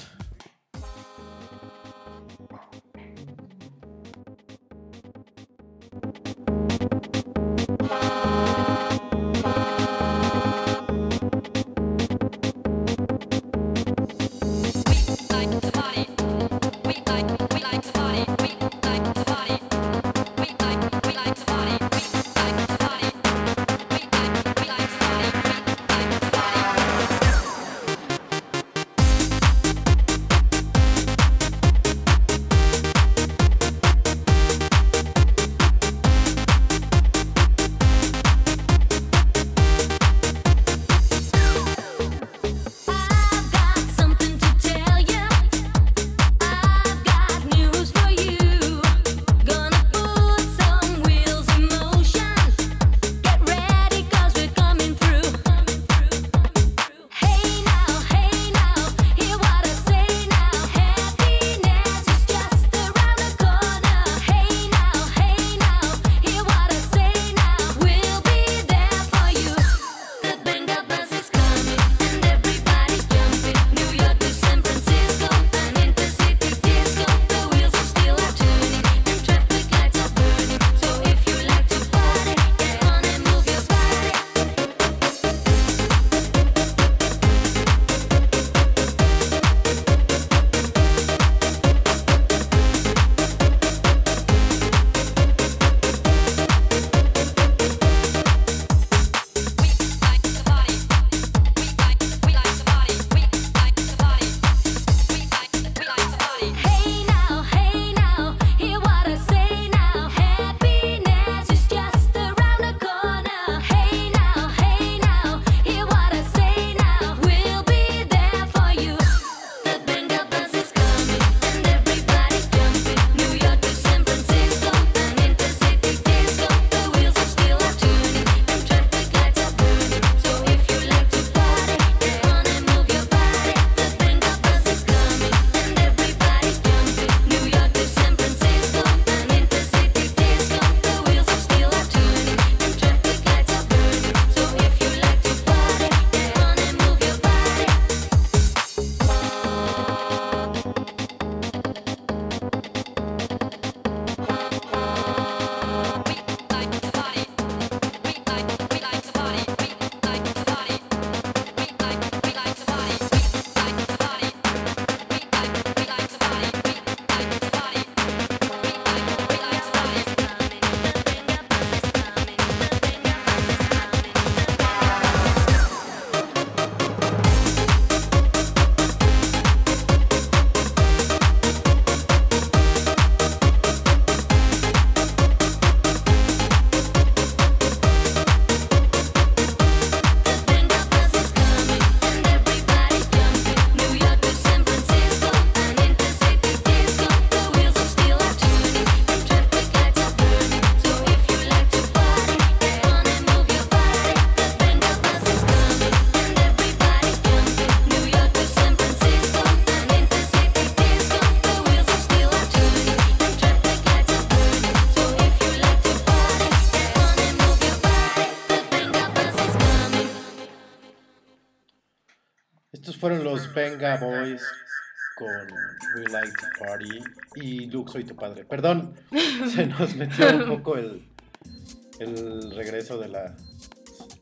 Venga Boys con We Like to Party y Luke Soy tu padre. Perdón, *laughs* se nos metió un poco el, el regreso de la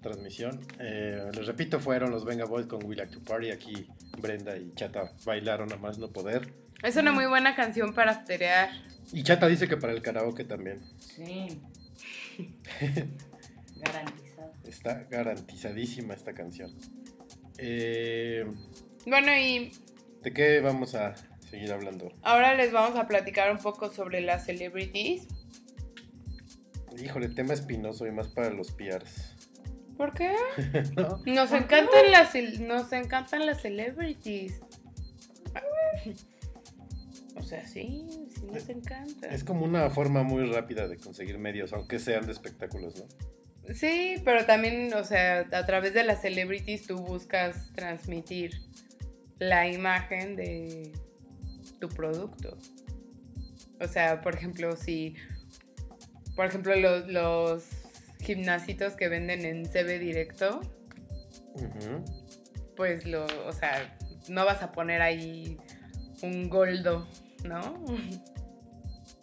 transmisión. Eh, les repito, fueron los Venga Boys con We Like to Party. Aquí Brenda y Chata bailaron a más no poder. Es una muy buena canción para asterear. Y Chata dice que para el karaoke también. Sí. *laughs* Garantizado. Está garantizadísima esta canción. Eh, bueno, y... ¿De qué vamos a seguir hablando? Ahora les vamos a platicar un poco sobre las celebrities. Híjole, tema espinoso y más para los PRs. ¿Por qué? *laughs* Nos, encantan? Las, nos encantan las celebrities. O sea, sí, sí nos encanta. Es como una forma muy rápida de conseguir medios, aunque sean de espectáculos, ¿no? Sí, pero también, o sea, a través de las celebrities tú buscas transmitir la imagen de tu producto. O sea, por ejemplo, si, por ejemplo, los, los gimnasitos que venden en CB directo, pues lo, o sea, no vas a poner ahí un goldo, ¿no?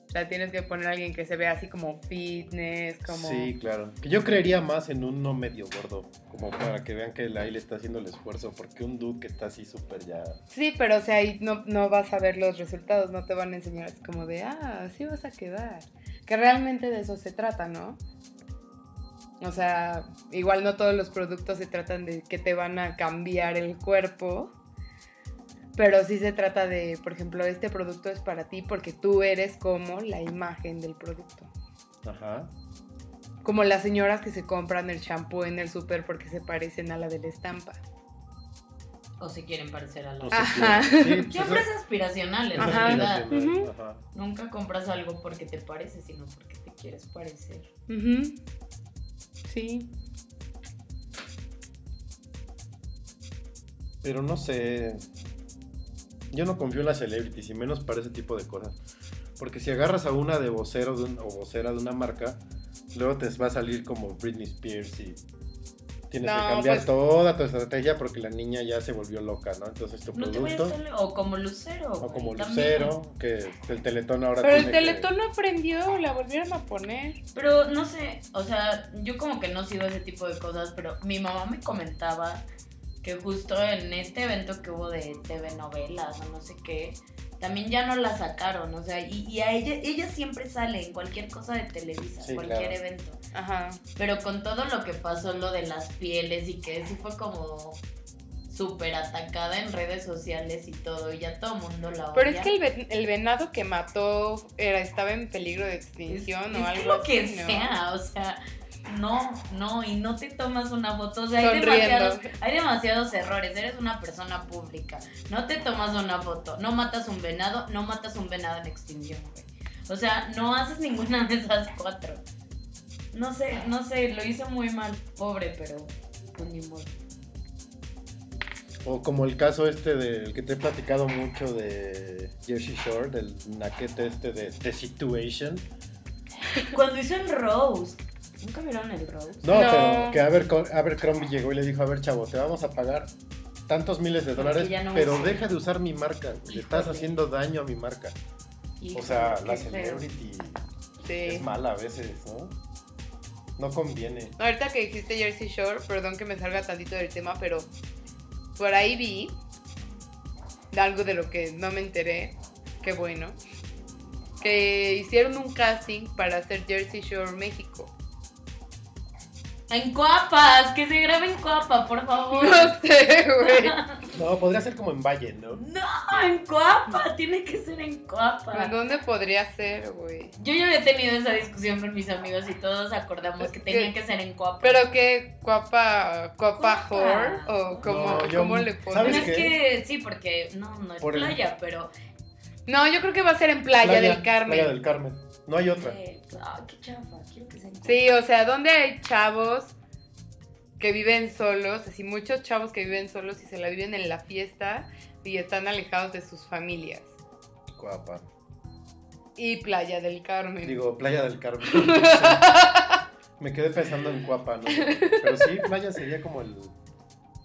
O sea, tienes que poner a alguien que se vea así como fitness, como... Sí, claro. Que yo creería más en un no medio gordo, como para que vean que el ahí le está haciendo el esfuerzo, porque un dude que está así súper ya... Sí, pero o sea, ahí no, no vas a ver los resultados, no te van a enseñar así como de, ah, así vas a quedar. Que realmente de eso se trata, ¿no? O sea, igual no todos los productos se tratan de que te van a cambiar el cuerpo, pero sí se trata de, por ejemplo, este producto es para ti porque tú eres como la imagen del producto. Ajá. Como las señoras que se compran el shampoo en el súper porque se parecen a la de la estampa. O si quieren parecer a la O Ajá. sí, *laughs* pues Siempre eso- es aspiracional, en Ajá. realidad. ajá. Nunca compras algo porque te parece, sino porque te quieres parecer. Ujú. Sí. Pero no sé. Yo no confío en las celebrities y menos para ese tipo de cosas. Porque si agarras a una de vocero de un- o vocera de una marca, luego te va a salir como Britney Spears y tienes No, que cambiar pues- toda tu estrategia porque la niña ya se volvió loca, ¿no? Entonces tu No te vayas producto, O como lucero. o como también. Lucero, que el Teletón ahora Pero el que- Teletón no aprendió, la volvieron a poner. Pero no sé, o sea, yo como que no sigo ese tipo de cosas, pero mi mamá me comentaba que justo en este evento que hubo de TV novelas o no sé qué, también ya no la sacaron, o sea, y, y a ella, ella siempre sale en cualquier cosa de Televisa, Sí, cualquier claro. evento. Ajá. Pero con todo lo que pasó, lo de las pieles y que sí fue como súper atacada en redes sociales y todo, y ya todo el mundo la odia. Pero es que el, ve- el venado que mató era, estaba en peligro de extinción es o que algo lo que sea, o sea, no, no, y no te tomas una foto, o sea, hay demasiados, hay demasiados errores, eres una persona pública, no te tomas una foto, no matas un venado, no matas un venado en extinción, güey. O sea, no haces ninguna de esas cuatro. No sé, no sé, lo hizo muy mal, pobre, pero pues ni modo. O como el caso este del que te he platicado mucho de Jersey Shore, del naquete este de The Situation. Cuando hizo el Rose, ¿nunca vieron el Rose? No, No. pero que Aber- Abercrombie llegó y le dijo, a ver chavo, te vamos a pagar tantos miles de dólares, no pero uso". deja de usar mi marca, le estás haciendo daño a mi marca. O sea, la celebrity Sí. es mala a veces, ¿no? No conviene. Ahorita que dijiste Jersey Shore, perdón que me salga tantito del tema, pero por ahí vi de algo de lo que no me enteré, qué bueno, que hicieron un casting para hacer Jersey Shore México. En Coapas, que se grabe en Coapa, por favor. No sé, güey. *laughs* No, podría ser como en Valle, ¿no? No, en Coapa, tiene que ser en Coapa. ¿En dónde podría ser, güey? Yo ya había tenido esa discusión con mis amigos y todos acordamos que tenía que ser en Coapa. Pero qué guapa Guapa. whore o cómo, No, yo- cómo le Pero ¿sabes pones. es qué? que sí, porque no, no es Por el- playa, pero. No, yo creo que va a ser en Playa, del Carmen. Playa del Carmen. No hay otra. eh, ah, qué chafa, Sí, o sea, donde hay chavos que viven solos, así muchos chavos que viven solos y se la viven en la fiesta y están alejados de sus familias. Guapa. Y Playa del Carmen. Digo, Playa del Carmen. *laughs* Me quedé pensando en Cuapa, ¿no? Pero sí, playa sería como el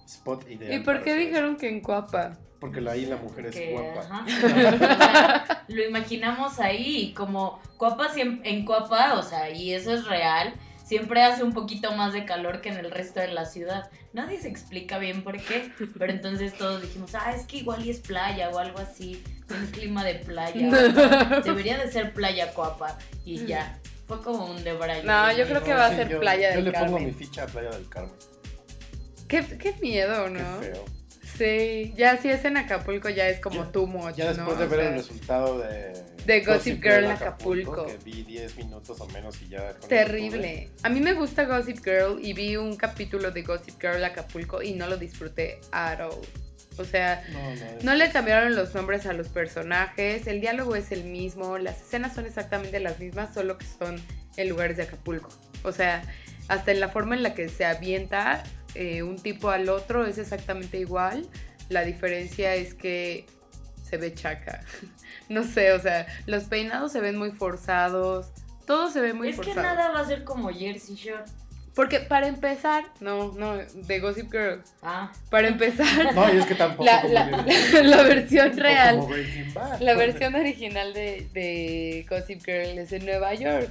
spot ideal. ¿Y por qué dijeron que en Cuapa? Porque la- ahí la mujer es Que, guapa. ajá. *laughs* O sea, lo imaginamos ahí, y como Coapa siem- en Coapa, o sea, y eso es real, siempre hace un poquito más de calor que en el resto de la ciudad. Nadie se explica bien por qué, pero entonces todos dijimos, ah, es que igual y es playa o algo así, un clima de playa. debería de ser playa Coapa, y ya. Fue como un debrayo. No, yo creo que va a ser yo, Playa Yo del le pongo Carmen. mi ficha a Playa del Carmen. Qué, qué miedo, ¿no? Qué feo. Sí, ya si es en Acapulco ya es como too much, Ya después ¿no? de O ver sea, el resultado de... De Gossip Girl Acapulco. Que vi 10 minutos o menos y ya... Terrible. A mí me gusta Gossip Girl y vi un capítulo de Gossip Girl Acapulco y no lo disfruté at all. O sea. No, no, no le cambiaron los nombres a los personajes, el diálogo es el mismo, las escenas son exactamente las mismas, solo que son en lugares de Acapulco. O sea, hasta en la forma en la que se avienta eh, un tipo al otro es exactamente igual. La diferencia es que se ve chaca. *laughs* no sé, o sea, los peinados se ven muy forzados. Todo se ve muy es que forzado. nada va a ser como Jersey Shore. Porque para empezar, no, no, de Gossip Girl. Ah, Para empezar, *laughs* No, y es que tampoco la, *laughs* versión real, Bad. la versión original de, de Gossip Girl es en Nueva York,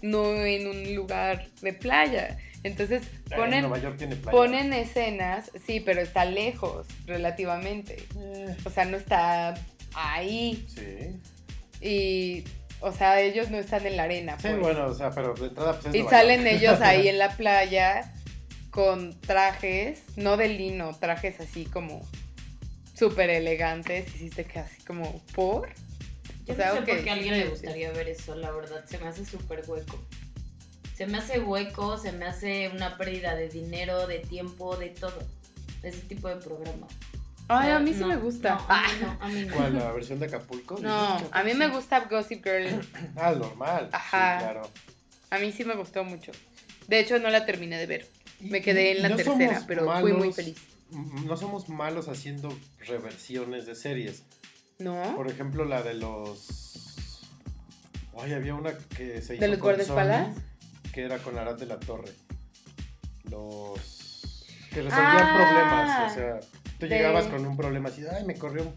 no en un lugar de playa. Entonces ponen, Nueva York tiene playa. ponen escenas, sí, pero está lejos relativamente. Eh, O sea, no está ahí. sí. Y, o sea, ellos no están en la arena. Sí, pues. bueno, o sea, pero de entrada pues es Y Nueva salen York. ellos ahí *laughs* en la playa con trajes, no de lino, trajes así como súper elegantes. Hiciste que así como, ¿por? yo O sea, no sé ok, por qué a alguien le gustaría ver eso, la verdad. Se me hace súper hueco. Se me hace hueco, se me hace una pérdida de dinero, de tiempo, de todo. Ese tipo de programa. Ay, a mí sí No, me gusta. No, a mí no, a mí no. ¿Cuál? ¿La versión de Acapulco? No, a mí me gusta Gossip Girl. *clears throat* Ah, normal. Ajá. Sí, claro. A mí sí me gustó mucho. De hecho, no la terminé de ver. Me quedé en la no tercera, pero fui muy feliz. No somos malos haciendo reversiones de series. ¿No? Por ejemplo, la de los. Ay, había una que se hizo. ¿De los con guardaespaldas? Sony, Que era con Arad de la Torre. Los. Que resolvían Ah, problemas. O sea, tú de- llegabas con un problema así. Ay, me corrió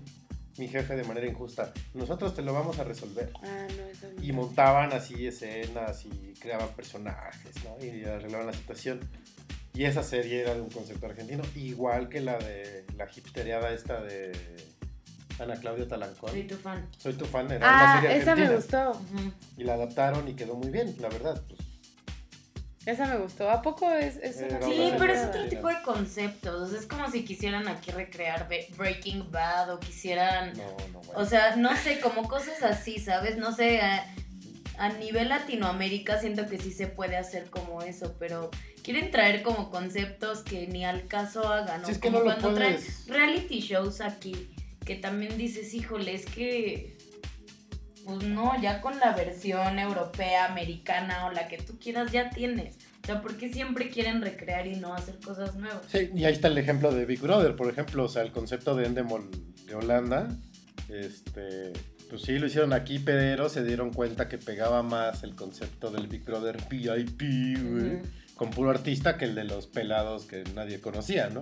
mi jefe de manera injusta. Nosotros te lo vamos a resolver. Ah, no, eso no. Y montaban así escenas y creaban personajes, ¿no? Y arreglaban la situación. Y esa serie era de un concepto argentino, igual que la de la hipstereada esta de Ana Claudia Talancón. Soy tu fan. Soy tu fan, era una Ah, serie esa me argentina. gustó. Y la adaptaron y quedó muy bien, la verdad. Pues, Esa me gustó. ¿A poco es, es una Era Sí, pero es otro tipo de conceptos. O sea, es como si quisieran aquí recrear Breaking Bad o quisieran. no, no, bueno. O sea, no sé, como cosas así, ¿sabes? No sé, a, a nivel Latinoamérica siento que sí se puede hacer como eso, pero quieren traer como conceptos que ni al caso hagan, ¿no? Es que como no lo cuando traen reality shows aquí, que también dices, híjole, es que... Pues no, ya con la versión europea, americana o la que tú quieras ya tienes. O sea, ¿por qué siempre quieren recrear y no hacer cosas nuevas? Sí, y ahí está el ejemplo de Big Brother, por ejemplo, o sea, el concepto de Endemol de Holanda, este, pues sí, lo hicieron aquí, pero se dieron cuenta que pegaba más el concepto del Big Brother VIP, güey, con puro artista que el de los pelados que nadie conocía, ¿no?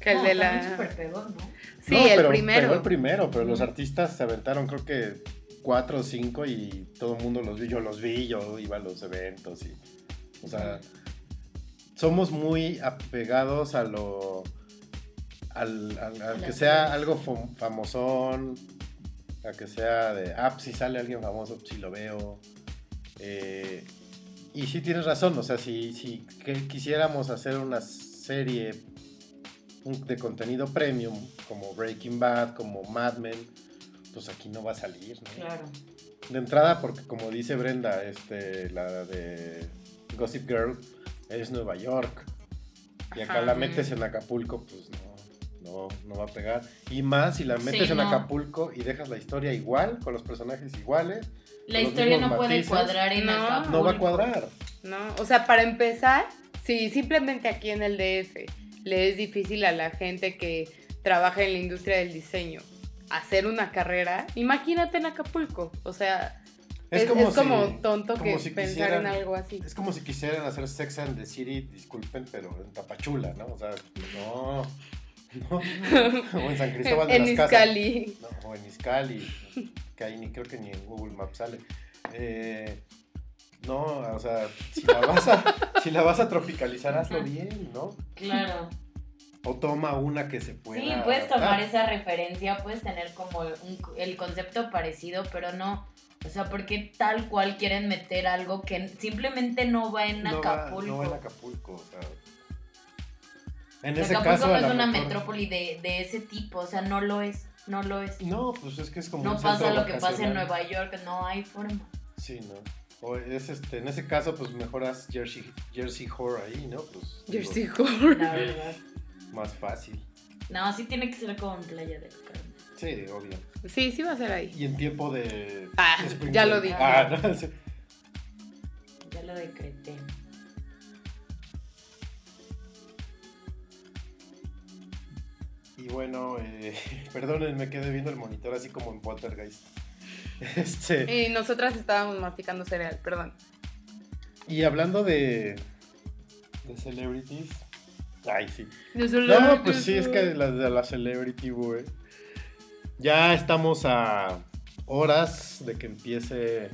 Que el No, de la... pegó, ¿no? Sí, No, el pero primero. pegó el primero, pero los artistas se aventaron creo que cuatro o cinco y todo el mundo los vi, yo los vi, yo iba a los eventos y, o sea, somos muy apegados a lo, al, al- al A que sea algo fam- famosón, a que sea de, ah, pues, si sale alguien famoso, si lo veo. Eh, y sí tienes razón, o sea, si, si que- quisiéramos hacer una serie de contenido premium, como Breaking Bad, como Mad Men, pues aquí no va a salir, ¿no? Claro. De entrada, porque como dice Brenda, este, la de Gossip Girl es Nueva York. Y acá Ajá. la metes en Acapulco, pues no, no, no va a pegar. Y más si la metes Sí, en no. Acapulco y dejas la historia igual, con los personajes iguales, La historia no puede cuadrar en No. Acapulco. no va a cuadrar. ¿no? O sea, para empezar, si simplemente aquí en el DF le es difícil a la gente que trabaja en la industria del diseño hacer una carrera, imagínate en Acapulco. O sea, es, es como, si- tonto como que si pensar en algo así. Es como si quisieran hacer Sex and the City, disculpen, pero en Tapachula, ¿no? O sea, no. no. *laughs* O en San Cristóbal de en las Casas. Izcali. No, o en Izcali, que ahí ni creo que ni en Google Maps sale. Eh, no, o sea, si la vas a, si la vas a tropicalizar, hazlo bien, ¿no? Claro. O toma una que se pueda. Sí, puedes tomar esa referencia, puedes tener como un- el concepto parecido, pero no. O sea, porque tal cual quieren meter algo que simplemente no va en No va- Acapulco. no va en Acapulco, o sea. En ese Acapulco caso. no a es una mejor- metrópoli de, de ese tipo, o sea, no lo es, no lo es. No, pues es que es como. No un pasa lo que pasa en. Nueva York, no hay forma. Sí, no. O es este, en ese caso, pues mejoras Jersey, Jersey Shore ahí, ¿no? Pues, digo, Jersey Shore. La verdad. Más fácil. No, sí tiene que ser como en Playa del Carmen. Sí, obvio. Sí, sí va a ser ahí. Y en tiempo de. Ah, Spring ya lo dije. Ah, no, sí. Ya lo decreté. Y bueno, eh, *laughs* perdonen, me quedé viendo el monitor así como en Poltergeist. *laughs* Este, Y nosotras estábamos masticando cereal, perdón. y hablando de, de celebrities. Ay, sí. No, pues sí, es que la de la celebrity, güey. Ya estamos a horas de que empiece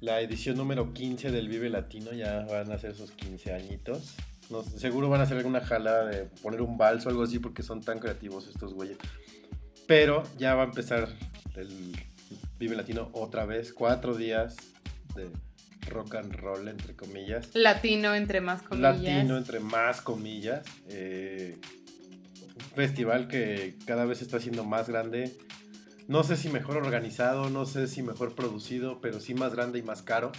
la edición número 15 del Vive Latino. Ya van a ser sus 15 añitos. No, seguro van a hacer alguna jalada de poner un vals o algo así porque son tan creativos estos güeyes. Pero ya va a empezar el Vive Latino otra vez. Cuatro días de rock and roll, entre comillas. Latino entre más comillas. Latino, entre más comillas. eh, un festival que cada vez está siendo más grande. No sé si mejor organizado, no sé si mejor producido, pero sí más grande y más caro.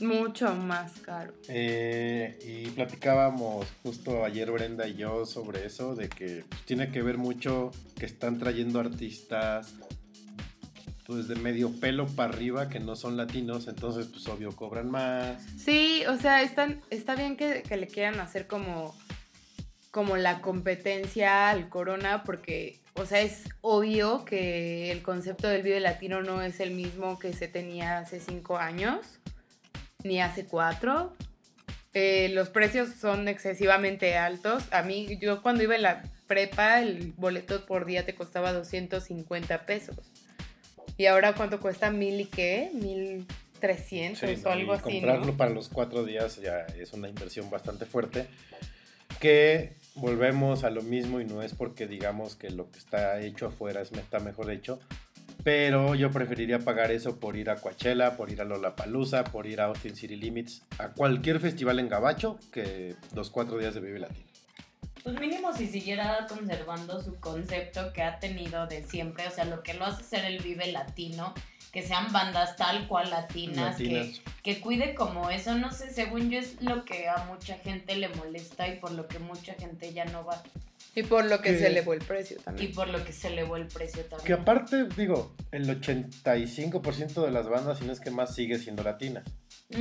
Mucho más caro. Eh, y platicábamos justo ayer Brenda y yo sobre eso, de que tiene que ver mucho que están trayendo artistas pues de medio pelo para arriba que no son latinos, entonces pues obvio cobran más. Sí, o sea, están, está bien que, le quieran hacer como, como la competencia al Corona, porque, o sea, es obvio que el concepto del Vive Latino no es el mismo que se tenía hace cinco años, ni hace cuatro. Eh, los precios son excesivamente altos. A mí, yo cuando iba en la prepa, el boleto por día te costaba 250 pesos. ¿Y ahora cuánto cuesta? ¿Mil y qué? ¿Mil trescientos Sí, o algo así? comprarlo ¿no? para los cuatro días ya es una inversión bastante fuerte. Que volvemos a lo mismo y no es porque digamos que lo que está hecho afuera es, está mejor hecho. Pero yo preferiría pagar eso por ir a Coachella, por ir a Lollapalooza, por ir a Austin City Limits, a cualquier festival en Gabacho que los cuatro días de Vive Latino. Pues mínimo si siguiera conservando su concepto que ha tenido de siempre, o sea, lo que lo hace ser el Vive Latino, que sean bandas tal cual latinas, Latinas. Que, que cuide como eso, no sé, según yo es lo que a mucha gente le molesta y por lo que mucha gente ya no va Y por lo que se elevó el precio y también. por lo que se elevó el precio también. Que aparte, digo, el 85% de las bandas, si no es que más, sigue siendo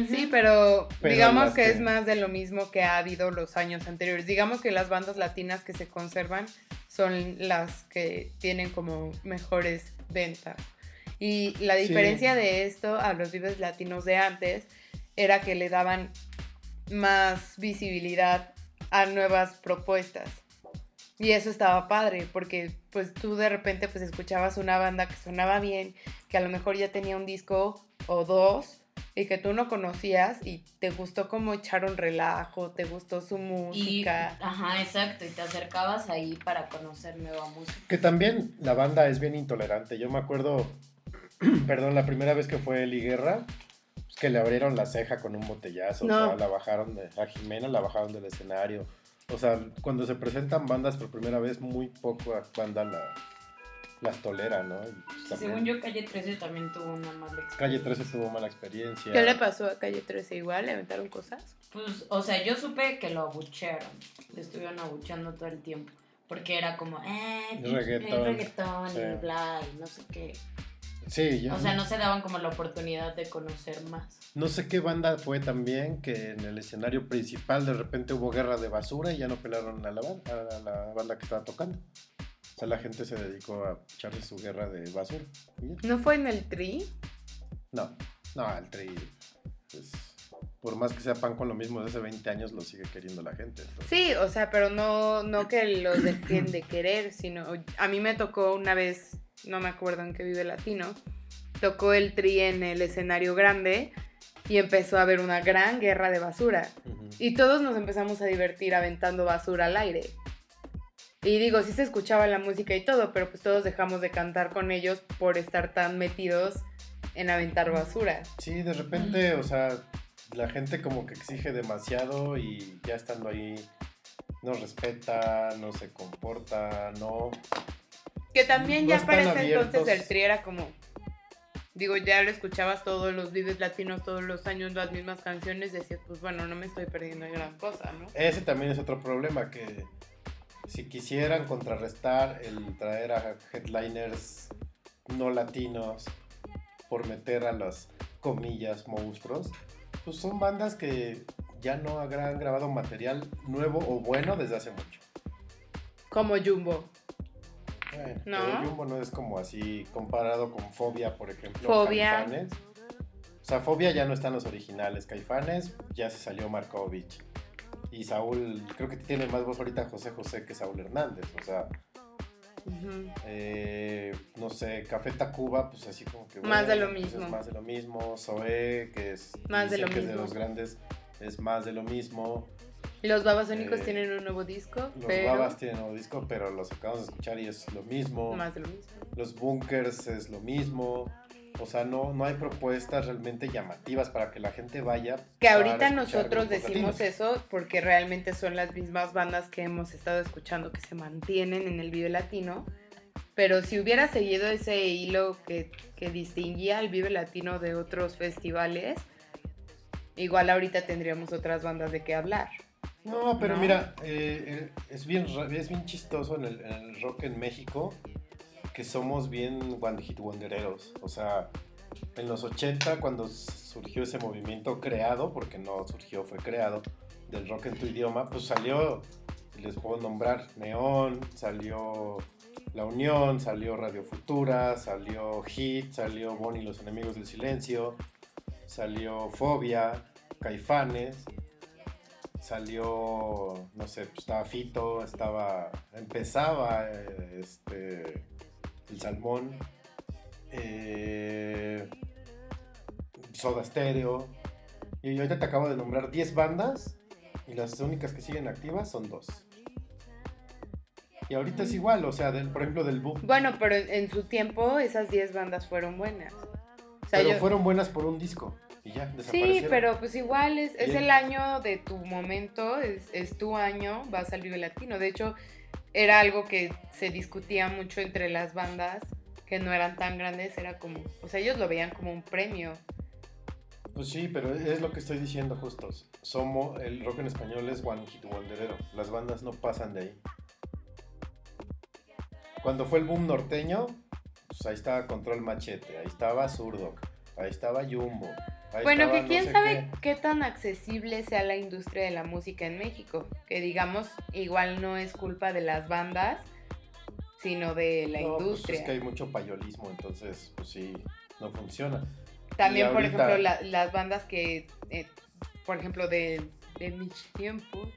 Sí, pero, Pero digamos que, que- es más de lo mismo que ha habido los años anteriores. Digamos que las bandas latinas que se conservan son las que tienen como mejores ventas. Y la Sí. diferencia de esto a los vives latinos de antes era que le daban más visibilidad a nuevas propuestas. Y eso estaba padre, porque pues tú de repente pues escuchabas una banda que sonaba bien, que a lo mejor ya tenía un disco o dos, y que tú no conocías y te gustó cómo echaron relajo, te gustó su Y, música. ajá, exacto, y te acercabas ahí para conocer nueva música. Que también la banda es bien intolerante. Yo me acuerdo, *clears throat* perdón, la primera vez que fue Eli Guerra, pues, que le abrieron la ceja con un botellazo. No. O sea, la bajaron de, a Jimena la bajaron del escenario. O sea, cuando se presentan bandas por primera vez, muy poco banda la, las tolera, ¿no? Y, pues, también Según yo, Calle 13 también tuvo una mala experiencia. Calle 13 tuvo mala experiencia. ¿Qué le pasó a Calle 13 igual? ¿Le aventaron cosas? Pues, o sea, yo supe que lo abuchearon. Le estuvieron abucheando todo el tiempo. Porque era como, eh, Reggaetón, reggaetón sí. y bla, y no sé qué. Sí, yo O sea, no se daban como la oportunidad de conocer más. no sé qué banda fue también que en el escenario principal de repente hubo guerra de basura y ya no pelaron a la, ban- a la banda que estaba tocando. Sea, la gente se dedicó a echarse su guerra de basura. ¿No fue en el Tri? No, no, el tri, pues, por más que sea pan con lo mismo de hace 20 años, lo sigue queriendo la gente. entonces. Sí, o sea, pero no, no que los dejen de querer, sino a mí me tocó una vez, no me acuerdo en qué vive latino, tocó el tri en el escenario grande y empezó a haber una gran guerra de basura. Y todos nos empezamos a divertir aventando basura al aire. Y digo, sí se escuchaba la música y todo, pero pues todos dejamos de cantar con ellos por estar tan metidos en aventar basura. Sí, de repente, o sea, la gente como que exige demasiado y ya estando ahí no respeta, no se comporta, no... Que también No ya para ese entonces el tri era como. Digo, ya lo escuchabas todos los vives latinos, todos los años, las mismas canciones, decías, pues bueno, no me estoy perdiendo de gran cosa, ¿no? Ese también es otro problema, que si quisieran contrarrestar el traer a headliners no latinos por meter a las comillas monstruos, pues son bandas que ya no han grabado material nuevo o bueno desde hace mucho. Como Jumbo. Bueno, ¿No? pero Jumbo no es como así comparado con Fobia, por ejemplo. Fobia. Caifanes. O sea, Fobia ya no están los originales. Caifanes ya se salió Markovich. Y Saúl, creo que tiene más voz ahorita José José que Saúl Hernández. O sea, eh, no sé, Café Tacuba, pues así como que. Más de lo pues mismo. es más de lo mismo. Que es. Más de lo que es de mismo. los grandes, es más de lo mismo. Los Babasónicos Eh, tienen un nuevo disco, Los pero Babas tienen nuevo disco, pero los acabamos de escuchar y es lo mismo. más de lo mismo. Los bunkers es lo mismo. O sea, no, no hay propuestas realmente llamativas para que la gente vaya. Que ahorita nosotros decimos latinos. eso porque realmente son las mismas bandas que hemos estado escuchando que se mantienen en el Vive Latino. Pero si hubiera seguido ese hilo que, que distinguía al Vive Latino de otros festivales, igual ahorita tendríamos otras bandas de qué hablar. No, pero ¿no? mira, eh, eh, es, bien, es bien chistoso en el, en el rock en México que somos bien one hit wondereros. O sea, en los 80 cuando surgió ese movimiento creado, porque no surgió, fue creado, del rock en tu idioma, pues salió, les puedo nombrar, Neón, salió La Unión, salió Radio Futura, salió Hit, salió Bonnie y los Enemigos del Silencio, salió Fobia, Caifanes, salió, no sé, pues estaba Fito, estaba, empezaba eh, este, el Salmón, eh, Soda Stereo, y ahorita te acabo de nombrar 10 bandas y las únicas que siguen activas son dos. Y ahorita es igual, o sea, del, por ejemplo, del boom. Bueno, pero en, su tiempo esas 10 bandas fueron buenas. O sea, pero yo- fueron buenas por un disco y ya, Sí, pero pues igual es, es el año de tu momento, es, es tu año, vas al Vive Latino. De hecho, era algo que se discutía mucho entre las bandas que no eran tan grandes, era como, o sea, ellos lo veían como un premio. Pues sí, pero es lo que estoy diciendo justo. Somos, el rock en español es one hit wonderero. Las bandas no pasan de ahí. Cuando fue el boom norteño, pues ahí estaba Control Machete, ahí estaba Zurdo, ahí estaba Jumbo. Ahí bueno, estaba que no quién sé sabe qué. qué tan accesible sea la industria de la música en México. Que digamos, igual no es culpa de las bandas, sino de la No, pues industria. es que hay mucho payolismo, entonces, pues sí, no funciona. También, por ejemplo, la- las bandas que, eh, por ejemplo, de, de mis tiempos,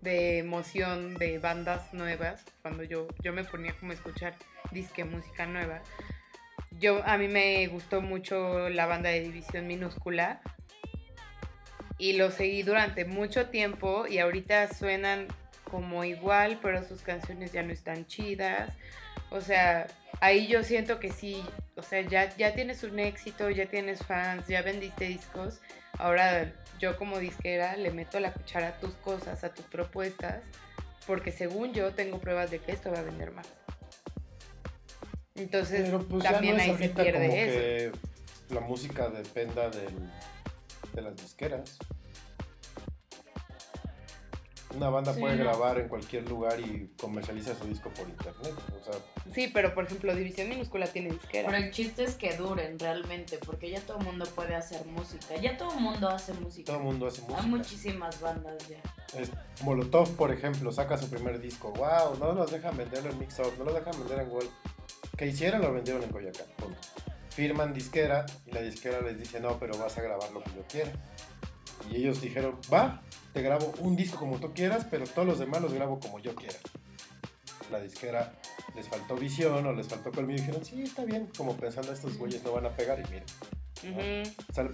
de emoción de bandas nuevas, cuando yo, yo me ponía como a escuchar disque música nueva, yo, a mí me gustó mucho la banda de División Minúscula y lo seguí durante mucho tiempo y ahorita suenan como igual, pero sus canciones ya no están chidas. O sea, ahí yo siento que sí, o sea, ya, ya tienes un éxito, ya tienes fans, ya vendiste discos. Ahora yo como disquera le meto la cuchara a tus cosas, a tus propuestas, porque según yo tengo pruebas de que esto va a vender más. Entonces Pero pues ya también no es ahí se ahorita pierde como eso. que la música dependa del- de las disqueras. Una banda Sí, puede grabar en cualquier lugar y comercializa su disco por internet. O sea, Sí, pero por ejemplo, División Minúscula tiene disquera. Pero el chiste es que duren realmente, porque ya todo el mundo puede hacer música. Ya todo el mundo hace música. todo el mundo hace música. Hay muchísimas bandas ya. Es- Molotov, por ejemplo, saca su primer disco. Wow, no los dejan venderlo en Mix Up, no los dejan vender en Gold. Que hicieron, lo vendieron en Coyacán. punto. Firman disquera y la disquera les dice, no, pero vas a grabar lo que yo quiera. Y ellos dijeron, va, te grabo un disco como tú quieras, pero todos los demás los grabo como yo quiera. La disquera les faltó visión o les faltó colmillo y dijeron, sí, está bien, como pensando estos güeyes no van a pegar y miren. Ujú. O sea,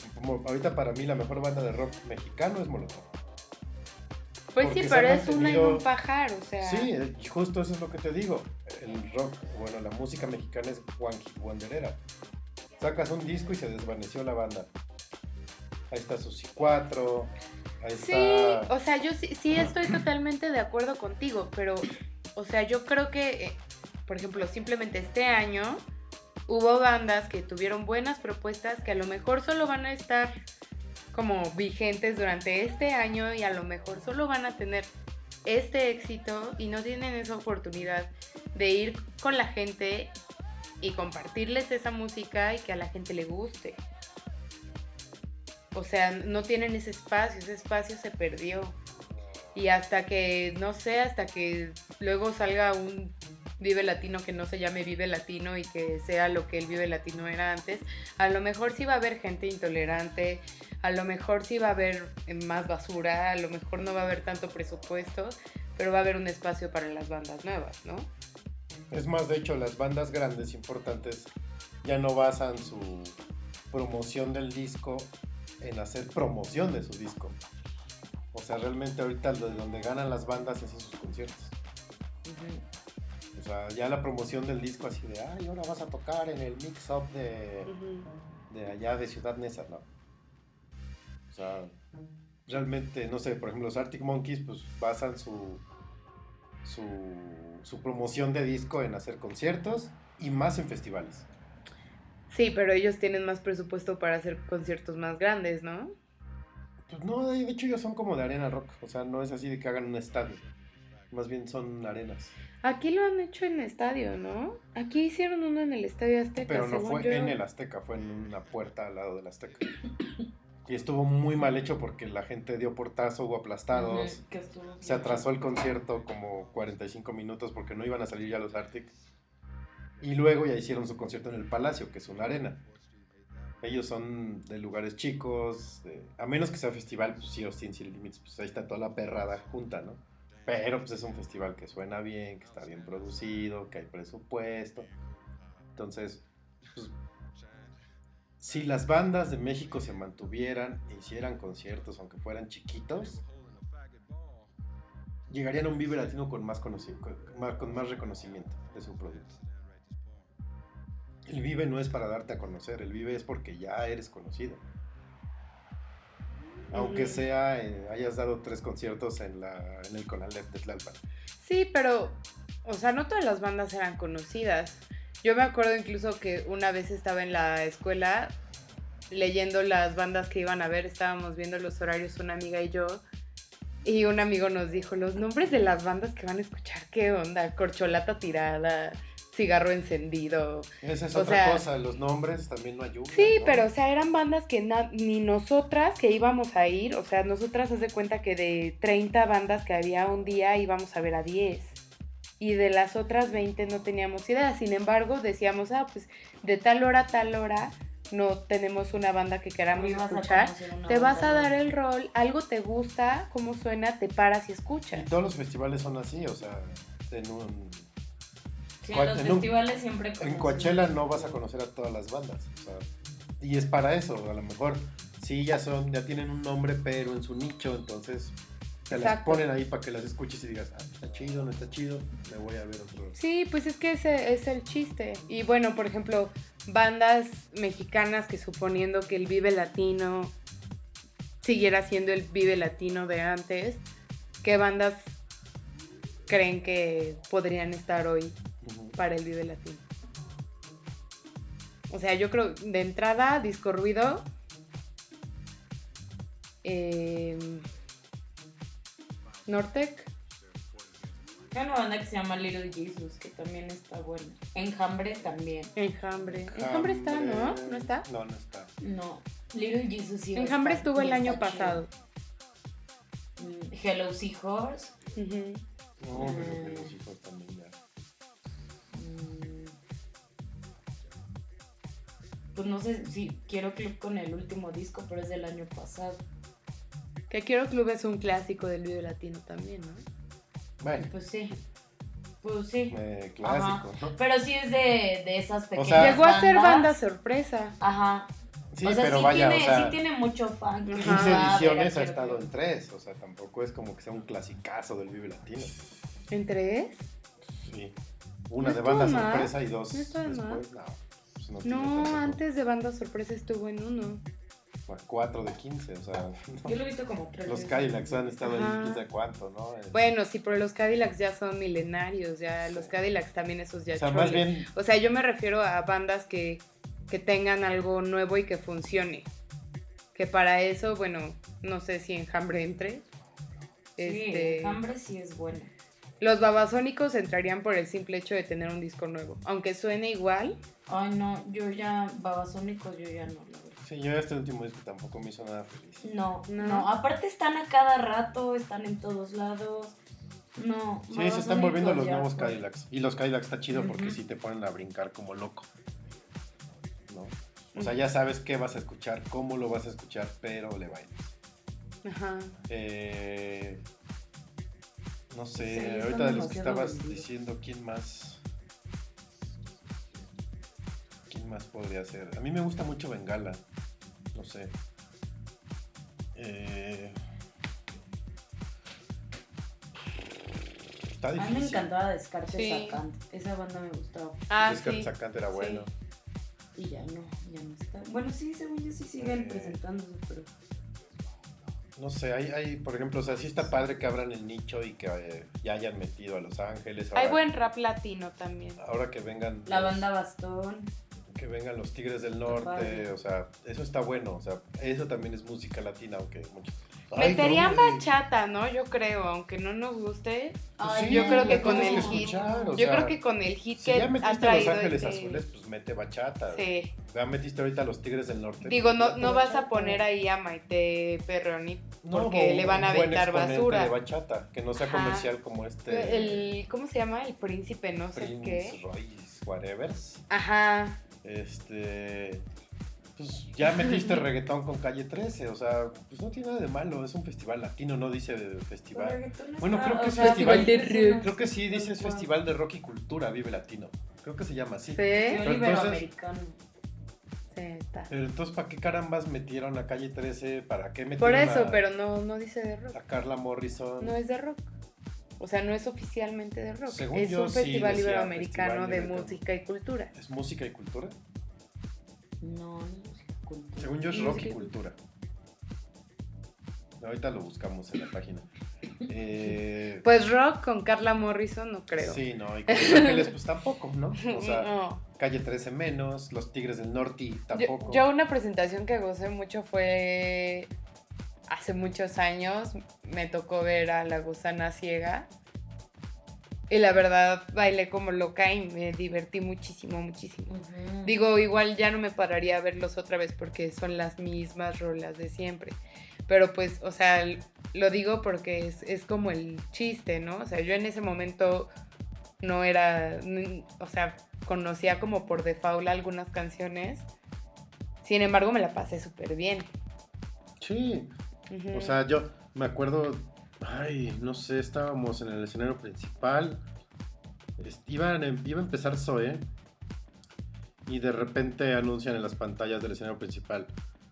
ahorita para mí la mejor banda de rock mexicano es Molotov. Pues sí, pero es una mantenido- un pajar, o sea. Sí, y justo eso es lo que te digo. El rock, bueno, la música mexicana es one hit wonderera. Sacas un disco y se desvaneció la banda. Ahí está Susi 4, ahí Sí, está... o sea, yo sí, sí estoy totalmente de acuerdo contigo, pero, o sea, yo creo que, eh, por ejemplo, simplemente este año hubo bandas que tuvieron buenas propuestas que a lo mejor solo van a estar como vigentes durante este año y a lo mejor solo van a tener este éxito y no tienen esa oportunidad de ir con la gente y compartirles esa música y que a la gente le guste. O sea, no tienen ese espacio, ese espacio se perdió. Y hasta que, no sé, hasta que luego salga un Vive Latino que no se llame Vive Latino y que sea lo que el Vive Latino era antes. A lo mejor sí va a haber gente intolerante, a lo mejor sí va a haber eh, más basura, a lo mejor no va a haber tanto presupuesto, pero va a haber un espacio para las bandas nuevas, ¿no? Es más, de hecho, las bandas grandes importantes ya no basan su promoción del disco en hacer promoción de su disco. O sea, realmente ahorita de donde ganan las bandas es en sus conciertos. O sea, ya la promoción del disco así de, ay, ahora vas a tocar en el mix-up de, de allá de Ciudad Neza, ¿no? O sea, realmente, no sé, por ejemplo, los Arctic Monkeys pues basan su, su, su promoción de disco en hacer conciertos y más en festivales. Sí, pero ellos tienen más presupuesto para hacer conciertos más grandes, ¿no? Pues no, de hecho ellos son como de arena rock, o sea, no es así de que hagan un estadio, más bien son arenas. Aquí lo han hecho en estadio, ¿no? Aquí hicieron uno en el Estadio Azteca. Pero no según fue yo. en el Azteca, fue en una puerta al lado del Azteca. Y estuvo muy mal hecho porque la gente dio portazo, hubo aplastados. Ujú, que estuvo Se atrasó el concierto como 45 minutos porque no iban a salir ya los Arctic. Y luego ya hicieron su concierto en el Palacio, que es una arena. Ellos son de lugares chicos, de- a menos que sea festival, pues sí, Austin Sin Limits, pues ahí está toda la perrada junta, ¿no? Pero pues es un festival que suena bien, que está bien producido, que hay presupuesto. Entonces, pues, si las bandas de México se mantuvieran e hicieran conciertos, aunque fueran chiquitos, llegarían a un Vive Latino con más, con más reconocimiento de su producto. El Vive no es para darte a conocer, el Vive es porque ya eres conocido. Aunque sea, eh, hayas dado tres conciertos en, la, en el Conalep de Tlalpan. Sí, pero, o sea, no todas las bandas eran conocidas. Yo me acuerdo incluso que una vez estaba en la escuela leyendo las bandas que iban a ver, estábamos viendo los horarios una amiga y yo, y un amigo nos dijo los nombres de las bandas que van a escuchar, ¿qué onda? Corcholata tirada, cigarro encendido. Esa es O otra sea- cosa, los nombres también no ayudan. Sí, ¿no? pero o sea, eran bandas que na- ni nosotras que íbamos a ir, o sea, nosotras hace cuenta que de 30 bandas que había un día íbamos a ver a 10. Y de las otras 20 no teníamos idea. Sin embargo, decíamos, ah, pues de tal hora a tal hora no tenemos una banda que queramos escuchar. Te vas a dar el rol, algo te gusta, cómo suena, te paras y escuchas. Y todos los festivales son así, o sea, en un... Sí, en los en un- festivales siempre En conocen. Coachella no vas a conocer a todas las bandas. o sea, y es para eso, a lo mejor sí ya son, ya tienen un nombre, pero en su nicho, entonces te las ponen ahí para que las escuches y digas, ah, está chido, no está chido, me voy a ver otro. Sí, pues es que ese es el chiste. Y bueno, por ejemplo, bandas mexicanas que suponiendo que el Vive Latino siguiera siendo el Vive Latino de antes, ¿qué bandas creen que podrían estar hoy Para el Vive Latino? O sea, yo creo, de entrada, Disco Ruido. em, Nortec. Hay una banda que se llama Little Jesus, que también está buena. Enjambre también. Enjambre. Enjambre está, ¿no? ¿No está? No, no está. No, Little Jesus sí. Enjambre estar, estuvo el año está chido. pasado. Mm, Hello Seahorse. Ujú. No, pero que Mm. los hijos también Pues no sé si quiero clip con el último disco, pero es del año pasado. Que Quiero Club es un clásico del video latino también, ¿no? Bueno, Pues sí. Pues sí. eh, clásico, Ajá. ¿no? Pero sí es de, de esas pequeñas. sea- Llegó a ser banda sorpresa. Ajá. Sí, o sea, pero sí, vaya, tiene, o sea, sí tiene mucho fan. que 15 va a ver a ediciones ha estado Club. en tres, o sea, tampoco es como que sea un clasicazo del Vive Latino. ¿En tres? Sí. Una No de banda mal. sorpresa y dos No después. No, pues no, antes de banda sorpresa estuvo en uno. Bueno, Cuatro de 15, o sea. no. Yo lo he visto como tres Los. Cadillacs han estado ahí, quién sabe cuánto, ¿no? Eh, Bueno, sí, pero los Cadillacs ya son milenarios, ya los Cadillacs también esos ya o sea, más bien, O sea, yo me refiero a bandas que, que tengan algo nuevo y que funcione. Que para eso, bueno, no sé si Enjambre entre. Sí, Este, Enjambre sí es bueno. Los babasónicos entrarían por el simple hecho de tener un disco nuevo. Aunque suene igual, Ay, no, yo ya, Babasónicos, yo ya no, la verdad. sí, yo este último disco tampoco me hizo nada feliz. No, No. no, aparte están a cada rato, están en todos lados. No. Sí, se están volviendo los ya nuevos fue. Cadillacs. Y los Cadillacs está chido porque sí te ponen a brincar como loco. ¿No? O sea, ya sabes qué vas a escuchar, cómo lo vas a escuchar, pero le bailas. Ajá. Eh, no sé, ahorita de los que estabas diciendo, ¿quién más? ¿Quién más podría ser? A mí me gusta mucho Bengala. No sé. Eh, está A mí difícil. me encantaba Descartes Sí. Sacant. Esa banda me gustaba. Ah, Descartes sí. Sacante era Sí. bueno. Y ya no, ya no está. Bueno, sí, según yo sí siguen Eh. presentándose, pero. No sé, hay, hay, por ejemplo, o sea, sí está padre que abran el nicho y que eh, ya hayan metido a Los Ángeles. Hay ahora- buen rap latino también. Ahora que vengan. La los- banda Bastón. que vengan los Tigres del. Norte, o sea, eso está bueno, o sea, eso también es música latina, aunque muchos... Ay, Meterían no, bachata, ¿no? Yo creo, aunque no nos guste. Pues Ay, sí, yo creo que con el que hit. escuchar, Yo sea, creo que con el hit Si que ya ha metiste a Los Ángeles este- Azules, pues mete bachata. Sí. Ya metiste ahorita a los Tigres del Norte. Digo, pues, no, no vas a poner ahí a Maite Perroni porque le van a aventar basura. de bachata, que no sea Ajá. comercial como este... El, ¿Cómo se llama? El príncipe, no sé Prince qué. Royce, whatever. Ajá. Este. Pues ya metiste reggaetón con calle 13, o sea, pues no tiene nada de malo, es un festival latino, no dice festival. Bueno, creo que es festival de de rock. Creo que sí dice es. Festival de Rock y Cultura Vive Latino. Creo que se llama así. Sí. Pero Iberoamericano. Sí, está. Pero entonces, ¿para qué carambas metieron a calle 13? ¿Para qué metieron Por eso, a, pero no, no dice de rock. a Carla Morrison? No es de rock. O sea, no es oficialmente de rock. Según es yo, un sí festival iberoamericano Festival de Libretón. música y cultura. ¿Es música y cultura? No, no es música cultura. Según yo es rock y cultura. Ahorita lo buscamos en la página. Eh, *laughs* Pues rock con Carla Morrison no creo. Sí, no, y con Los Ángeles pues tampoco, ¿no? *laughs* O sea, No. Calle 13 menos, Los Tigres del Norte Yo, tampoco. yo una presentación que gocé mucho fue hace muchos años. Me tocó ver a La Gusana Ciega. Y la verdad bailé como loca y me divertí muchísimo, muchísimo. Digo, igual ya no me pararía a verlos otra vez porque son las mismas rolas de siempre. Pero pues, o sea, lo digo porque es, es como el chiste, ¿no? O sea, yo en ese momento no era, o sea, conocía como por default algunas canciones. Sin embargo, me la pasé súper bien. Sí, o sea, yo me acuerdo, ay, no sé, estábamos en el escenario principal, iba a empezar Zoe y de repente anuncian en las pantallas del escenario principal,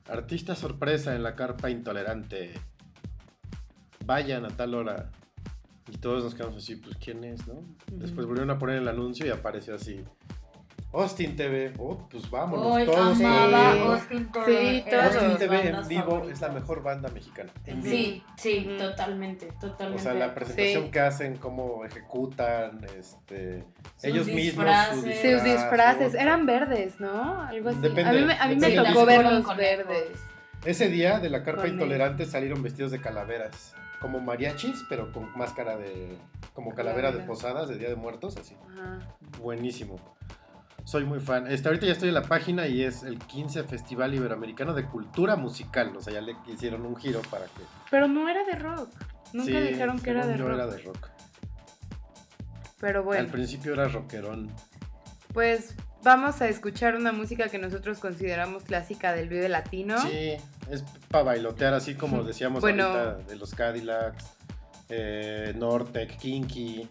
artista sorpresa en la carpa intolerante, vayan a tal hora. Y todos nos quedamos así, pues ¿quién es, no? Después volvieron a poner el anuncio y apareció así. Austin TV, oh, pues vámonos, todos amaba. Austin TV. Sí, todos. Austin mis TV en vivo favoritas. es la mejor banda mexicana. En vivo. Sí, sí, totalmente, totalmente. O sea, la presentación Sí. que hacen, cómo ejecutan, este, Sus ellos mismos, disfraces. sus Sus disfraces eran verdes, ¿no? Algo así. Depende, a mí, me- a mí me tocó verlos verdes. Ese día de la carpa Con intolerante salieron vestidos de calaveras, como mariachis, pero con máscara de, como calavera de posadas, de Día de Muertos, así. Ajá. Buenísimo. Soy muy fan. Este, ahorita ya estoy en la página y es el 15 Festival Iberoamericano de Cultura Musical. O sea, ya le hicieron un giro para que... Pero no era de rock. Nunca Sí, dijeron que era de yo rock. era de rock. Pero bueno, Al principio era rockerón. pues vamos a escuchar una música que nosotros consideramos clásica del Vive Latino. Sí, es para bailotear, así como *laughs* decíamos Bueno. ahorita de los Cadillacs, eh, Nortec, Kinky,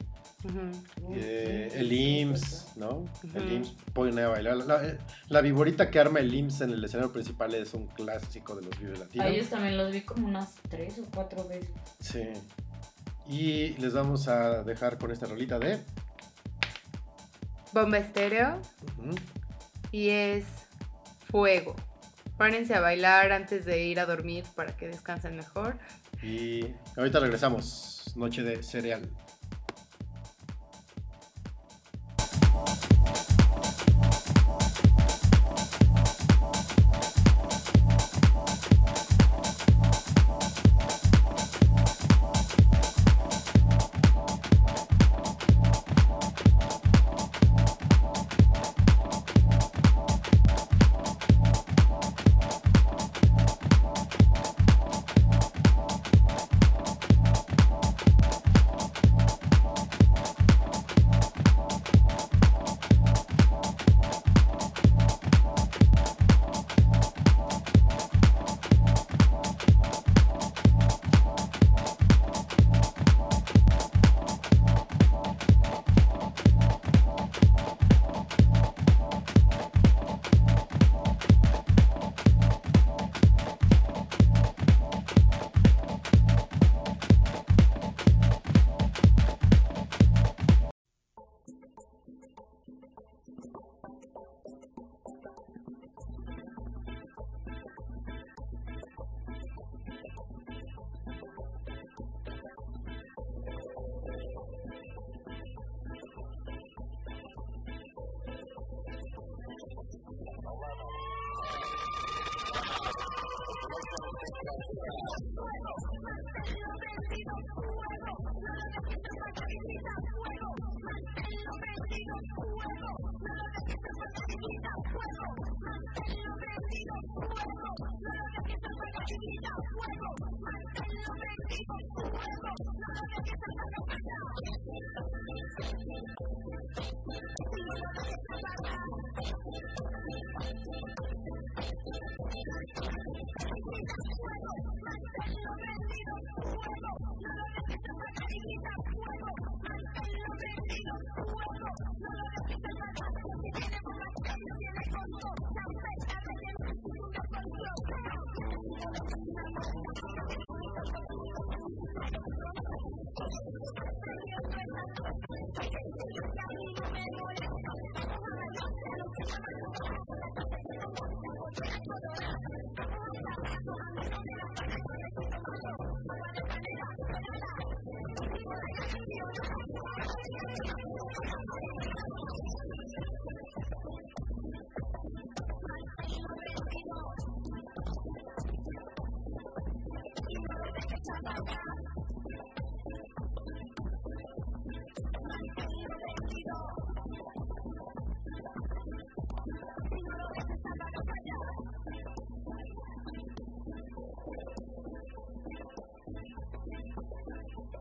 Eh, el IMSS, ¿no? El Ujú. IMSS pone a bailar. La, la- la viborita que arma el IMSS en el escenario principal es un clásico de los Vive A Latinos. ellos también los vi como unas tres o cuatro veces. Sí. Y les vamos a dejar con esta rolita de... Bomba Estéreo y es Fuego. Párense a bailar antes de ir a dormir para que descansen mejor. Y ahorita regresamos. Noche de cereal.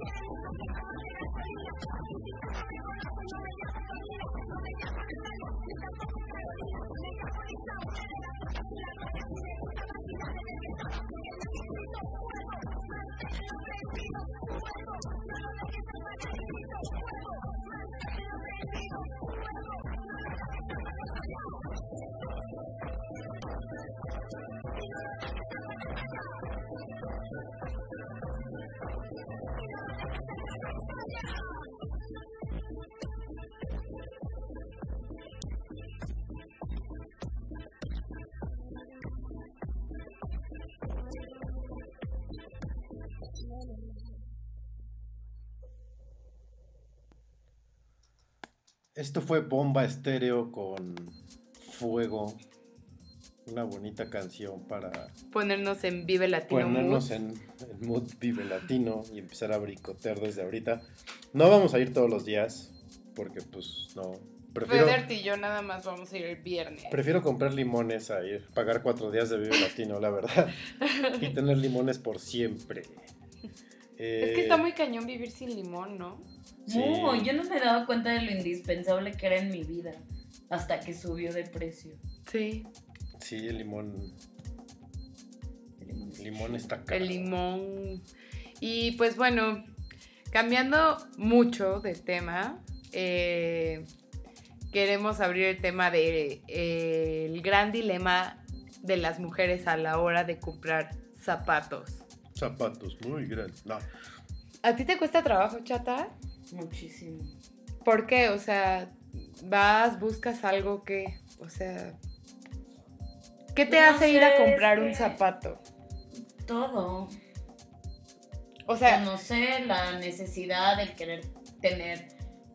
Thank you. Esto fue Bomba Estéreo con Fuego. Una bonita canción para Ponernos en Vive Latino ponernos Mood. en, en mood vive latino y empezar a bricotear desde ahorita. No vamos a ir todos los días porque pues no. Prefiero, Federt y yo nada más vamos a ir el viernes. prefiero comprar limones a ir, pagar cuatro días de vive latino, la verdad. y tener limones por siempre. Es que Eh, está muy cañón vivir sin limón, ¿no? Sí. Yo no me daba cuenta de lo indispensable que era en mi vida hasta que subió de precio. Sí. Sí, el limón. El limón está caro. El limón. Y pues bueno, cambiando mucho de tema, eh, queremos abrir el tema de eh, el gran dilema de las mujeres a la hora de comprar zapatos. Zapatos muy grandes. No. ¿A ti te cuesta trabajo, chata? Muchísimo. ¿Por qué? O sea, vas, buscas algo que, o sea, ¿qué te No hace ir a comprar un zapato? Todo. O sea, no sé, la necesidad de querer tener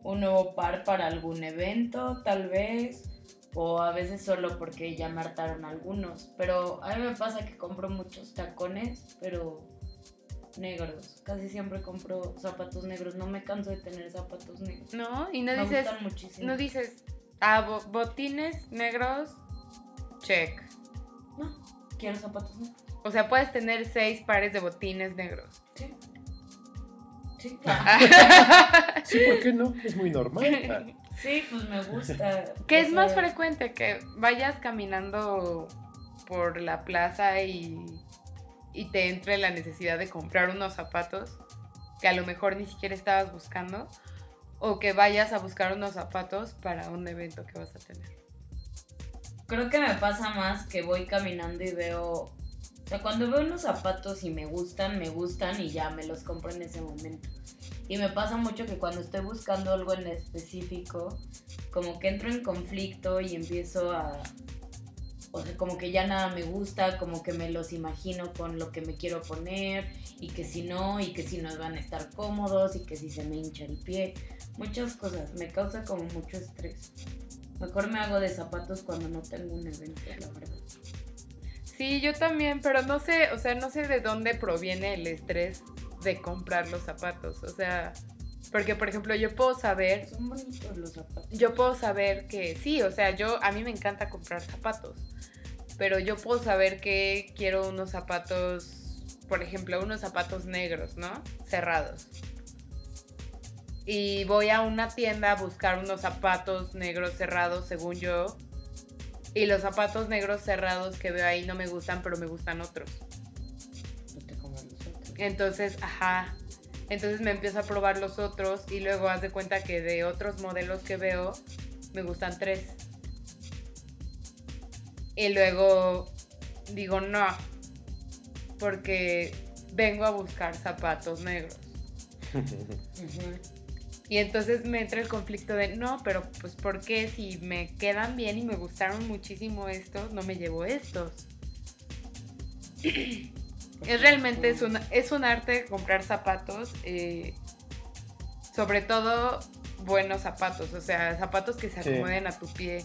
un nuevo par para algún evento, tal vez. O a veces solo porque ya me hartaron algunos. Pero a mí me pasa que compro muchos tacones, pero negros. Casi siempre compro zapatos negros. No me canso de tener zapatos negros. ¿no? Y no me dices, gustan muchísimo. no dices, ah, bo- botines negros, check. No, quiero zapatos negros. O sea, puedes tener seis pares de botines negros. Sí. Sí, *laughs* Sí, ¿por qué no? Es muy normal. *laughs* Sí pues me gusta. Que O es más frecuente que vayas caminando por la plaza y, y te entre la necesidad de comprar unos zapatos que a lo mejor ni siquiera estabas buscando o que vayas a buscar unos zapatos para un evento que vas a tener. Creo que me pasa más que voy caminando y veo. O sea, cuando veo unos zapatos y me gustan, me gustan y ya me los compro en ese momento. Y me pasa mucho que cuando estoy buscando algo en específico, como que entro en conflicto y empiezo a, o sea, como que ya nada me gusta, como que me los imagino con lo que me quiero poner y que si no, y que si no van a estar cómodos y que si se me hincha el pie, muchas cosas, me causa como mucho estrés. Mejor me hago de zapatos cuando no tengo un evento, la verdad. Sí, yo también, pero no sé, o sea, no sé de dónde proviene el estrés de comprar los zapatos. O sea, porque por ejemplo, yo puedo saber, Son bonitos los zapatos. yo puedo saber que sí, o sea, yo a mí me encanta comprar zapatos. Pero yo puedo saber que quiero unos zapatos, por ejemplo, unos zapatos negros, ¿no? Cerrados. Y voy a una tienda a buscar unos zapatos negros cerrados, según yo. Y los zapatos negros cerrados que veo ahí no me gustan, pero me gustan otros. No te los otros. Entonces, ajá. Entonces me empiezo a probar los otros y luego haz de cuenta que de otros modelos que veo, me gustan tres. Y luego digo no, porque vengo a buscar zapatos negros. Y entonces me entra el conflicto de, no, pero pues ¿por qué si me quedan bien y me gustaron muchísimo estos, no me llevo estos? *clears throat* Es realmente es un, es un arte comprar zapatos, eh, sobre todo buenos zapatos, o sea, zapatos que se Sí. acomoden a tu pie.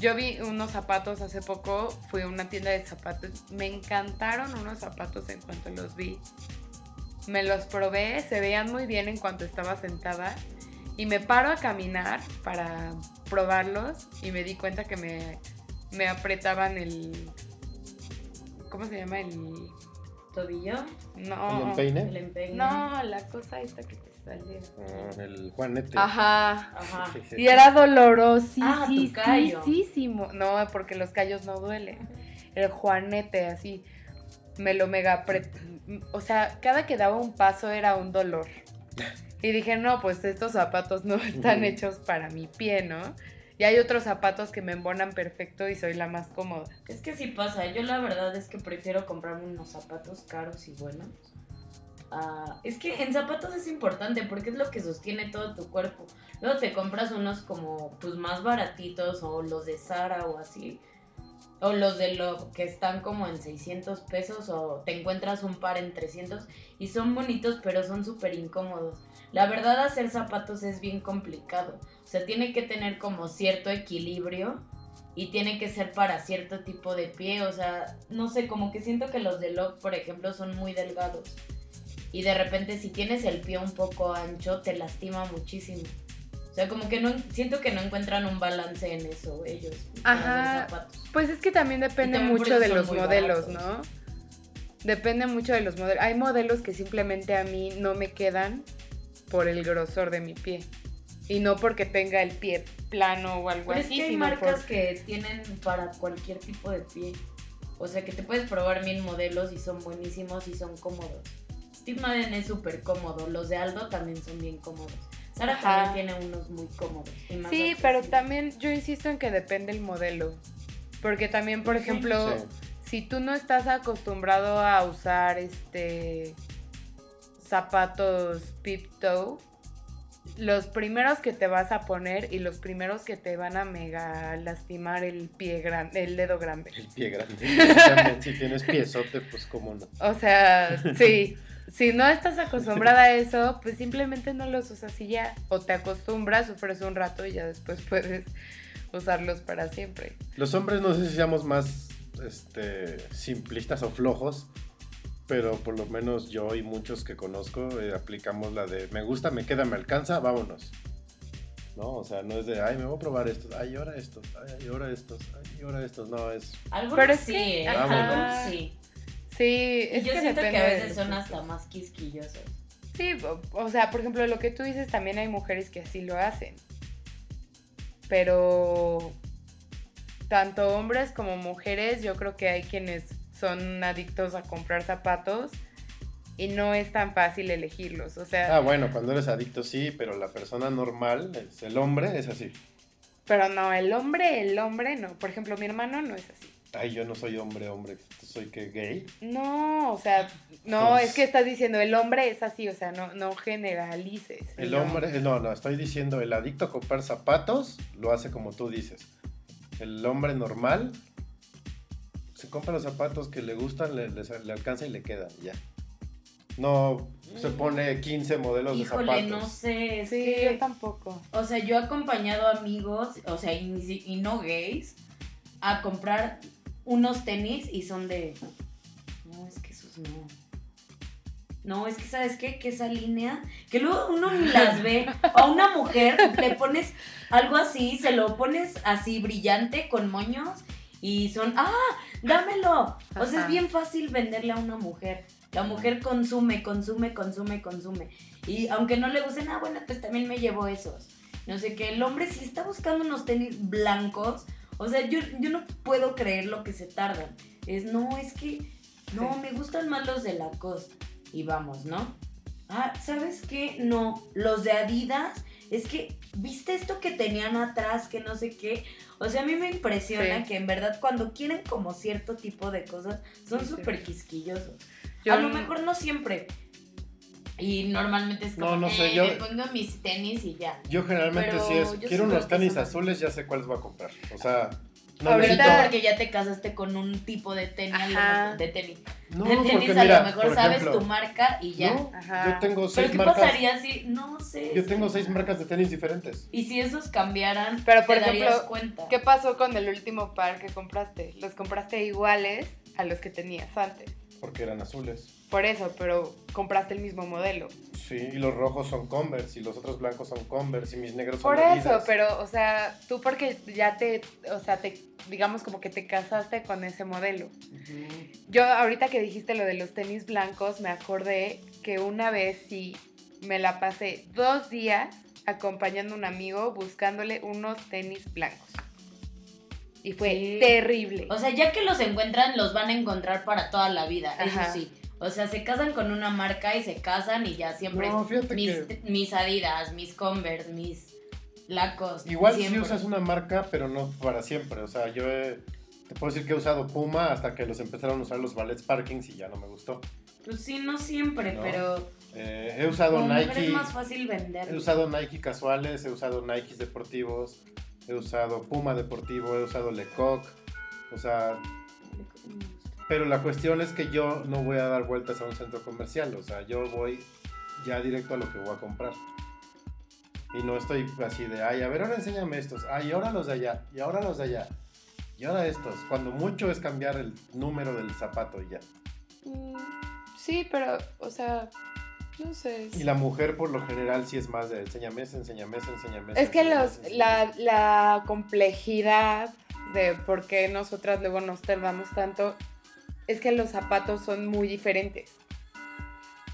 Yo vi unos zapatos hace poco, fui a una tienda de zapatos, me encantaron unos zapatos en cuanto los vi. Me los probé, se veían muy bien en cuanto estaba sentada y me paro a caminar para probarlos y me di cuenta que me, me apretaban el... ¿Cómo se llama? El... ¿Tobillo? No. ¿El empeine? El empeine. No, la cosa esta que te sale. Ah, el Juanete. Ajá. Ajá. Y era dolorosísimo. Ah, tu callo. No, porque los callos no duelen. El juanete, así. Me lo mega apret- O sea, cada que daba un paso era un dolor. Y dije, no, pues estos zapatos no están hechos para mi pie, ¿no? Y hay otros zapatos que me embonan perfecto y soy la más cómoda. Es que sí pasa, yo la verdad es que prefiero comprarme unos zapatos caros y buenos. Ah, es que en zapatos es importante porque es lo que sostiene todo tu cuerpo. Luego te compras unos como pues más baratitos o los de Zara o así. O los de lo que están como en 600 pesos o te encuentras un par en 300 y son bonitos pero son súper incómodos. La verdad hacer zapatos es bien complicado. O sea, tiene que tener como cierto equilibrio y tiene que ser para cierto tipo de pie. O sea, no sé, como que siento que los de Lock, por ejemplo, son muy delgados. Y de repente si tienes el pie un poco ancho, te lastima muchísimo. O sea, como que no siento que no encuentran un balance en eso ellos. Ajá. zapatos. Pues es que también depende también mucho de los modelos, baratos. ¿no? Depende mucho de los modelos. Hay modelos que simplemente a mí no me quedan por el grosor de mi pie. Y no porque tenga el pie plano o algo Pero es así, que hay sino marcas por- que tienen para cualquier tipo de pie. O sea, que te puedes probar mil modelos y son buenísimos y son cómodos. Steve Madden es súper cómodo. Los de Aldo también son bien cómodos. Sara Ajá. también tiene unos muy cómodos. y más Sí, pero también yo insisto en que depende el modelo. Porque también, por ejemplo, Sí. si tú no estás acostumbrado a usar este zapatos peep toe, los primeros que te vas a poner y los primeros que te van a mega lastimar el pie grande, el dedo grande. El pie grande. *laughs* Si tienes piezote, pues cómo no. O sea, sí. Si no estás acostumbrada a eso, pues simplemente no los usas y ya. O te acostumbras, sufres un rato y ya después puedes usarlos para siempre. Los hombres no sé si seamos más este, simplistas o flojos, pero por lo menos yo y muchos que conozco eh, aplicamos la de me gusta, me queda, me alcanza, vámonos. ¿No? O sea, no es de, ay, me voy a probar estos, ay, ahora estos, ay, ahora estos, ay, ahora estos. No, es, Algunos Pero es sí, ¿eh? Ajá. Algunos sí. Sí, Y es yo que siento que a veces son hasta más quisquillosos. Sí, o, o sea, por ejemplo, lo que tú dices, también hay mujeres que así lo hacen. Pero tanto hombres como mujeres, yo creo que hay quienes son adictos a comprar zapatos y no es tan fácil elegirlos. O sea, ah, bueno, cuando eres adicto sí, pero la persona normal, es el hombre, es así. pero no, el hombre, el hombre no. Por ejemplo, mi hermano no es así. Ay, yo no soy hombre, hombre, soy que gay. No, o sea, no, Pues- es que estás diciendo el hombre es así, o sea, no, no generalices. El No. hombre, no, no, estoy diciendo, el adicto a comprar zapatos lo hace como tú dices. El hombre normal Se compra los zapatos que le gustan, le, le- le alcanza y le queda, ya. No se pone 15 modelos Híjole, de zapatos. no sé, es Sí, que... yo tampoco. O sea, yo he acompañado amigos, o sea, y, y no gays, a comprar unos tenis y son de... No, es que esos no. No, es que, ¿sabes qué? Que esa línea, que luego uno ni las ve. A una mujer le pones algo así, se lo pones así brillante con moños y son, ¡ah! ¡Dámelo! O sea, es bien fácil venderle a una mujer. La mujer consume, consume, consume, consume. Y aunque no le gusten, ah, bueno, pues también me llevo esos. No sé qué, el hombre si está buscando unos tenis blancos, o sea, yo, yo no puedo creer lo que se tardan. Es, no, es que, no, Sí. me gustan más los de Lacoste. Y vamos, ¿no? Ah, ¿sabes qué? No, los de Adidas, es que, ¿viste esto que tenían atrás, que no sé qué? O sea, a mí me impresiona Sí. que en verdad cuando quieren como cierto tipo de cosas, son Sí, sí. súper quisquillosos. Yo a lo mejor no siempre. Y normalmente es como, no sé, "Eh, yo- me pongo mis tenis y ya. Yo generalmente Pero sí es, quiero unos tenis azules, ya sé cuáles voy a comprar. O sea, no Ahorita- porque ya te casaste con un tipo de tenis, Ajá. de tenis. No, de tenis porque a mira, lo mejor sabes ejemplo, tu marca y ya. no, Ajá. yo tengo Pero seis ¿qué marcas. pasaría si, no sé, Yo tengo seis marcas de tenis diferentes. y si esos cambiaran, Pero, por te darías ejemplo, cuenta. ¿Qué pasó con el último par que compraste? Los compraste iguales a los que tenías antes. Porque eran azules. Por eso, pero compraste el mismo modelo. Sí, y los rojos son Converse, y los otros blancos son Converse, y mis negros son Por eso, Adidas. pero, o sea, tú porque ya te, o sea, te, digamos como que te casaste con ese modelo. Yo ahorita que dijiste lo de los tenis blancos, me acordé que una vez sí me la pasé dos días acompañando a un amigo buscándole unos tenis blancos. Y fue Sí. terrible. O sea, ya que los encuentran, los van a encontrar para toda la vida, Ajá. eso sí. O sea, se casan con una marca y se casan y ya siempre No, mis, que- mis Adidas, mis Converse, mis Lacoste. Igual siempre. si usas una marca, pero no para siempre. O sea, yo he- te puedo decir que he usado Puma hasta que los empezaron a usar los Ballet Sparkings y ya no me gustó. Pues sí, no siempre, No. pero Eh, he usado como Nike. es más fácil vender. He usado Nike casuales, he usado Nikes deportivos, he usado Puma deportivo, he usado Lecoq. O sea, pero la cuestión es que yo no voy a dar vueltas a un centro comercial. O sea, yo voy ya directo a lo que voy a comprar. Y no estoy así de, ay, a ver, ahora enséñame estos. Ay, ahora los de allá. Y ahora los de allá. Y ahora estos. Cuando mucho es cambiar el número del zapato y ya. Mm, Sí, pero, o sea, no sé. Y la mujer por lo general sí es más de, enséñame ese, enséñame ese, enséñame ese. Es que los, la, ese". la complejidad de por qué nosotras luego nos tardamos tanto es que los zapatos son muy diferentes.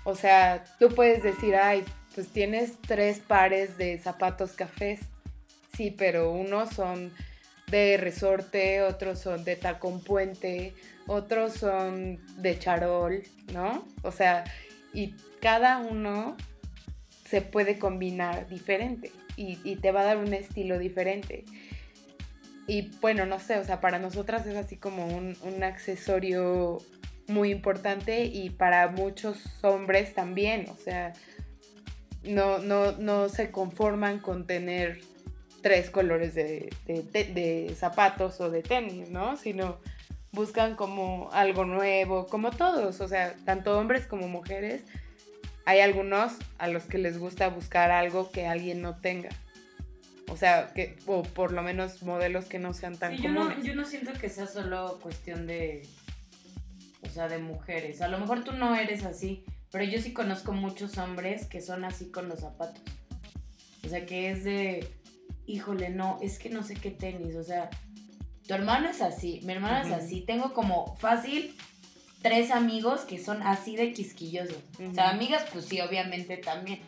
O sea, tú puedes decir, ay, pues tienes tres pares de zapatos cafés. Sí, pero unos son de resorte, otros son de tacón puente, otros son de charol, ¿no? O sea, y cada uno se puede combinar diferente y, y te va a dar un estilo diferente. Y bueno, no sé, o sea, para nosotras es así como un, un accesorio muy importante y para muchos hombres también, o sea, no, no, no se conforman con tener tres colores de, de- de- de zapatos o de tenis, ¿no? Sino buscan como algo nuevo, como todos, o sea, tanto hombres como mujeres. Hay algunos a los que les gusta buscar algo que alguien no tenga. O sea, que, o por lo menos modelos que no sean tan Sí, yo, no, yo no siento que sea solo cuestión de, o sea, de mujeres. A lo mejor tú no eres así, pero yo sí conozco muchos hombres que son así con los zapatos. O sea, que es de, híjole, no, es que no sé qué tenis. O sea, tu hermano es así, mi hermana Ujú. es así. Tengo como fácil tres amigos que son así de quisquillosos. O sea, amigas, pues sí, obviamente también.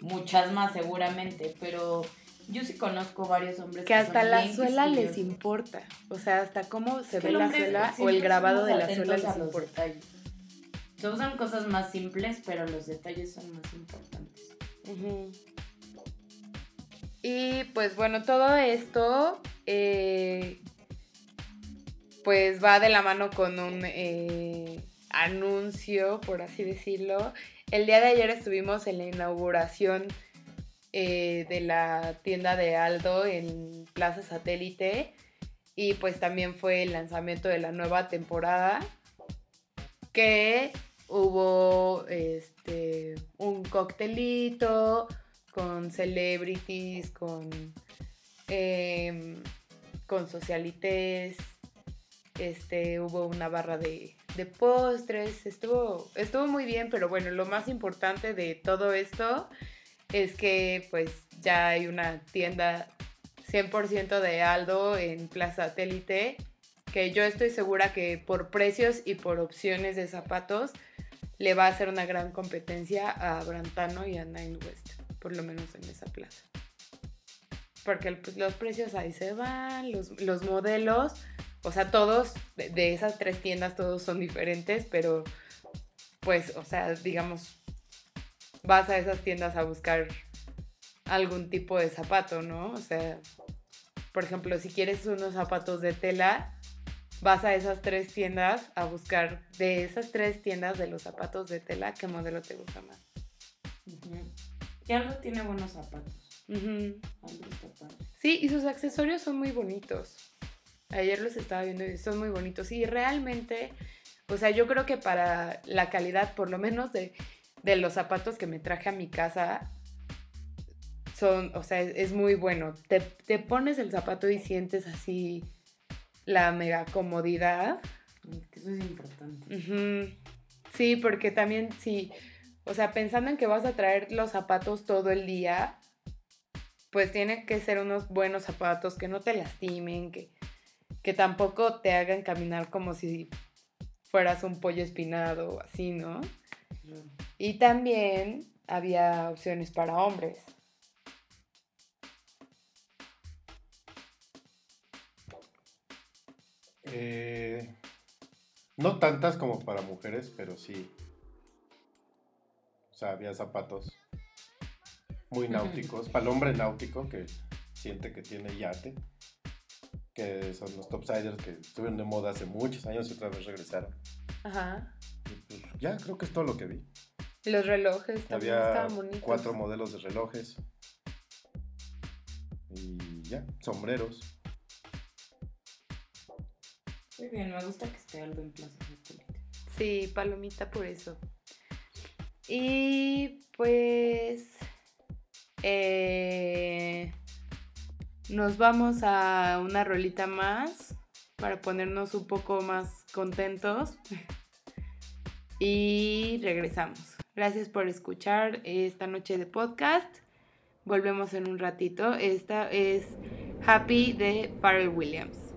Muchas más seguramente, pero yo sí conozco varios hombres Que hasta son la bien suela les importa. O sea, hasta cómo se ve la hombre suela o el grabado de la suela les importa. detalles. Se usan cosas más simples, pero los detalles son más importantes. Y pues bueno, todo esto eh, pues va de la mano con un eh, anuncio, por así decirlo. El día de ayer estuvimos en la inauguración eh, de la tienda de Aldo en Plaza Satélite Y pues también fue el lanzamiento de la nueva temporada. Que hubo este, un coctelito con celebrities, con, em, con socialites. Este, hubo una barra de, de postres. Estuvo, estuvo muy bien, pero bueno, lo más importante de todo esto es que pues ya hay una tienda 100% de Aldo en Plaza Satélite, que yo estoy segura que por precios y por opciones de zapatos le va a hacer una gran competencia a Brantano y a Nine West, por lo menos en esa plaza. Porque pues, los precios ahí se van, los, los modelos, o sea, todos de, de esas tres tiendas, todos son diferentes, pero pues, o sea, digamos, vas a esas tiendas a buscar algún tipo de zapato, ¿no? O sea, por ejemplo, si quieres unos zapatos de tela, vas a esas tres tiendas a buscar de esas tres tiendas de los zapatos de tela, ¿qué modelo te gusta más? Y algo tiene buenos zapatos. Padre. Sí, y sus accesorios son muy bonitos. Ayer los estaba viendo y son muy bonitos. Y realmente, o sea, yo creo que para la calidad, por lo menos de, de los zapatos que me traje a mi casa, son, o sea, es, es muy bueno. Te, te pones el zapato y sientes así la mega comodidad. Eso es importante. Sí, porque también sí, o sea, pensando en que vas a traer los zapatos todo el día, pues tiene que ser unos buenos zapatos que no te lastimen, que, que tampoco te hagan caminar como si fueras un pollo espinado o así, ¿no? Y también había opciones para hombres. Eh, no tantas como para mujeres, pero sí. O sea, había zapatos muy náuticos. Para el hombre náutico que siente que tiene yate. Que son los topsiders que estuvieron de moda hace muchos años y otra vez regresaron. Ajá. Y pues ya, creo que es todo lo que vi. Los relojes también Había estaban bonitos. cuatro modelos de relojes. Y ya, sombreros. Muy bien, me gusta que esté algo en Plaza. Sí, palomita por eso. Y pues eh, nos vamos a una rolita más para ponernos un poco más contentos. *laughs* y regresamos. Gracias por escuchar esta noche de podcast. Volvemos en un ratito. Esta es Happy de Pharrell Williams.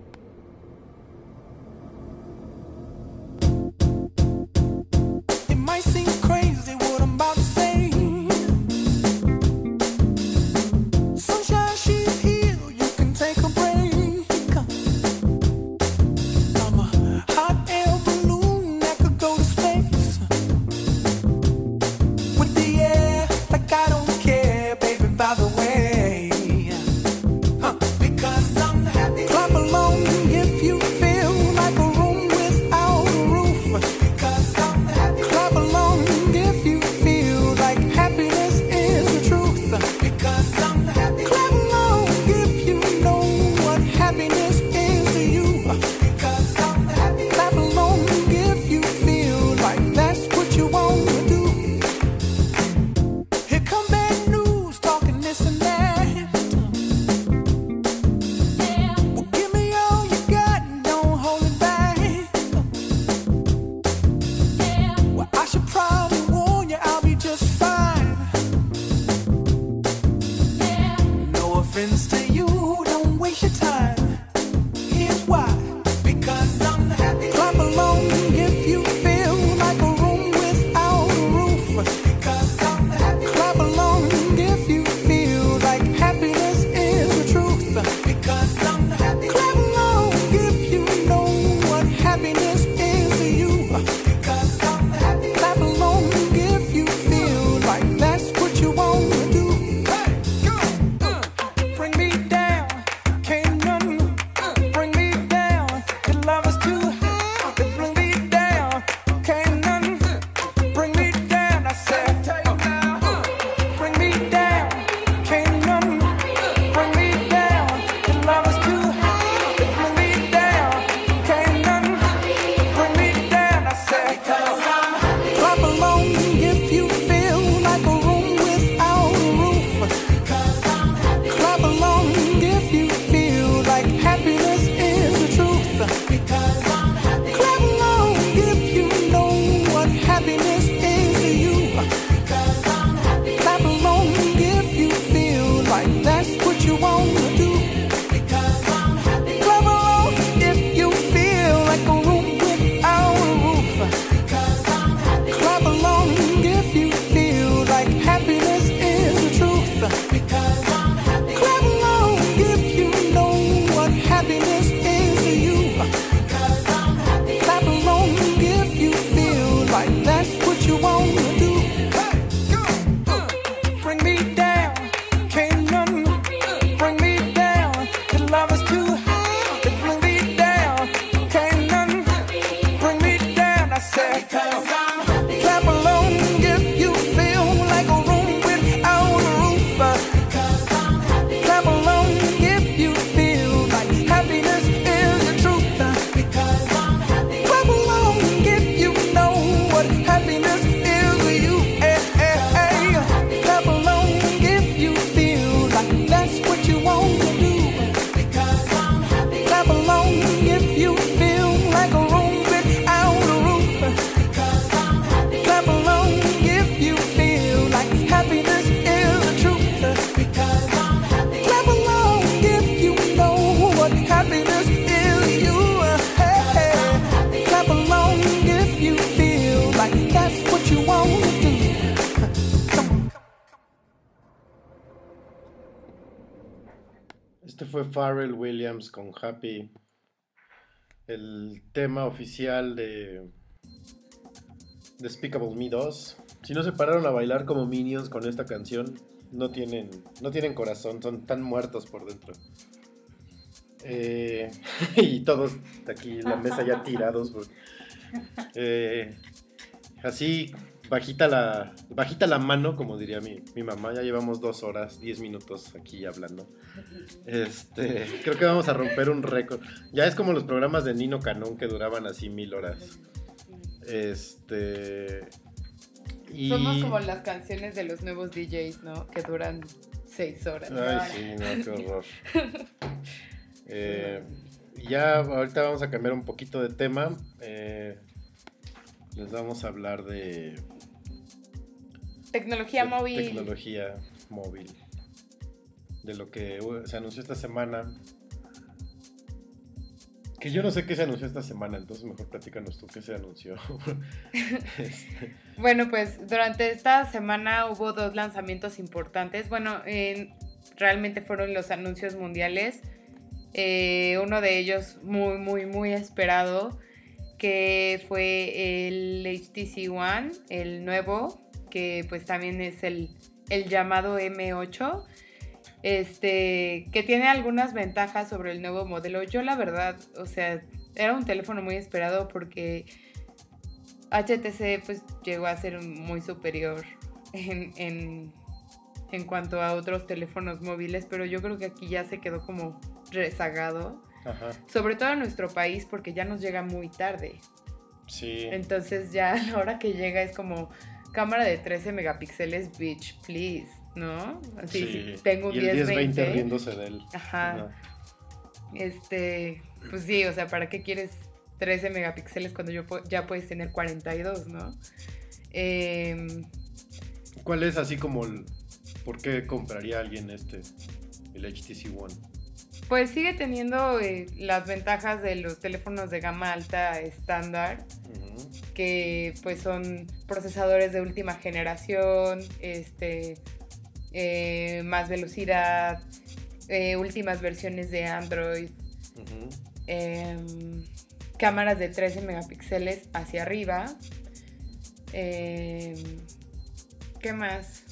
Pharrell Williams con Happy. El tema oficial de Despicable Me 2. Si no se pararon a bailar como Minions con esta canción, no tienen, no tienen corazón, son tan muertos por dentro. Eh, *laughs* y todos aquí en la mesa ya tirados. eh, así, bajita la, bajita la mano, como diría mi, mi mamá. Ya llevamos dos horas, diez minutos aquí hablando. Este, creo que vamos a romper un récord. Ya es como los programas de Nino Canón que duraban así mil horas. Este. Y... Somos como las canciones de los nuevos DJs, ¿no? Que duran seis horas. Ay, sí, no, qué horror. *laughs* Eh, ya ahorita vamos a cambiar un poquito de tema. Eh, les vamos a hablar de, Tecnología de móvil. tecnología móvil. De lo que uh, se anunció esta semana. Que yo no sé qué se anunció esta semana, entonces mejor platícanos tú qué se anunció. *laughs* Este, Bueno, pues durante esta semana hubo dos lanzamientos importantes. Bueno, en- realmente fueron los anuncios mundiales. Eh, uno de ellos muy, muy, muy esperado, que fue el HTC One, el nuevo, que pues también es el, el llamado M8. Este, que tiene algunas ventajas sobre el nuevo modelo. Yo la verdad, o sea, era un teléfono muy esperado porque HTC pues llegó a ser muy superior en, en, en cuanto a otros teléfonos móviles, pero yo creo que aquí ya se quedó como rezagado, Ajá, sobre todo en nuestro país porque ya nos llega muy tarde. sí. Entonces ya *laughs* a la hora que llega es como cámara de 13 megapíxeles, bitch, please, ¿no? Así, sí. si tengo un y el 1020. 1020 riéndose de él. Ajá. Este, pues sí, o sea, ¿para qué quieres 13 megapíxeles cuando yo ya puedes tener 42, no? Em, ¿Cuál es así como el... ¿Por qué compraría alguien este? El HTC One. pues sigue teniendo eh, las ventajas de los teléfonos de gama alta estándar. Que pues son procesadores de última generación, este, eh, más velocidad, eh, últimas versiones de Android, em, cámaras de 13 megapíxeles hacia arriba. em, ¿Qué más?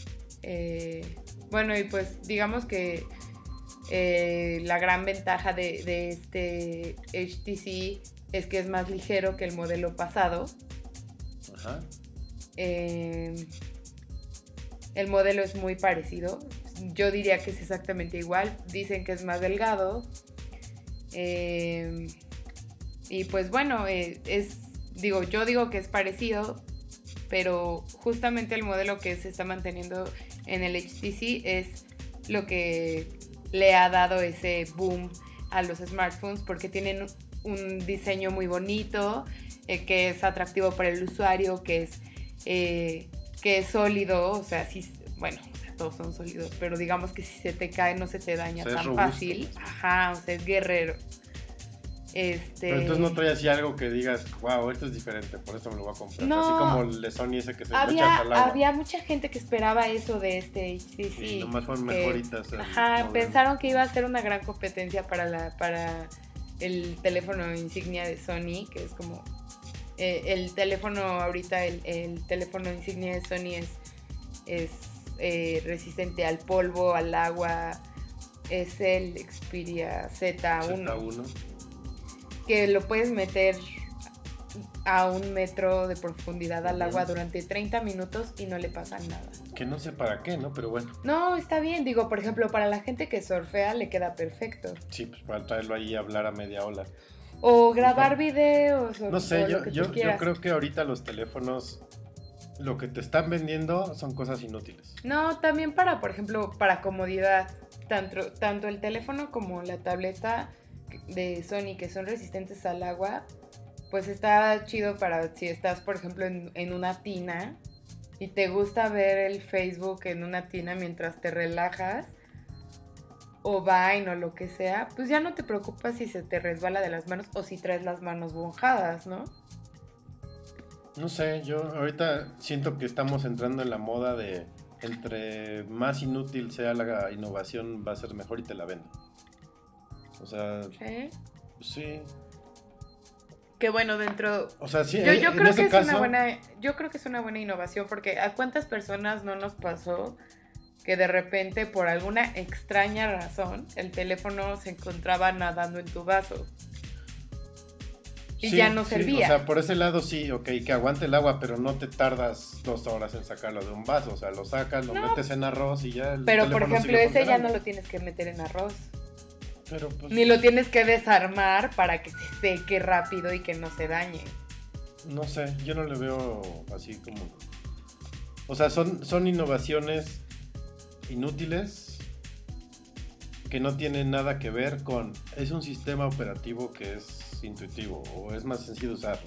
Eh, bueno, y pues digamos que la gran ventaja de, de este HTC es que es más ligero que el modelo pasado. Ajá. Em, el modelo es muy parecido. Yo diría que es exactamente igual. Dicen que es más delgado. Em, y pues bueno, eh, es. Digo, yo digo que es parecido. Pero justamente el modelo que se está manteniendo en el HTC es lo que le ha dado ese boom a los smartphones porque tienen un diseño muy bonito, eh, que es atractivo para el usuario, que es, eh, que es sólido, o sea, sí, bueno, o sea, todos son sólidos, pero digamos que si se te cae no se te daña O sea, es tan robusto, fácil. Ajá, o sea, es guerrero. Este... Pero entonces no trae así algo que digas, wow, esto es diferente, por eso me lo voy a comprar. No. Así como el de Sony ese que se había, al agua. había mucha gente que esperaba eso de este HTC. Y nomás fueron mejoritas. Ajá, pensaron que iba a ser una gran competencia para, la, para el teléfono insignia de Sony, que es como... eh, el teléfono ahorita, el, el teléfono insignia de Sony es, es eh, resistente al polvo, al agua. Es el Xperia Z1, Z1. que lo puedes meter a un metro de profundidad al agua durante 30 minutos y no le pasa nada. Que no sé para qué, ¿no? Pero bueno, No, está bien. Digo, por ejemplo, para la gente que surfea le queda perfecto. sí, pues para traerlo ahí y hablar a media ola. O grabar videos. O, No sé, o yo, lo que tú yo, creo que ahorita los teléfonos, lo que te están vendiendo son cosas inútiles. No, también para, por ejemplo, para comodidad. Tanto, tanto el teléfono como la tableta de Sony que son resistentes al agua, pues está chido para si estás, por ejemplo, en, en una tina y te gusta ver el Facebook en una tina mientras te relajas o Vine o lo que sea, pues ya no te preocupas si se te resbala de las manos o si traes las manos mojadas, ¿no? No sé, yo ahorita siento que estamos entrando en la moda de entre más inútil sea la innovación va a ser mejor y te la vendo. O sea, ¿Sí? sí. Que bueno, dentro... O sea, sí, Yo, yo creo que es una buena, yo creo que es una buena innovación porque a cuántas personas no nos pasó que de repente por alguna extraña razón el teléfono se encontraba nadando en tu vaso y sí, ya no sí, servía. o sea, por ese lado sí, ok, que aguante el agua, pero no te tardas dos horas en sacarlo de un vaso. O sea, lo sacas, lo No. metes en arroz y ya el Pero por ejemplo ese ya no lo tienes que meter en arroz. Pero pues, Ni lo tienes que desarmar para que se seque rápido y que no se dañe. no sé, yo no le veo así como... O sea, son, son innovaciones inútiles que no tienen nada que ver con... Es un sistema operativo que es intuitivo o es más sencillo de usar.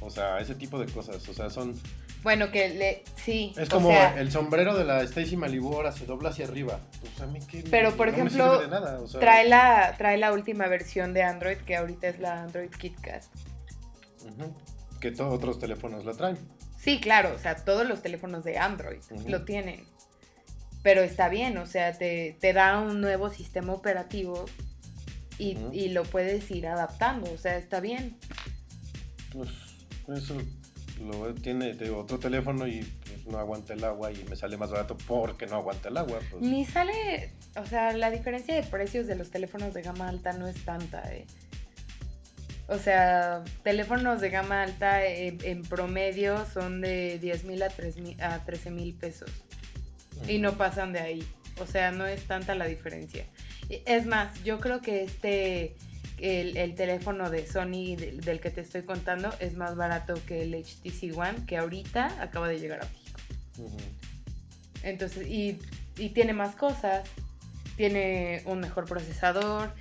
O sea, ese tipo de cosas. O sea, son... Bueno, que le... Sí. Es o como sea, el sombrero de la Stacy Malibu ahora se dobla hacia arriba. Pues a mí que Pero por no me ejemplo, sirve de nada, o sea, trae, la, trae la última versión de Android, que ahorita es la Android KitKat. que todos otros teléfonos la traen. Sí, claro, o sea, todos los teléfonos de Android lo tienen. Pero está bien, o sea, te, te da un nuevo sistema operativo y, y lo puedes ir adaptando, o sea, está bien. Pues eso lo tiene te digo, otro teléfono y pues, no aguanta el agua y me sale más barato porque no aguanta el agua. Pues. Ni sale, o sea, la diferencia de precios de los teléfonos de gama alta no es tanta, eh. O sea, teléfonos de gama alta eh, en promedio son de 10 mil a 13 mil pesos. Y no pasan de ahí. O sea, no es tanta la diferencia. Es más, yo creo que este, el, el teléfono de Sony del, del que te estoy contando es más barato que el HTC One, que ahorita acaba de llegar a México. Entonces, y, y tiene más cosas. Tiene un mejor procesador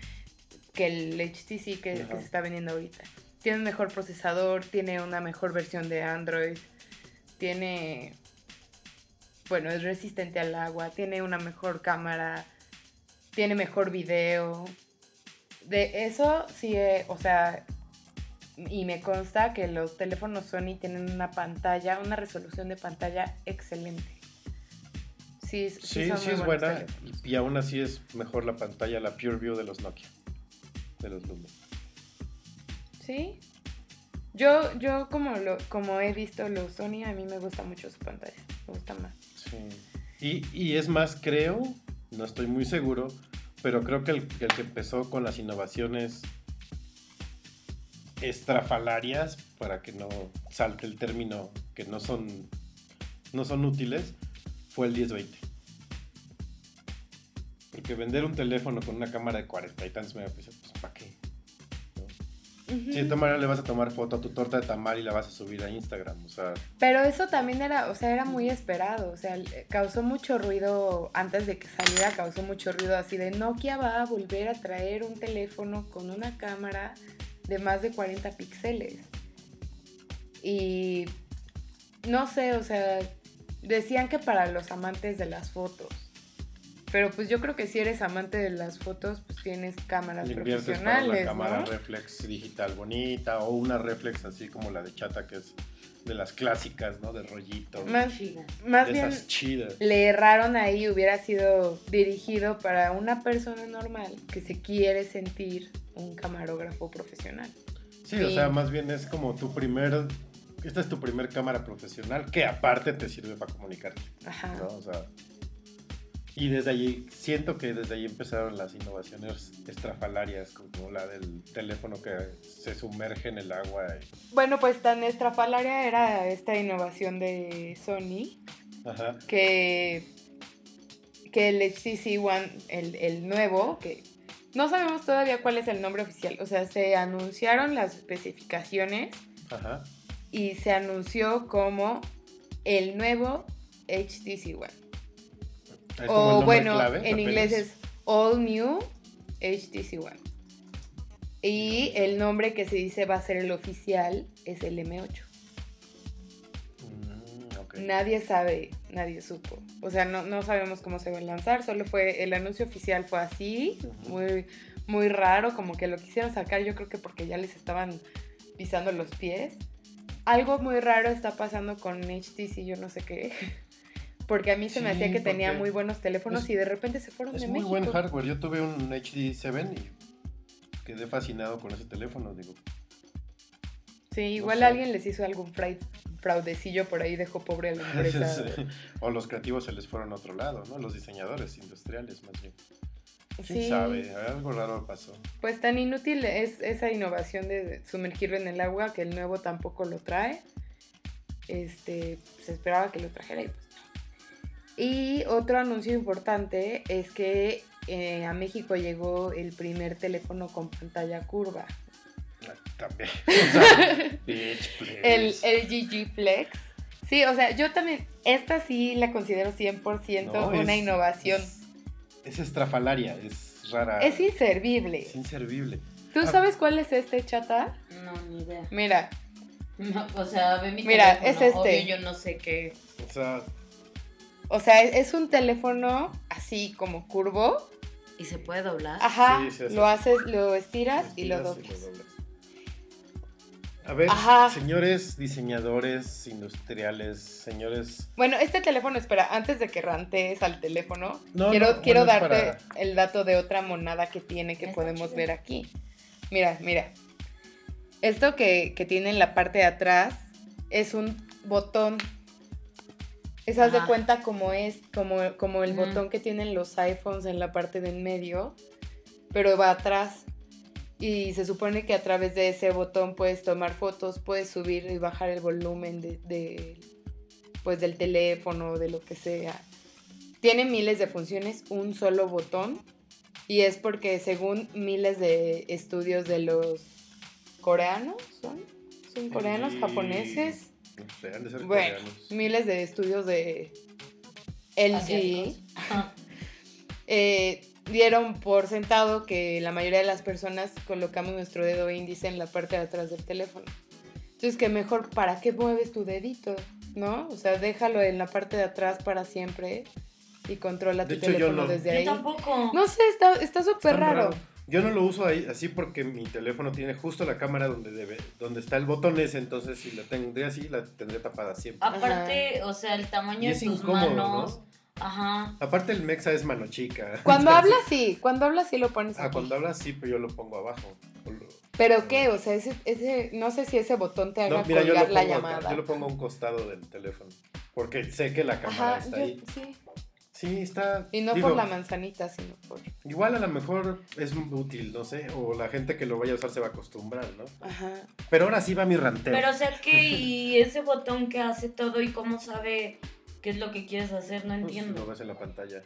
que el HTC que, que se está vendiendo ahorita. Tiene un mejor procesador, tiene una mejor versión de Android, tiene... Bueno, es resistente al agua, tiene una mejor cámara, tiene mejor video. De eso sí, eh, o sea, y me consta que los teléfonos Sony tienen una pantalla, una resolución de pantalla excelente. Sí, sí, Sí, son sí muy es buena teléfonos. y aún así es mejor la pantalla, la Pure View de los Nokia, de los Lumia. Sí. Yo, yo como lo, como he visto los Sony, a mí me gusta mucho su pantalla. Me gusta más. Sí. Y, y es más, creo, no estoy muy seguro, pero creo que el, que empezó con las innovaciones estrafalarias, para que no salte el término, que no son, no son útiles, fue el 1020. Porque vender un teléfono con una cámara de 40 y tantos megapíxeles. De todas maneras le vas a tomar foto a tu torta de tamal y la vas a subir a Instagram, o sea, Pero eso también era, o sea, era muy esperado. O sea, causó mucho ruido antes de que saliera, causó mucho ruido así de Nokia va a volver a traer un teléfono con una cámara de más de 40 píxeles. Y no sé, o sea, decían que para los amantes de las fotos. Pero pues yo creo que si eres amante de las fotos, pues tienes cámaras para una profesionales, cámara ¿no? reflex digital bonita o una reflex así como la de Chata que es de las clásicas, ¿no? De rollito. Más, más de bien esas chidas. le erraron ahí, hubiera sido dirigido para una persona normal que se quiere sentir un camarógrafo profesional. Sí, Sí. o sea, más bien es como tu primer. Esta es tu primer cámara profesional que aparte te sirve para comunicarte. Ajá. ¿no? O sea. Y desde allí, siento que desde ahí empezaron las innovaciones estrafalarias, como la del teléfono que se sumerge en el agua. Bueno, pues tan estrafalaria era esta innovación de Sony Ajá. que, que el HTC One, el, el nuevo, que no sabemos todavía cuál es el nombre oficial, o sea, se anunciaron las especificaciones Ajá. y se anunció como el nuevo HTC One. O bueno, clave, en apenas. inglés es All New HTC One. Y el nombre que se dice va a ser el oficial es el M8. Mm. Nadie sabe, nadie supo. O sea, no, no sabemos cómo se va a lanzar, solo fue, el anuncio oficial fue así, muy, muy raro, como que lo quisieron sacar, yo creo que porque ya les estaban pisando los pies. Algo muy raro está pasando con HTC, yo no sé qué. *laughs* Porque a mí se me Sí, hacía que tenía muy buenos teléfonos es- y de repente se fueron Es de muy México. buen hardware. Yo tuve un HD7 y quedé fascinado con ese teléfono, digo. Sí, igual sé. alguien les hizo algún fraud- fraudecillo por ahí, dejó pobre a la *laughs* empresa. Sí. O los creativos se les fueron a otro lado, ¿no? Los diseñadores industriales, más bien. ¿Quién Sí. sabe? Algo raro pasó. Pues tan inútil es esa innovación de sumergirlo en el agua que el nuevo tampoco lo trae. Este, se esperaba que lo trajera y pues. Y otro anuncio importante es que eh, a México llegó el primer teléfono con pantalla curva. Ah, También. *laughs* O sea, bitch, please. El LG G Flex. Sí, o sea, yo también, esta sí la considero 100% No, una es- innovación. Es estrafalaria, es rara. Es inservible. Es inservible. ¿Tú Ah. sabes cuál es este, chata? No, ni idea. Mira, No, o sea, ve mi Mira, teléfono, es este. obvio, yo no sé qué. O sea, o sea, es un teléfono así como curvo. ¿Y se puede doblar? Ajá, Sí, se hace lo haces, lo estiras, y lo doblas. doblas. A ver, Ajá. señores diseñadores industriales, señores. Bueno, este teléfono, espera, antes de que rantees al teléfono, No, quiero, no, quiero bueno, darte el dato de otra monada que tiene que Está podemos chido. ver aquí. Mira, mira. Esto que, que tiene en la parte de atrás es un botón. Es haz de Ajá. cuenta como es, como, como el botón que tienen los iPhones en la parte de en medio, pero va atrás. Y se supone que a través de ese botón puedes tomar fotos, puedes subir y bajar el volumen de, de- pues del teléfono, de lo que sea. Tiene miles de funciones, un solo botón. Y es porque según miles de estudios de los coreanos, ¿son? ¿Son coreanos, japoneses? No sé, han de ser Bueno, coreanos. miles de estudios de LG *laughs* eh, dieron por sentado que la mayoría de las personas colocamos nuestro dedo índice en la parte de atrás del teléfono. Entonces, que mejor, ¿para qué mueves tu dedito? ¿No? O sea, déjalo en la parte de atrás para siempre y controla De tu hecho, yo teléfono no. desde Yo ahí. tampoco. No sé, está está súper Está raro. Yo no lo uso ahí así porque mi teléfono tiene justo la cámara donde debe, donde está el botón ese, entonces si la tendré así, la tendré tapada siempre. Aparte, o sea, el tamaño Y de es tus incómodo, manos. ¿no? Ajá. Aparte el Mexa es mano chica. *laughs* Cuando hablas, sí. Cuando hablas, sí lo pones Ah, aquí. cuando hablas sí, pero yo lo pongo abajo. Lo- ¿Pero qué? O sea, ese, ese, no sé si ese botón te haga No, mira, yo colgar la pongo acá, llamada. yo lo pongo a un costado del teléfono. Porque sé que la cámara Ajá, está yo- ahí. sí. Sí, está. Y no digo, por la manzanita, sino por... Igual a lo mejor es útil, no sé. O la gente que lo vaya a usar se va a acostumbrar, ¿no? Ajá. Pero ahora sí va mi ranteo. Pero, o sea, que y ese botón que hace todo y cómo sabe qué es lo que quieres hacer, no Pues, entiendo. Lo ves en la pantalla.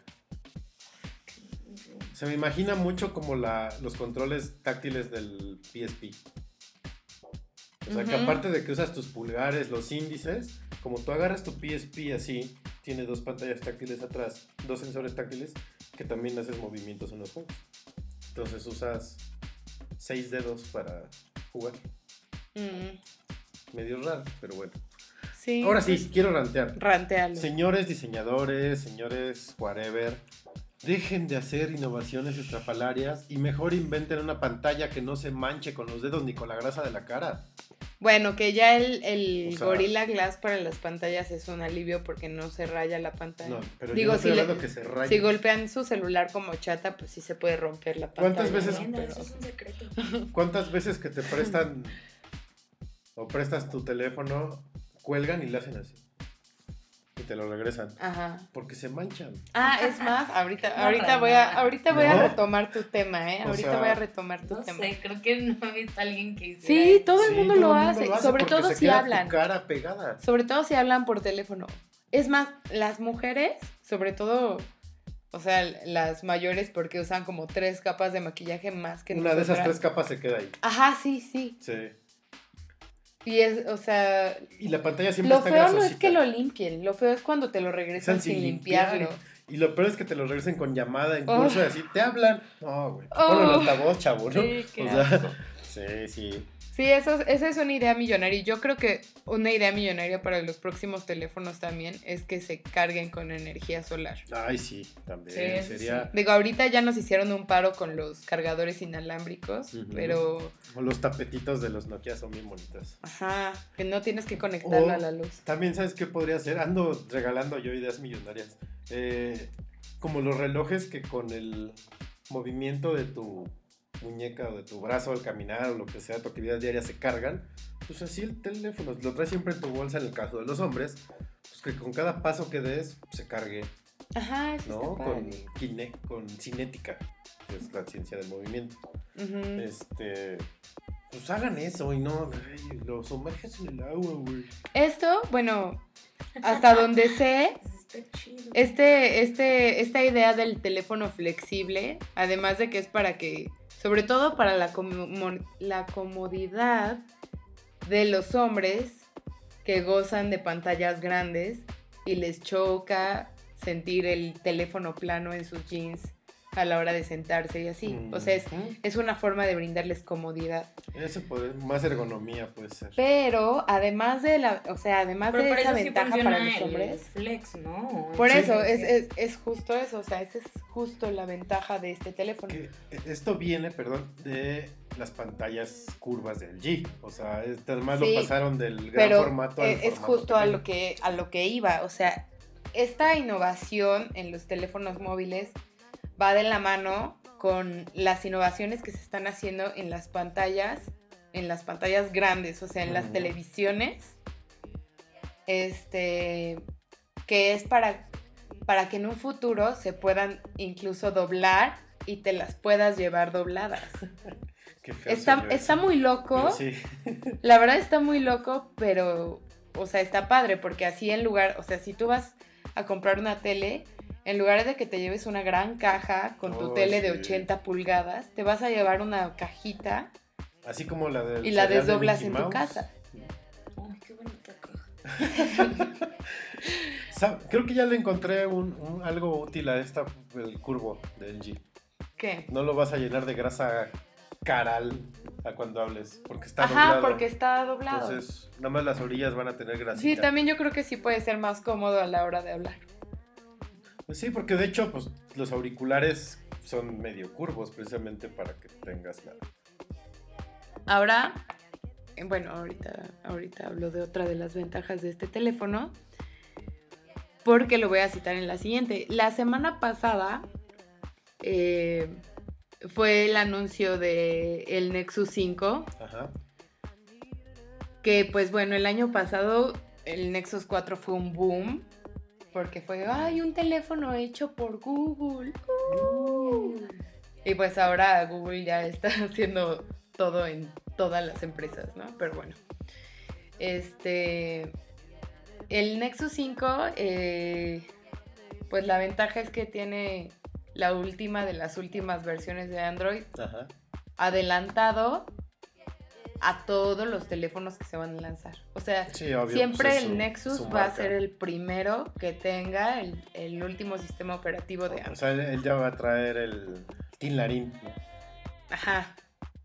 Se me imagina mucho como la, los controles táctiles del PSP. O sea, que aparte de que usas tus pulgares, los índices, como tú agarras tu PSP así, tiene dos pantallas táctiles atrás, dos sensores táctiles, que también haces movimientos en los juegos. Entonces usas seis dedos para jugar. Mm, Medio raro, pero bueno. sí. Ahora sí, pues, quiero rantear. Rantealo. Señores diseñadores, señores whatever, dejen de hacer innovaciones estrafalarias y mejor inventen una pantalla que no se manche con los dedos ni con la grasa de la cara. Bueno, que ya el, el O sea- Gorilla Glass para las pantallas es un alivio porque no se raya la pantalla. No, pero Digo, yo no estoy si, le- hablando que se raye. si golpean su celular como chata, pues sí se puede romper la pantalla. ¿Cuántas veces- ¿no? Bueno, Pero- eso es un secreto. *laughs* ¿Cuántas veces que te prestan o prestas tu teléfono, cuelgan y le hacen así? Y te lo regresan. Ajá. Porque se manchan. Ah, es más, ahorita, No, ahorita voy a, ahorita voy No. a retomar tu tema, ¿eh? O Ahorita sea, voy a retomar tu No tema. sé, creo que no he visto a alguien que hiciera Sí, eso. todo el Sí, mundo todo lo el hace, lo sobre porque todo se si queda hablan. Tu cara pegada. Sobre todo si hablan por teléfono. Es más, las mujeres, sobre todo, o sea, las mayores, porque usan como tres capas de maquillaje más que Una de esas tres capas se queda ahí. Ajá, sí, sí. Sí. Y es, o sea, Y la pantalla siempre lo está feo no es que lo limpien, lo feo es cuando te lo regresan sin, limpiarlo. Y lo peor es que te lo regresen con llamada en Oh. y así, te hablan. No, güey. Oh. Ponlo en altavoz, chavo, ¿no? Sí, qué o sea, asco. *laughs* sí, sí. Sí, eso, es- esa es una idea millonaria. Y yo creo que una idea millonaria para los próximos teléfonos también es que se carguen con energía solar. Ay, sí, también. Sí, Sería. Digo, ahorita ya nos hicieron un paro con los cargadores inalámbricos, pero, O los tapetitos de los Nokia son bien bonitos. ajá, que no tienes que conectarlo O a la luz. También, ¿sabes qué podría ser? Ando regalando yo ideas millonarias. Eh, como los relojes que con el movimiento de tu muñeca o de tu brazo al caminar o lo que sea, tu actividad diaria se cargan, pues así el teléfono, lo traes siempre en tu bolsa en el caso de los hombres, pues que con cada paso que des se cargue, Ajá, eso ¿no? está Con, padre. kine- con cinética, que es la ciencia del movimiento. Ujú. Este, pues hagan eso y no, ay, lo sumerges en el agua, güey. Esto, bueno, hasta donde sé, Está chido. este, este, esta idea del teléfono flexible, además de que es para que, sobre todo para la, como- la comodidad de los hombres que gozan de pantallas grandes y les choca sentir el teléfono plano en sus jeans a la hora de sentarse y así. O sea, es, es una forma de brindarles comodidad. Eso puede, más ergonomía puede ser. Pero además de la, o sea, además Pero de esa sí ventaja para los hombres, Flex, ¿no? por Sí. eso es, es, es justo eso, o sea, esa es justo la ventaja de este teléfono. Que esto viene, perdón, de las pantallas curvas del G. O sea, es- además Sí, lo pasaron del gran Pero formato al eh, es formato justo a lo que a lo que iba, o sea, esta innovación en los teléfonos móviles va de la mano con las innovaciones que se están haciendo en las pantallas, en las pantallas grandes, o sea, en las televisiones. Este que es para para que en un futuro se puedan incluso doblar y te las puedas llevar dobladas. *laughs* Qué feo Está, está muy loco. Sí. *laughs* La verdad está muy loco, pero, o sea, está padre, porque así en lugar, o sea, si tú vas a comprar una tele, en lugar de que te lleves una gran caja con tu Oh, tele de sí. 80 pulgadas, te vas a llevar una cajita Así como la del y la de desdoblas en tu casa. Ay, qué bonita caja. *laughs* Creo que ya le encontré un, un- algo útil a esta, el curvo del G. ¿Qué? No lo vas a llenar de grasa caral a cuando hables, porque está Ajá, doblado. porque está doblado. Entonces, nada más las orillas van a tener grasita. sí, también yo creo que sí puede ser más cómodo a la hora de hablar. Pues sí, porque de hecho, pues los auriculares son medio curvos precisamente para que tengas la... Ahora, eh, bueno, ahorita, ahorita hablo de otra de las ventajas de este teléfono, porque lo voy a citar en la siguiente. La semana pasada eh, fue el anuncio de el Nexus 5, Ajá. que pues bueno, el año pasado el Nexus 4 fue un boom, porque fue, ay, un teléfono hecho por Google. uh". Y pues ahora Google ya está *laughs* haciendo todo en todas las empresas, ¿no? Pero bueno. Este. El Nexus 5, eh, pues la ventaja es que tiene la última de las últimas versiones de Android Ajá. adelantado a todos los teléfonos que se van a lanzar. O sea, Sí, obvio. siempre pues, es el su- Nexus su va a ser el primero que tenga el, el último sistema operativo de O Android. sea, él, él ya va a traer el Tinlarín. ¿no? Ajá.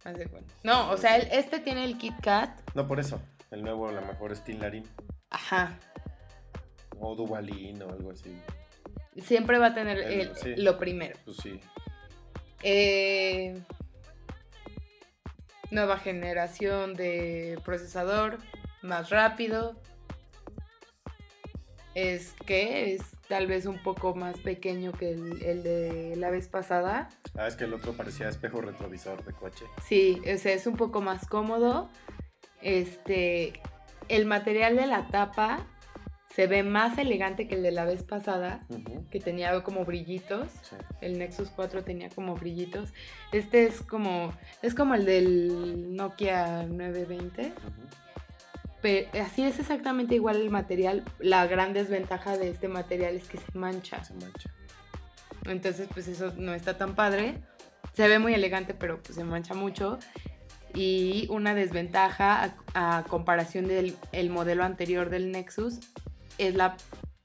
de. No, o sea, este tiene el KitKat. No, por eso. El nuevo, a lo mejor es Tinlarín. Ajá. O Dubalín o algo así. Siempre va a tener El- el- sí. lo primero. Pues sí. Eh, nueva generación de procesador, más rápido. Es que es tal vez un poco más pequeño que el, el de la vez pasada. Ah, es que el otro parecía espejo retrovisor de coche. Sí, o sea, es un poco más cómodo. Este, el material de la tapa se ve más elegante que el de la vez pasada, que tenía como brillitos. Sí. El Nexus 4 tenía como brillitos. Este es como es como el del Nokia 920. ujú. Pero así es exactamente igual el material. La gran desventaja de este material es que se mancha. Se mancha. Entonces, pues eso no está tan padre. Se ve muy elegante, pero pues se mancha mucho. Y una desventaja a, a comparación del el modelo anterior del Nexus es la,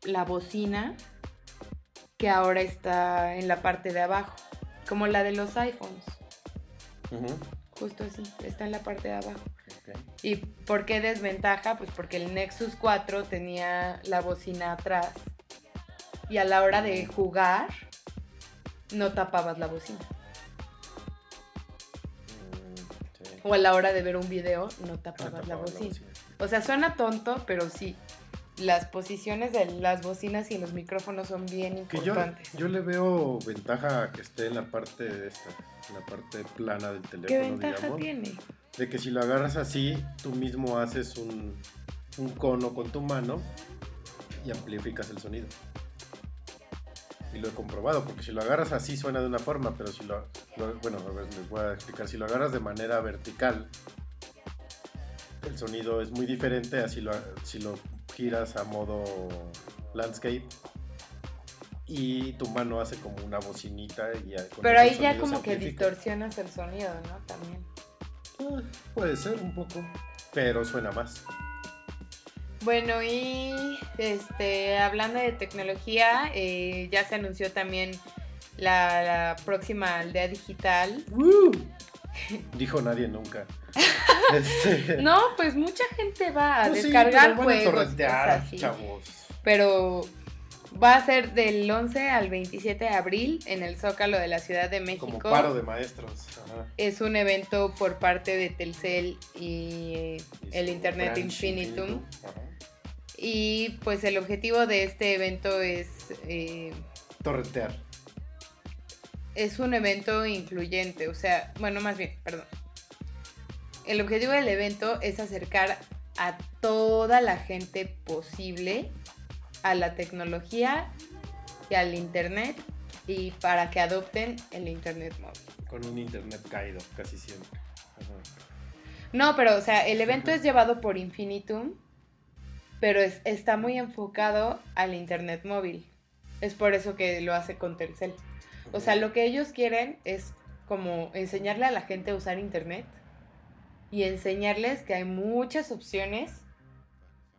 la bocina que ahora está en la parte de abajo, como la de los iPhones. Justo así, está en la parte de abajo. ¿Y por qué desventaja? Pues porque el Nexus 4 tenía la bocina atrás y a la hora de jugar no tapabas la bocina. Mm, sí. O a la hora de ver un video no tapabas tapaba la la bocina. bocina. O sea, suena tonto, pero sí. Las posiciones de las bocinas y los micrófonos son bien Que yo, importantes. yo le veo ventaja a que esté en la parte de esta, en la parte plana del teléfono, ¿Qué ventaja digamos. tiene? De que si lo agarras así, tú mismo haces un, un cono con tu mano y amplificas el sonido. Y lo he comprobado, porque si lo agarras así suena de una forma, pero si lo, lo- bueno, a ver, les voy a explicar, si lo agarras de manera vertical, el sonido es muy diferente a si lo, si lo giras a modo landscape y tu mano hace como una bocinita y ya- con Pero ahí ya como que distorsionas el sonido, ¿no? También. Eh, Puede ser un poco, pero suena más. Bueno, y este, hablando de tecnología, eh, ya se anunció también la, la próxima aldea digital. Dijo nadie nunca. *laughs* Este, No, pues mucha gente va a pues sí, descargar a juegos. torrentear, cosas así. chavos. Pero va a ser del 11 al 27 de abril en el Zócalo de la Ciudad de México. Como paro de maestros. Ajá. Es un evento por parte de Telcel y Y el Internet Infinitum. Y pues el objetivo de este evento es, eh, Torrentear. es un evento incluyente, o sea, bueno, más bien, perdón. El objetivo del evento es acercar a toda la gente posible a la tecnología y al Internet y para que adopten el Internet móvil. Con un internet caído, casi siempre. Ajá. No, pero o sea, el evento es llevado por Infinitum, pero es- está muy enfocado al Internet móvil. Es por eso que lo hace con Telcel. O sea, lo que ellos quieren es como enseñarle a la gente a usar Internet y enseñarles que hay muchas opciones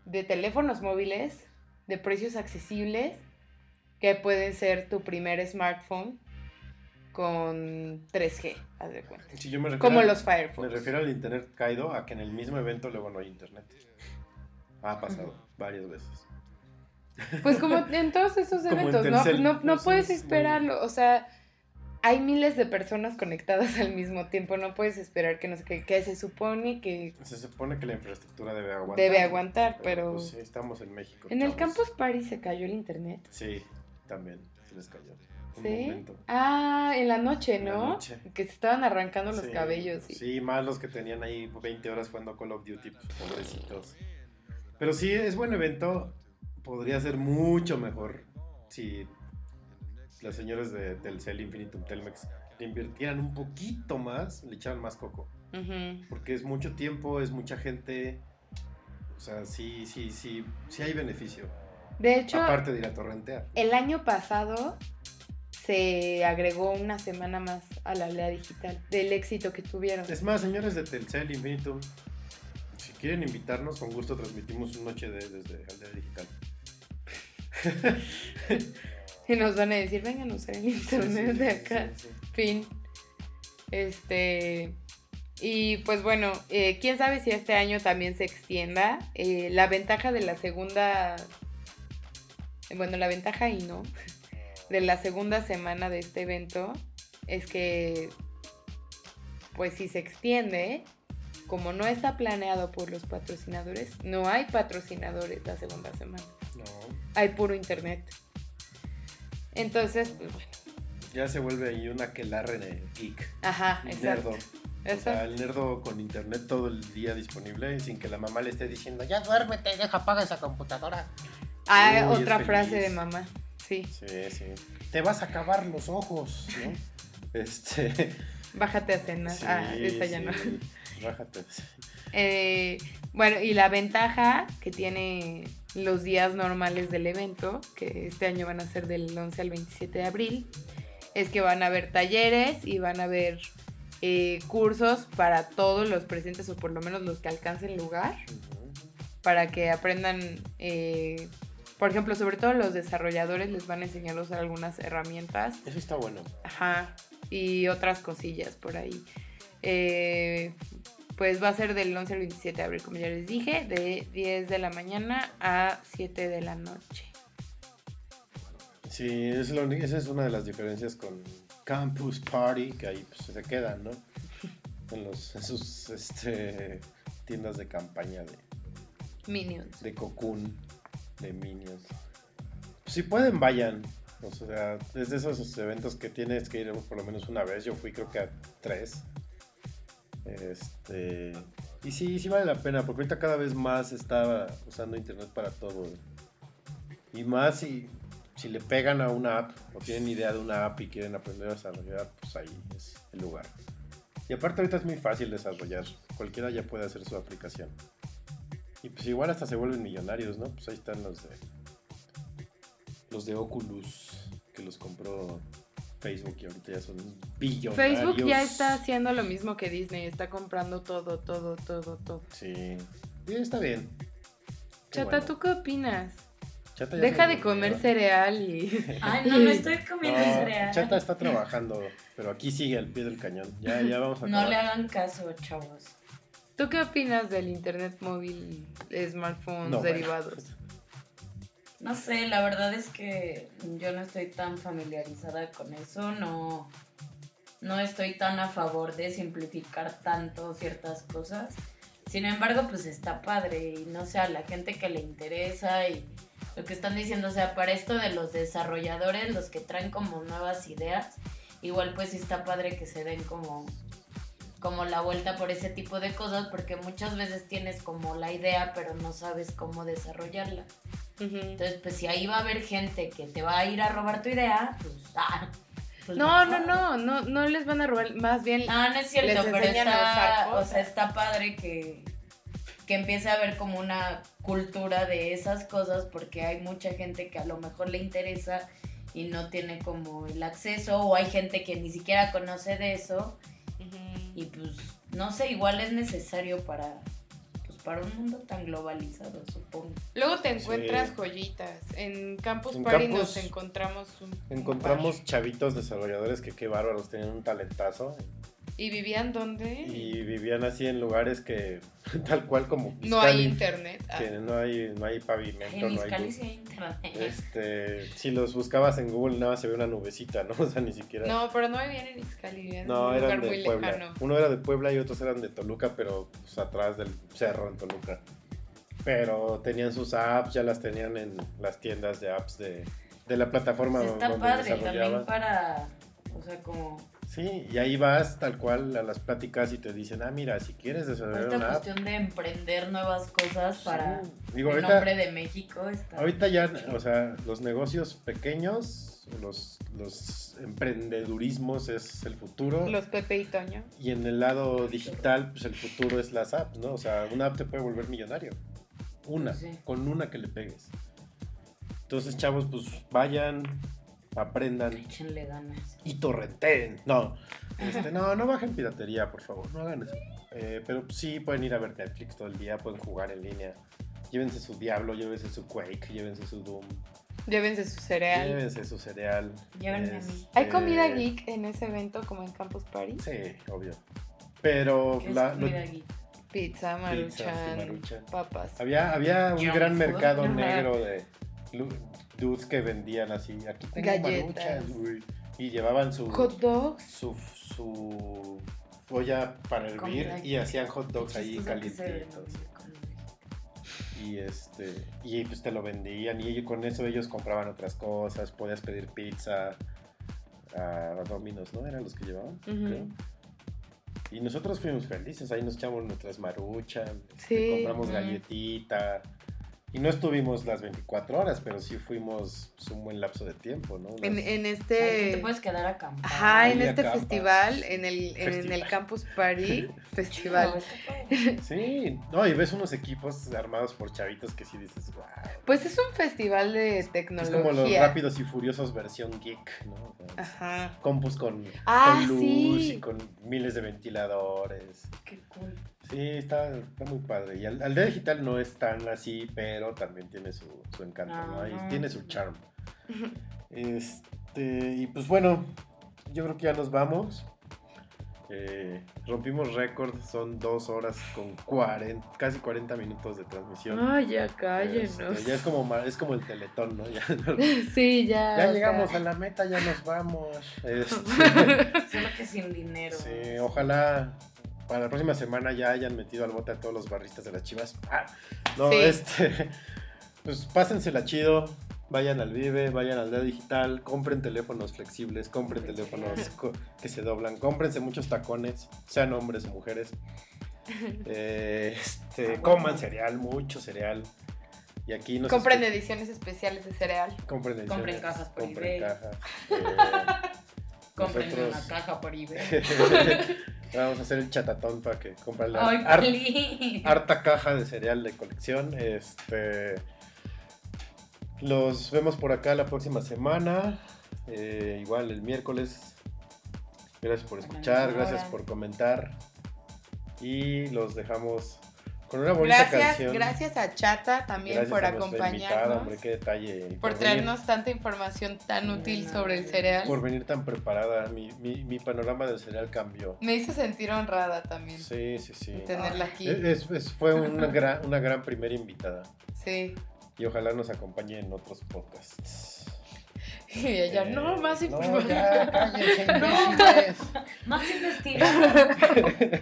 de teléfonos móviles, de precios accesibles, que pueden ser tu primer smartphone con 3G, haz de cuenta. Sí, yo me refiero Como al- los Firefox. Me refiero al internet caído a que en el mismo evento luego no hay internet. Ha pasado varias veces. Pues como en *laughs* todos esos eventos, ¿no? No, no puedes esperarlo, o sea, hay miles de personas conectadas *laughs* al mismo tiempo, no puedes esperar que no sé qué, que se supone que Se supone que la infraestructura debe aguantar. Debe aguantar, pero- pues sí, estamos en México. en el. Campus Party se cayó el internet. Sí, también se les cayó. Un ¿Sí? momento. Ah, en la noche, En la ¿no? noche. Que se estaban arrancando los Sí, cabellos. y- Sí, más los que tenían ahí 20 horas jugando Call of Duty, pues pobrecitos. Pero sí, es buen evento. Podría ser mucho mejor si las señores de Telcel Infinitum Telmex le invirtieran un poquito más, le echaran más coco. Porque es mucho tiempo, es mucha gente. O sea, sí, sí, sí, sí hay beneficio. De hecho, Aparte de ir a torrentear. el año pasado se agregó una semana más a la aldea digital del éxito que tuvieron. Es más, señores de Telcel Infinitum, si quieren invitarnos, con gusto transmitimos una noche de, desde Aldea Digital. *laughs* *laughs* Y nos van a decir, vengan a usar el internet de acá. Fin. Este. Y pues bueno, eh, quién sabe si este año también se extienda. Eh, la ventaja de la segunda. Bueno, la ventaja y no. *laughs* De la segunda semana de este evento es que. Pues si se extiende, como no está planeado por los patrocinadores, no hay patrocinadores la segunda semana. No, Hay puro internet. Entonces, pues bueno. ya se vuelve ahí una aquelarre de geek. Ajá, exacto. Nerdo. O sea, el nerdo con internet todo el día disponible sin que la mamá le esté diciendo ya. Duérmete, deja apaga esa computadora. Ah, Uy, otra frase de mamá. Sí. Sí, sí. Te vas a acabar los ojos, ¿no? *laughs* Este. Bájate a cenar. sí, ah, esa ya sí, *laughs* no. Rájate. Eh, bueno, y la ventaja que tiene los días normales del evento, que este año van a ser del 11 al 27 de abril, es que van a haber talleres y van a haber eh, cursos para todos los presentes o por lo menos los que alcancen lugar, para que aprendan, eh, por ejemplo, sobre todo los desarrolladores les van a enseñar a usar algunas herramientas Eso está bueno. Ajá, y otras cosillas por ahí. Eh, pues va a ser del 11 al 27 de abril, como ya les dije, de 10 de la mañana a 7 de la noche. Sí, es lo esa es una de las diferencias con Campus Party, que ahí pues, se quedan, ¿no? En, los, en sus este, tiendas de campaña de, Minions. de Cocoon. de Minions. Si pueden, vayan. O sea, es de esos eventos que tienes que ir por lo menos una vez. Yo fui creo que a tres. Este. Y sí, sí vale la pena, porque ahorita cada vez más está usando internet para todo. Y más si, si le pegan a una app o tienen idea de una app y quieren aprender a desarrollar, pues ahí es el lugar. Y aparte ahorita es muy fácil desarrollar. Cualquiera ya puede hacer su aplicación. Y pues igual hasta se vuelven millonarios, ¿no? Pues ahí están los de los de Oculus que los compró Facebook y ahorita ya son billonarios. Facebook ya está haciendo lo mismo que Disney, está comprando todo, todo, todo, todo. Sí. Está bien. Qué Chata, bueno. ¿tú qué opinas? Chata ya Deja de comer cereal y... *laughs* Ay, no, no *laughs* estoy comiendo No, cereal. Chata está trabajando, pero aquí sigue al pie del cañón. Ya, ya vamos a No acabar. le hagan caso, chavos. ¿Tú qué opinas del internet móvil, smartphones No, bueno. No sé, la verdad es que yo no estoy tan familiarizada con eso, no, no estoy tan a favor de simplificar tanto ciertas cosas. Sin embargo, pues está padre y no sé, a la gente que le interesa y lo que están diciendo, o sea, para esto de los desarrolladores, los que traen como nuevas ideas, igual pues está padre que se den como como la vuelta por ese tipo de cosas porque muchas veces tienes como la idea pero no sabes cómo desarrollarla. Entonces, pues si ahí va a haber gente que te va a ir a robar tu idea, pues, *laughs* ah, pues No, no, no, no, no les van a robar, más bien No, no es cierto, pero está, o sea, está padre que, que empiece a haber como una cultura de esas cosas porque hay mucha gente que a lo mejor le interesa y no tiene como el acceso o hay gente que ni siquiera conoce de eso. Y pues no sé, igual es necesario para para un mundo tan globalizado, supongo. Luego te encuentras Sí. joyitas. En Campus En Party Campus nos encontramos un, un Encontramos par. chavitos desarrolladores que qué bárbaros, tenían un talentazo ¿Y vivían dónde? y vivían así en lugares que *laughs* tal cual como no hay internet. Ah. que no hay, no hay pavimento, En no hay sí hay internet. Este, si los buscabas en Google nada más se ve una nubecita, ¿no? *laughs* O sea, ni siquiera No, pero no vivían en Izcali, vivían No, en un eran lugar de muy Puebla. lejano. Uno era de Puebla y otros eran de Toluca, pero pues, atrás del cerro en Toluca. Pero tenían sus apps, ya las tenían en las tiendas de apps de, de la plataforma Pues está donde padre también para, o sea, como Sí, y ahí vas tal cual a las pláticas y te dicen, ah, mira, si quieres desarrollar esta una app. cuestión de emprender nuevas cosas para Sí. Digo, el ahorita, nombre de México está. ahorita ya, o sea, los negocios pequeños, los, los emprendedurismos es el futuro. Los Pepe y Toño. Y en el lado digital, pues el futuro es las apps, ¿no? O sea, una app te puede volver millonario. Una, Sí. con una que le pegues. Entonces, chavos, pues vayan, aprendan Échenle ganas. y torrenten. No, este, no, no bajen piratería, por favor, no hagan eso. Eh, pero sí pueden ir a ver Netflix todo el día, pueden jugar en línea. Llévense su Diablo, llévense su Quake, llévense su Doom, Llévense su cereal. llévense su cereal. Llévenme a mí. Este, ¿Hay comida geek en ese evento como en Campus Party? Sí, obvio. Pero ¿Qué es la- lo- comida geek? Pizza, maruchan, maruchan. papas. Había, había un gran food. mercado negro de dudes que vendían así. Aquí tengo Galletas. maruchas, güey. Y llevaban su, Hot dogs. su, su olla para hervir Comida y hacían hot dogs ahí calientitos. Y este y pues te lo vendían y con eso ellos compraban otras cosas, podías pedir pizza a Domino's, ¿no? Eran los que llevaban, Ujú. creo. Y nosotros fuimos felices, ahí nos echamos nuestras maruchas, Sí. compramos Ujú. galletita. Y no estuvimos las 24 horas, pero sí fuimos pues, un buen lapso de tiempo, ¿no? En, Unas- en que este... te puedes quedar a acampar. Ajá, en Ahí este acampas. festival, en el, en el Campus Party, festival. *laughs* Sí, no, y ves unos equipos armados por chavitos que sí dices, wow. Pues es un festival de Es tecnología. como los rápidos y furiosos versión geek, ¿no? Ajá. compus con, Ah, con luz sí. y con miles de ventiladores. Qué cool. Sí, está, está muy padre. Y al, al de digital no es tan así, pero también tiene su, su encanto, ¿no? Ahí Ajá. tiene su charm. *laughs* Este, y pues bueno, yo creo que ya nos vamos. Eh, rompimos récord, son dos horas con 40, casi 40 minutos de transmisión. Ay, ya cállenos. Este, ya es como, es como el teletón, ¿no? *laughs* Ya, *laughs* Sí, ya. ya llegamos sea, a la meta, ya nos vamos. Este, Solo que sin dinero. Sí, ojalá para la próxima semana ya hayan metido al bote a todos los barristas de las chivas. Ah, no, Sí. este. *laughs* pues pásensela chido. Vayan al Vive, vayan al Día Digital, compren teléfonos flexibles, compren teléfonos *laughs* co- que se doblan, cómprense muchos tacones, sean hombres o mujeres. *laughs* Eh, este, coman cereal, mucho cereal. Y aquí nos Compren ediciones especiales de cereal. compren ediciones, Compren cajas por compren eBay. cajas. Eh, Compren nosotros- una caja por eBay. *laughs* Vamos a hacer el chatatón para que compren la harta caja de cereal de colección. Este, los vemos por acá la próxima semana. Eh, igual el miércoles. Gracias por escuchar, gracias por comentar. Y los dejamos con una bonita Gracias, canción. gracias a Chata también Gracias por a nuestra invitada, acompañarnos. hombre, qué detalle. por venir- traernos tanta información tan útil sobre el cereal. por venir tan preparada. Mi, mi- mi panorama del cereal cambió. Me hizo sentir honrada también Sí, sí, sí. tenerla aquí. Es- es- fue una gran, una gran primera invitada. Sí. Y ojalá nos acompañe en otros podcasts. Y ella, Eh, no, más no, información. ya, cállense, *laughs* No. *laughs* Más investigación.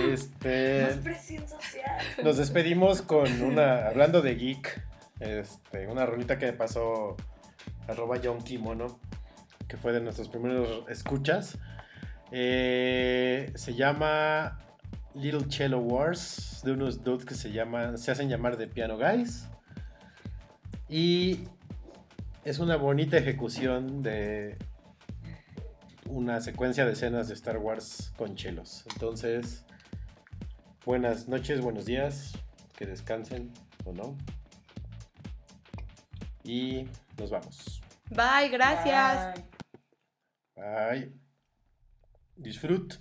*laughs* Este, Más presión social. nos despedimos con una, hablando de geek, este, una rolita que me pasó arroba John Kimono, que fue de nuestros primeros escuchas. Eh, se llama Little Cello Wars, de unos dudes que se llaman, se hacen llamar de Piano Guys. Y es una bonita ejecución de una secuencia de escenas de Star Wars con chelos. Entonces, buenas noches, buenos días, que descansen o no. Y nos vamos. Bye, gracias. Bye. Disfrut.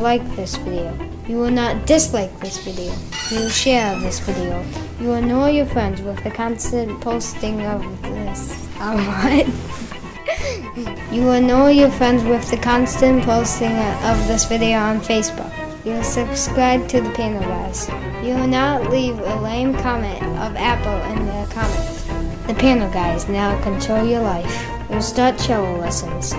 Like this video. You will not dislike this video. You will share this video. You will annoy your friends with the constant posting of this. *laughs* Of what? *laughs* you will your friends with the constant posting of this video on Facebook. You will subscribe to the Panel Guys. You will not leave a lame comment of Apple in the comments. The Panel Guys now control your life. You'll start cello lessons.